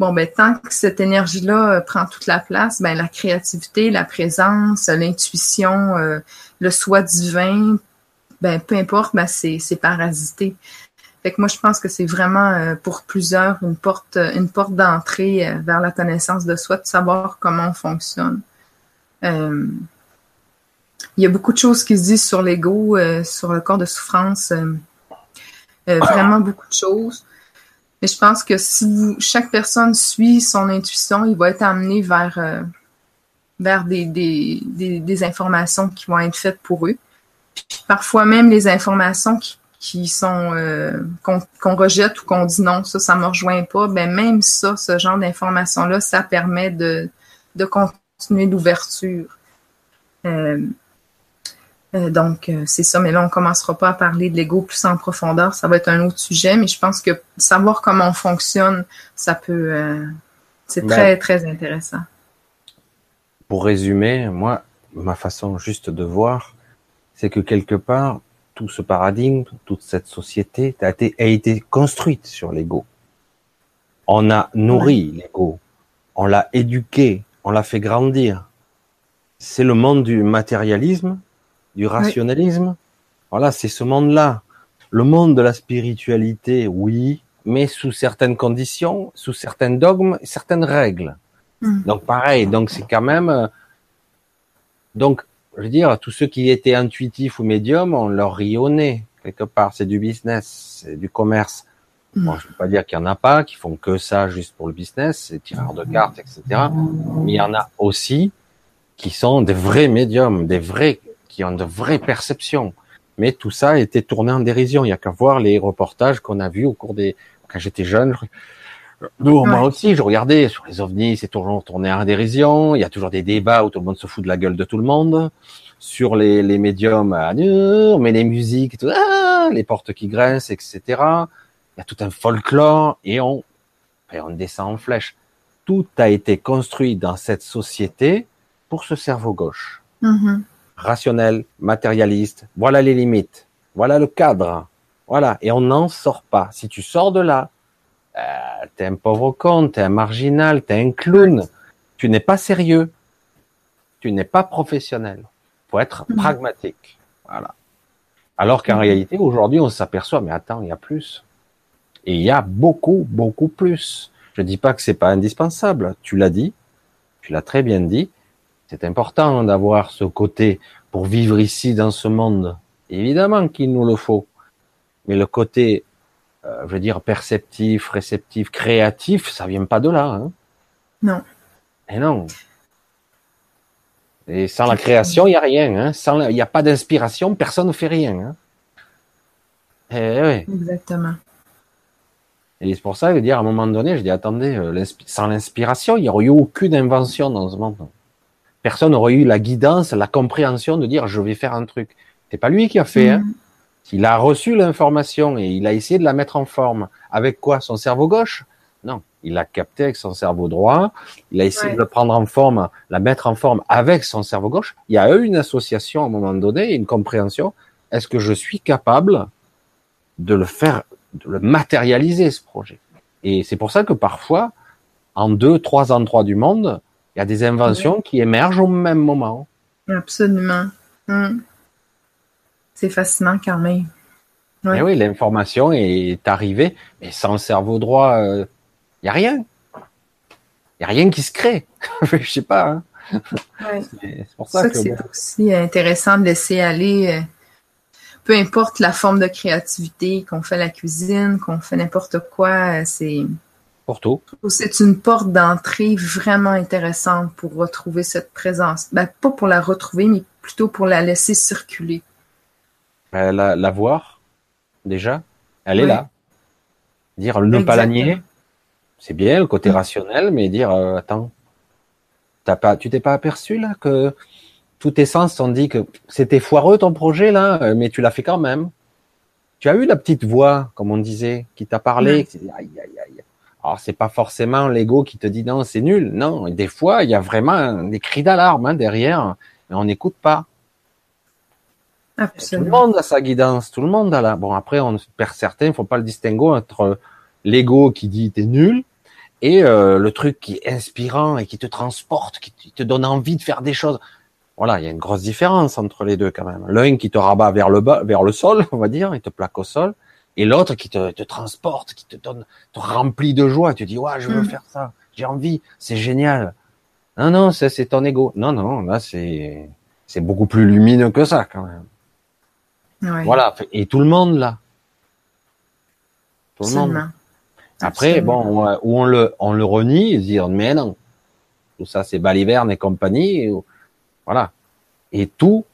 Speaker 2: bon ben tant que cette énergie-là euh, prend toute la place, ben la créativité, la présence, l'intuition, euh, le soi divin, ben peu importe, ben c'est c'est parasité. Fait que moi je pense que c'est vraiment pour plusieurs une porte une porte d'entrée vers la connaissance de soi, de savoir comment on fonctionne. Il y a beaucoup de choses qui se disent sur l'ego, euh, sur le corps de souffrance. Euh, euh, vraiment beaucoup de choses. Mais je pense que si chaque personne suit son intuition, il va être amené vers, vers des, des, des, informations qui vont être faites pour eux. parfois même les informations qui, qui sont qu'on rejette ou qu'on dit non, ça, ça me rejoint pas, ben même ça, ce genre d'informations-là, ça permet de, de continuer l'ouverture. Euh, donc, euh, c'est ça, mais là, on commencera pas à parler de l'ego plus en profondeur. Ça va être un autre sujet, mais je pense que savoir comment on fonctionne, ça peut. Euh, c'est ben, très, très intéressant.
Speaker 1: Pour résumer, moi, ma façon juste de voir, c'est que quelque part, tout ce paradigme, toute cette société a été, a été construite sur l'ego. On a nourri l'ego, on l'a éduqué, on l'a fait grandir. C'est le monde du matérialisme du rationalisme. Voilà, c'est ce monde-là. Le monde de la spiritualité, oui, mais sous certaines conditions, sous certains dogmes, certaines règles. Hmm. Donc pareil, donc c'est quand même. Euh, donc, je veux dire, tous ceux qui étaient intuitifs ou médiums, on leur rit quelque part. C'est du business, c'est du commerce. Hmm. Bon, je ne veux pas dire qu'il y en a pas qui font que ça juste pour le business, c'est tireurs de cartes, etc. Mais il y en a aussi qui sont des vrais médiums, des vrais qui ont de vraies perceptions. Mais tout ça a été tourné en dérision. Il y a qu'à voir les reportages qu'on a vus au cours des, quand j'étais jeune, nous, moi aussi, je regardais sur les ovnis, c'est toujours tourné en dérision. Il y a toujours des débats où tout le monde se fout de la gueule de tout le monde. Sur les, les médiums, on met les musiques, tout, ah, les portes qui grincent, etc. Il y a tout un folklore et on, et on descend en flèche. Tout a été construit dans cette société pour ce cerveau gauche.
Speaker 2: Mm-hmm.
Speaker 1: Rationnel, matérialiste. Voilà les limites. Voilà le cadre. Voilà. Et on n'en sort pas. Si tu sors de là, euh, t'es un pauvre con, t'es un marginal, t'es un clown. Tu n'es pas sérieux. Tu n'es pas professionnel. Faut être
Speaker 2: Mhm.
Speaker 1: pragmatique. Voilà. Alors qu'en
Speaker 2: Mhm.
Speaker 1: réalité, aujourd'hui, on s'aperçoit, mais attends, il y a plus. Et il y a beaucoup, beaucoup plus. Je dis pas que c'est pas indispensable. Tu l'as dit. Tu l'as très bien dit. C'est important d'avoir ce côté pour vivre ici dans ce monde. Évidemment qu'il nous le faut. Mais le côté, euh, je veux dire, perceptif, réceptif, créatif, ça vient pas de là. Hein.
Speaker 2: Non.
Speaker 1: Et non. Et sans la création, il y a rien. Hein. Sans, il n'y a pas d'inspiration, personne ne fait rien. Hein. Et, ouais.
Speaker 2: Exactement.
Speaker 1: Et c'est pour ça que dire à un moment donné, je dis attendez, euh, sans l'inspiration, il n'y aurait eu aucune invention dans ce monde. Personne n'aurait eu la guidance, la compréhension de dire je vais faire un truc. C'est pas lui qui a fait. Hein.
Speaker 2: Mhm.
Speaker 1: Il a reçu l'information et il a essayé de la mettre en forme. Avec quoi? Son cerveau gauche? Non. Il l'a capté avec son cerveau droit. Il a essayé
Speaker 2: Ouais.
Speaker 1: de le prendre en forme, la mettre en forme avec son cerveau gauche. Il y a eu une association à un moment donné, une compréhension. Est-ce que je suis capable de le faire, de le matérialiser, ce projet? Et c'est pour ça que parfois, en deux, trois endroits du monde, il y a des inventions qui émergent au même moment.
Speaker 2: Absolument. Mm. C'est fascinant quand même. Ouais.
Speaker 1: Eh oui, l'information est arrivée, mais sans le cerveau droit, il n'y a rien. Il n'y a rien qui se crée. Je sais pas. Hein.
Speaker 2: Ouais.
Speaker 1: C'est pour ça,
Speaker 2: ça
Speaker 1: que,
Speaker 2: que c'est
Speaker 1: bon,
Speaker 2: aussi intéressant de laisser aller, euh, peu importe la forme de créativité, qu'on fait la cuisine, qu'on fait n'importe quoi, euh, c'est c'est une porte d'entrée vraiment intéressante pour retrouver cette présence. Ben, pas pour la retrouver, mais plutôt pour la laisser circuler.
Speaker 1: Euh, La, la voir, déjà, elle est là. Dire ne pas la nier, c'est bien le côté rationnel, mais dire euh, attends, t'as pas, tu t'es pas aperçu là que tous tes sens t'ont dit que c'était foireux ton projet là, euh, mais tu l'as fait quand même. Tu as eu la petite voix, comme on disait, qui t'a parlé. Qui dit, aïe, aïe, aïe. Alors c'est pas forcément l'ego qui te dit non, c'est nul. Non, des fois il y a vraiment des cris d'alarme hein, derrière, mais on n'écoute pas. Tout le
Speaker 2: Absolument.
Speaker 1: monde a sa guidance, tout le monde a la. Bon, après, on perd certains, il faut pas le distinguer entre l'ego qui dit t'es nul et euh, le truc qui est inspirant et qui te transporte, qui te- te donne envie de faire des choses. Voilà, il y a une grosse différence entre les deux quand même. L'un qui te rabat vers le bas, vers le sol, on va dire, il te plaque au sol, et l'autre qui te, te transporte, qui te donne, te remplit de joie. Tu dis ouais, je veux
Speaker 2: Mm.
Speaker 1: faire ça, j'ai envie, c'est génial. Non, non, ça c'est ton ego. Non, non, là c'est c'est beaucoup plus lumineux que ça quand même.
Speaker 2: Ouais.
Speaker 1: Voilà, et tout le monde là. Tout le monde. Après,
Speaker 2: Absolument.
Speaker 1: bon, on- où on le, on le renie, et dire, mais non, tout ça c'est baliverne et compagnie, et- voilà. Et tout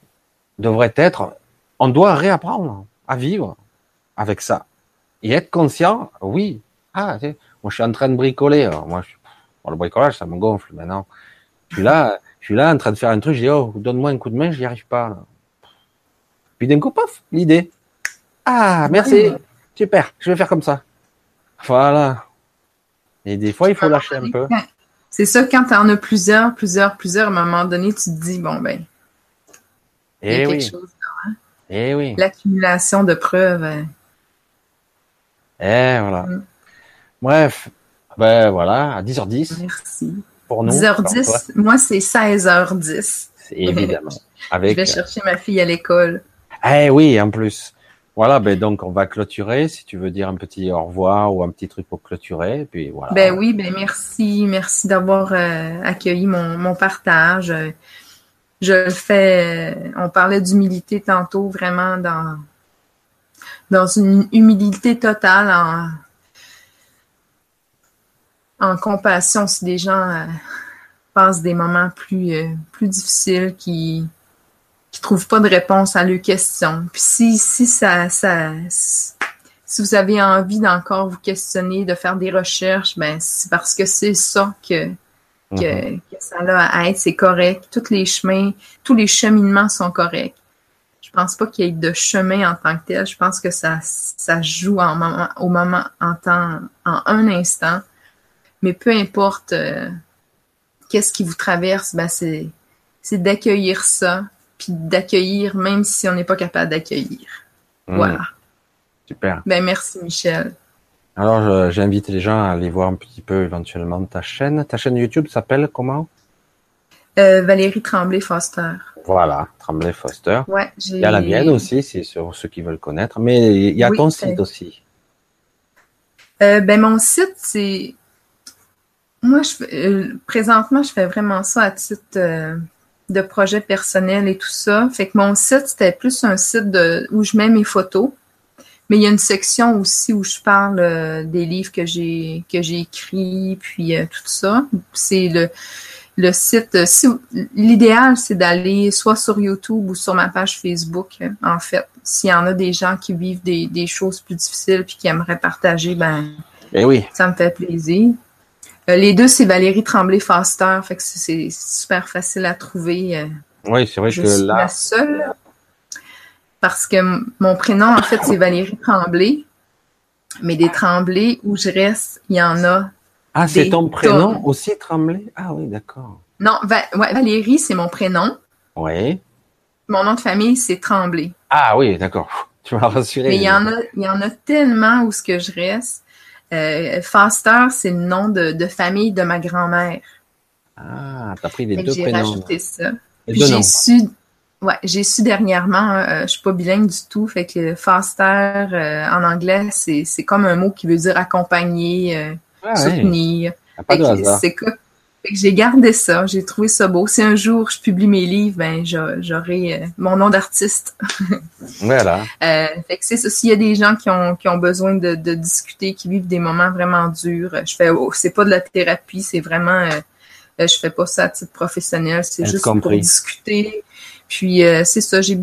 Speaker 1: devrait être, on doit réapprendre à vivre avec ça. Et être conscient, oui, ah, tu sais, moi je suis en train de bricoler, alors moi, je, bon, le bricolage ça me gonfle maintenant. Je suis là, je suis là en train de faire un truc, je dis, oh, donne-moi un coup de main, j'y arrive pas. là. Puis d'un coup, paf, l'idée. Ah, merci, super, je vais faire comme ça. Voilà. Et des fois, il faut lâcher un peu.
Speaker 2: C'est ça, quand tu en as plusieurs, plusieurs, plusieurs, à un moment donné, tu te dis, bon, ben, il y a
Speaker 1: Eh
Speaker 2: quelque
Speaker 1: oui,
Speaker 2: chose.
Speaker 1: eh oui.
Speaker 2: L'accumulation de preuves. euh,
Speaker 1: Eh voilà.
Speaker 2: Mm.
Speaker 1: Bref, ben voilà, à 10h10
Speaker 2: Merci.
Speaker 1: pour nous. Alors, toi,
Speaker 2: 10h10, moi, c'est 16h10.
Speaker 1: c'est évidemment.
Speaker 2: Je
Speaker 1: Avec.
Speaker 2: vais chercher ma fille à l'école.
Speaker 1: Eh oui, en plus. Voilà, ben donc on va clôturer. Si tu veux dire un petit au revoir ou un petit truc pour clôturer, puis voilà.
Speaker 2: Ben oui, ben merci. Merci d'avoir euh, accueilli mon, mon partage. Je le fais, euh, on parlait d'humilité tantôt, vraiment dans, dans une humilité totale, en, en compassion si des gens euh, passent des moments plus, euh, plus difficiles, qui qui trouvent pas de réponse à leurs questions. Puis si, si ça, ça si vous avez envie d'encore vous questionner, de faire des recherches, ben c'est parce que c'est ça que, que,
Speaker 1: Mhm.
Speaker 2: que ça a à être, c'est correct. Tous les chemins, tous les cheminements sont corrects. Je pense pas qu'il y ait de chemin en tant que tel. Je pense que ça, ça joue en moment, au moment, en temps, en un instant. Mais peu importe euh, qu'est-ce qui vous traverse, ben c'est, c'est d'accueillir ça, puis d'accueillir même si on n'est pas capable d'accueillir.
Speaker 1: Mhm.
Speaker 2: Voilà.
Speaker 1: Super.
Speaker 2: Ben merci Michel.
Speaker 1: Alors, j'invite les gens à aller voir un petit peu éventuellement ta chaîne. Ta chaîne YouTube s'appelle comment?
Speaker 2: Euh, Valérie Tremblay-Foster.
Speaker 1: Voilà, Tremblay Foster.
Speaker 2: Ouais.
Speaker 1: Il y a la mienne aussi, c'est sur ceux qui veulent connaître. Mais il y a
Speaker 2: Oui,
Speaker 1: ton site aussi.
Speaker 2: Euh, ben mon site, c'est... Moi, je euh, présentement, je fais vraiment ça à titre euh, de projet personnel et tout ça. Fait que mon site, c'était plus un site de, où je mets mes photos. Mais il y a une section aussi où je parle euh, des livres que j'ai que j'ai écrits, puis euh, tout ça. C'est le, le site. euh, si- L'idéal, c'est d'aller soit sur YouTube ou sur ma page Facebook, euh, en fait. S'il y en a des gens qui vivent des, des choses plus difficiles puis qui aimeraient partager, ben
Speaker 1: Eh oui,
Speaker 2: ça me fait plaisir. Euh, les deux, c'est Valérie Tremblay-Foster. Fait que c'est- super facile à trouver.
Speaker 1: oui, c'est vrai
Speaker 2: je
Speaker 1: que
Speaker 2: suis
Speaker 1: là,
Speaker 2: la seule parce que mon prénom, en fait, c'est Valérie Tremblay. Mais des Tremblay où je reste, il y en a.
Speaker 1: ah, c'est ton prénom aussi, Tremblay? Ah oui, d'accord.
Speaker 2: Non, Va- ouais, Valérie, c'est mon prénom.
Speaker 1: Oui.
Speaker 2: Mon nom de famille, c'est Tremblay.
Speaker 1: Ah oui, d'accord. Tu m'as rassuré.
Speaker 2: Mais il y en a, il y en a tellement où ce que je reste. Euh, Foster, c'est le nom de, de famille de ma grand-mère.
Speaker 1: Ah, t'as pris les deux
Speaker 2: J'ai
Speaker 1: prénoms.
Speaker 2: rajouté ça. J'ai su, ouais, j'ai su dernièrement, euh, je suis pas bilingue du tout, fait que foster euh, en anglais, c'est, c'est comme un mot qui veut dire accompagner, euh,
Speaker 1: Ah,
Speaker 2: soutenir. C'est que, j'ai gardé ça, j'ai trouvé ça beau. Si un jour je publie mes livres, ben j'a- j'aurai euh, mon nom d'artiste.
Speaker 1: Voilà.
Speaker 2: Euh, fait que c'est ça. S'il y a des gens qui ont, qui ont besoin de, de discuter, qui vivent des moments vraiment durs, je fais, oh, c'est pas de la thérapie, c'est vraiment, euh, euh, je fais pas ça à titre professionnel, c'est juste
Speaker 1: compris?
Speaker 2: pour discuter. Puis euh, c'est ça, j'ai,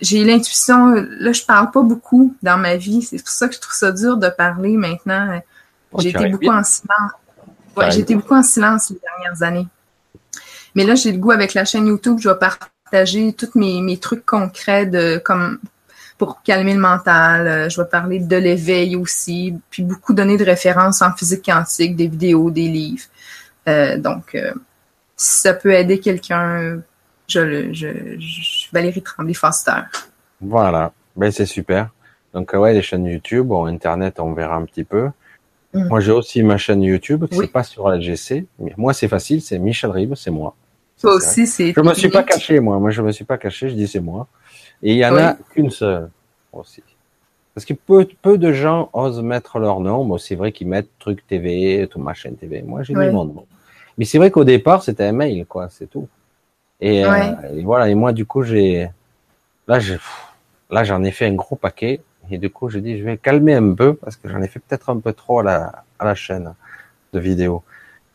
Speaker 2: j'ai l'intuition. Là, je parle pas beaucoup dans ma vie, c'est pour ça que je trouve ça dur de parler maintenant. J'ai été beaucoup en silence. Ouais, j'ai été beaucoup en silence les dernières années. Mais là, j'ai le goût avec la chaîne YouTube, je vais partager tous mes, mes trucs concrets de comme pour calmer le mental. Euh, Je vais parler de l'éveil aussi, puis beaucoup donner de références en physique quantique, des vidéos, des livres. Euh, donc, euh, si ça peut aider quelqu'un, je, le- je, je Valérie Tremblay Foster.
Speaker 1: Voilà. Ben, c'est super. Donc, ouais, les chaînes YouTube, bon, Internet, on verra un petit peu.
Speaker 2: Mm.
Speaker 1: Moi, j'ai aussi ma chaîne YouTube,
Speaker 2: Oui.
Speaker 1: c'est pas sur LGC. Mais moi, c'est facile, c'est Michel Ribes, c'est moi.
Speaker 2: Toi aussi, c'est.
Speaker 1: Je me suis pas caché, moi. Moi, je me suis pas caché, je dis c'est moi. Et il y en
Speaker 2: Oui.
Speaker 1: a qu'une seule aussi. Parce que peu, peu de gens osent mettre leur nom. Bon, c'est vrai qu'ils mettent truc TV, tout ma chaîne TV. Moi, j'ai
Speaker 2: Oui.
Speaker 1: mis mon nom. Mais c'est vrai qu'au départ, c'était un mail, quoi, c'est tout. Et, euh,
Speaker 2: Ouais.
Speaker 1: et voilà. Et moi, du coup, j'ai, là, j'ai, là, j'en ai fait un gros paquet. Et du coup, j'ai dit, je vais calmer un peu parce que j'en ai fait peut-être un peu trop à la, à la chaîne de vidéos.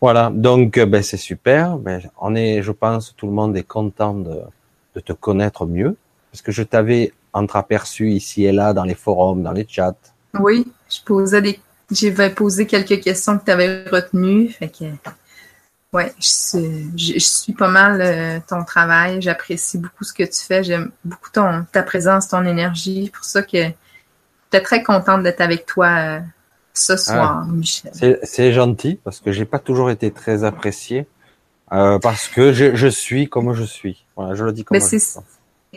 Speaker 1: Voilà. Donc, euh, ben, c'est super. Ben, on est, je pense, tout le monde est content de, de te connaître mieux parce que je t'avais entreaperçu ici et là dans les forums, dans les chats.
Speaker 2: Oui, je posais des. J'avais posé quelques questions que tu avais retenues. Fait que. Ouais, je suis, je, suis pas mal euh, ton travail. J'apprécie beaucoup ce que tu fais. J'aime beaucoup ton, ta présence, ton énergie. Pour ça que j'étais très contente d'être avec toi euh, ce soir, Michel.
Speaker 1: C'est, gentil parce que j'ai pas toujours été très apprécié euh, parce que je, je suis comme je suis. Voilà, je le dis comme
Speaker 2: Mais
Speaker 1: je
Speaker 2: c'est-
Speaker 1: suis.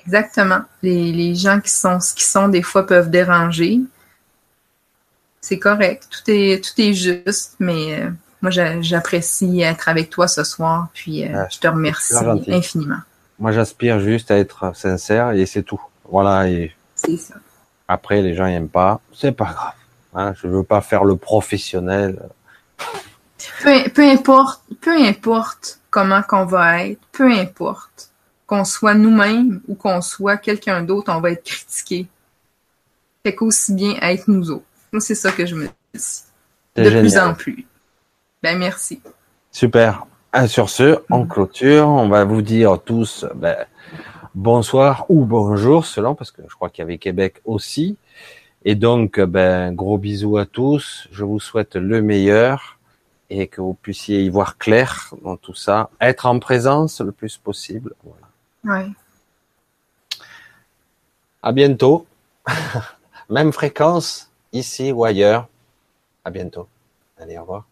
Speaker 2: Exactement. Les, les gens qui sont ce qu'ils sont, des fois, peuvent déranger. C'est correct. Tout est, tout est juste, mais euh, moi, j'a- j'apprécie être avec toi ce soir. Puis, euh,
Speaker 1: Ah,
Speaker 2: je te remercie infiniment.
Speaker 1: Moi, j'aspire juste à être sincère et c'est tout. Voilà. Et
Speaker 2: C'est ça.
Speaker 1: Après, les gens n'aiment pas, c'est pas grave. Hein, je veux pas faire le professionnel.
Speaker 2: Peu, peu importe, peu importe comment qu'on va être, peu importe qu'on soit nous-mêmes ou qu'on soit quelqu'un d'autre, on va être critiqué. Fait qu'aussi bien être nous autres. Moi, c'est ça que je me dis. De plus en plus. Ben, merci.
Speaker 1: Super. Ah, sur ce, en
Speaker 2: Mhm.
Speaker 1: clôture, on va vous dire tous ben, bonsoir ou bonjour, selon, parce que je crois qu'il y avait Québec aussi. Et donc, ben, gros bisous à tous. Je vous souhaite le meilleur et que vous puissiez y voir clair dans tout ça. Être en présence le plus possible. Voilà.
Speaker 2: Ouais.
Speaker 1: À bientôt. Même fréquence, ici ou ailleurs. À bientôt. Allez, au revoir.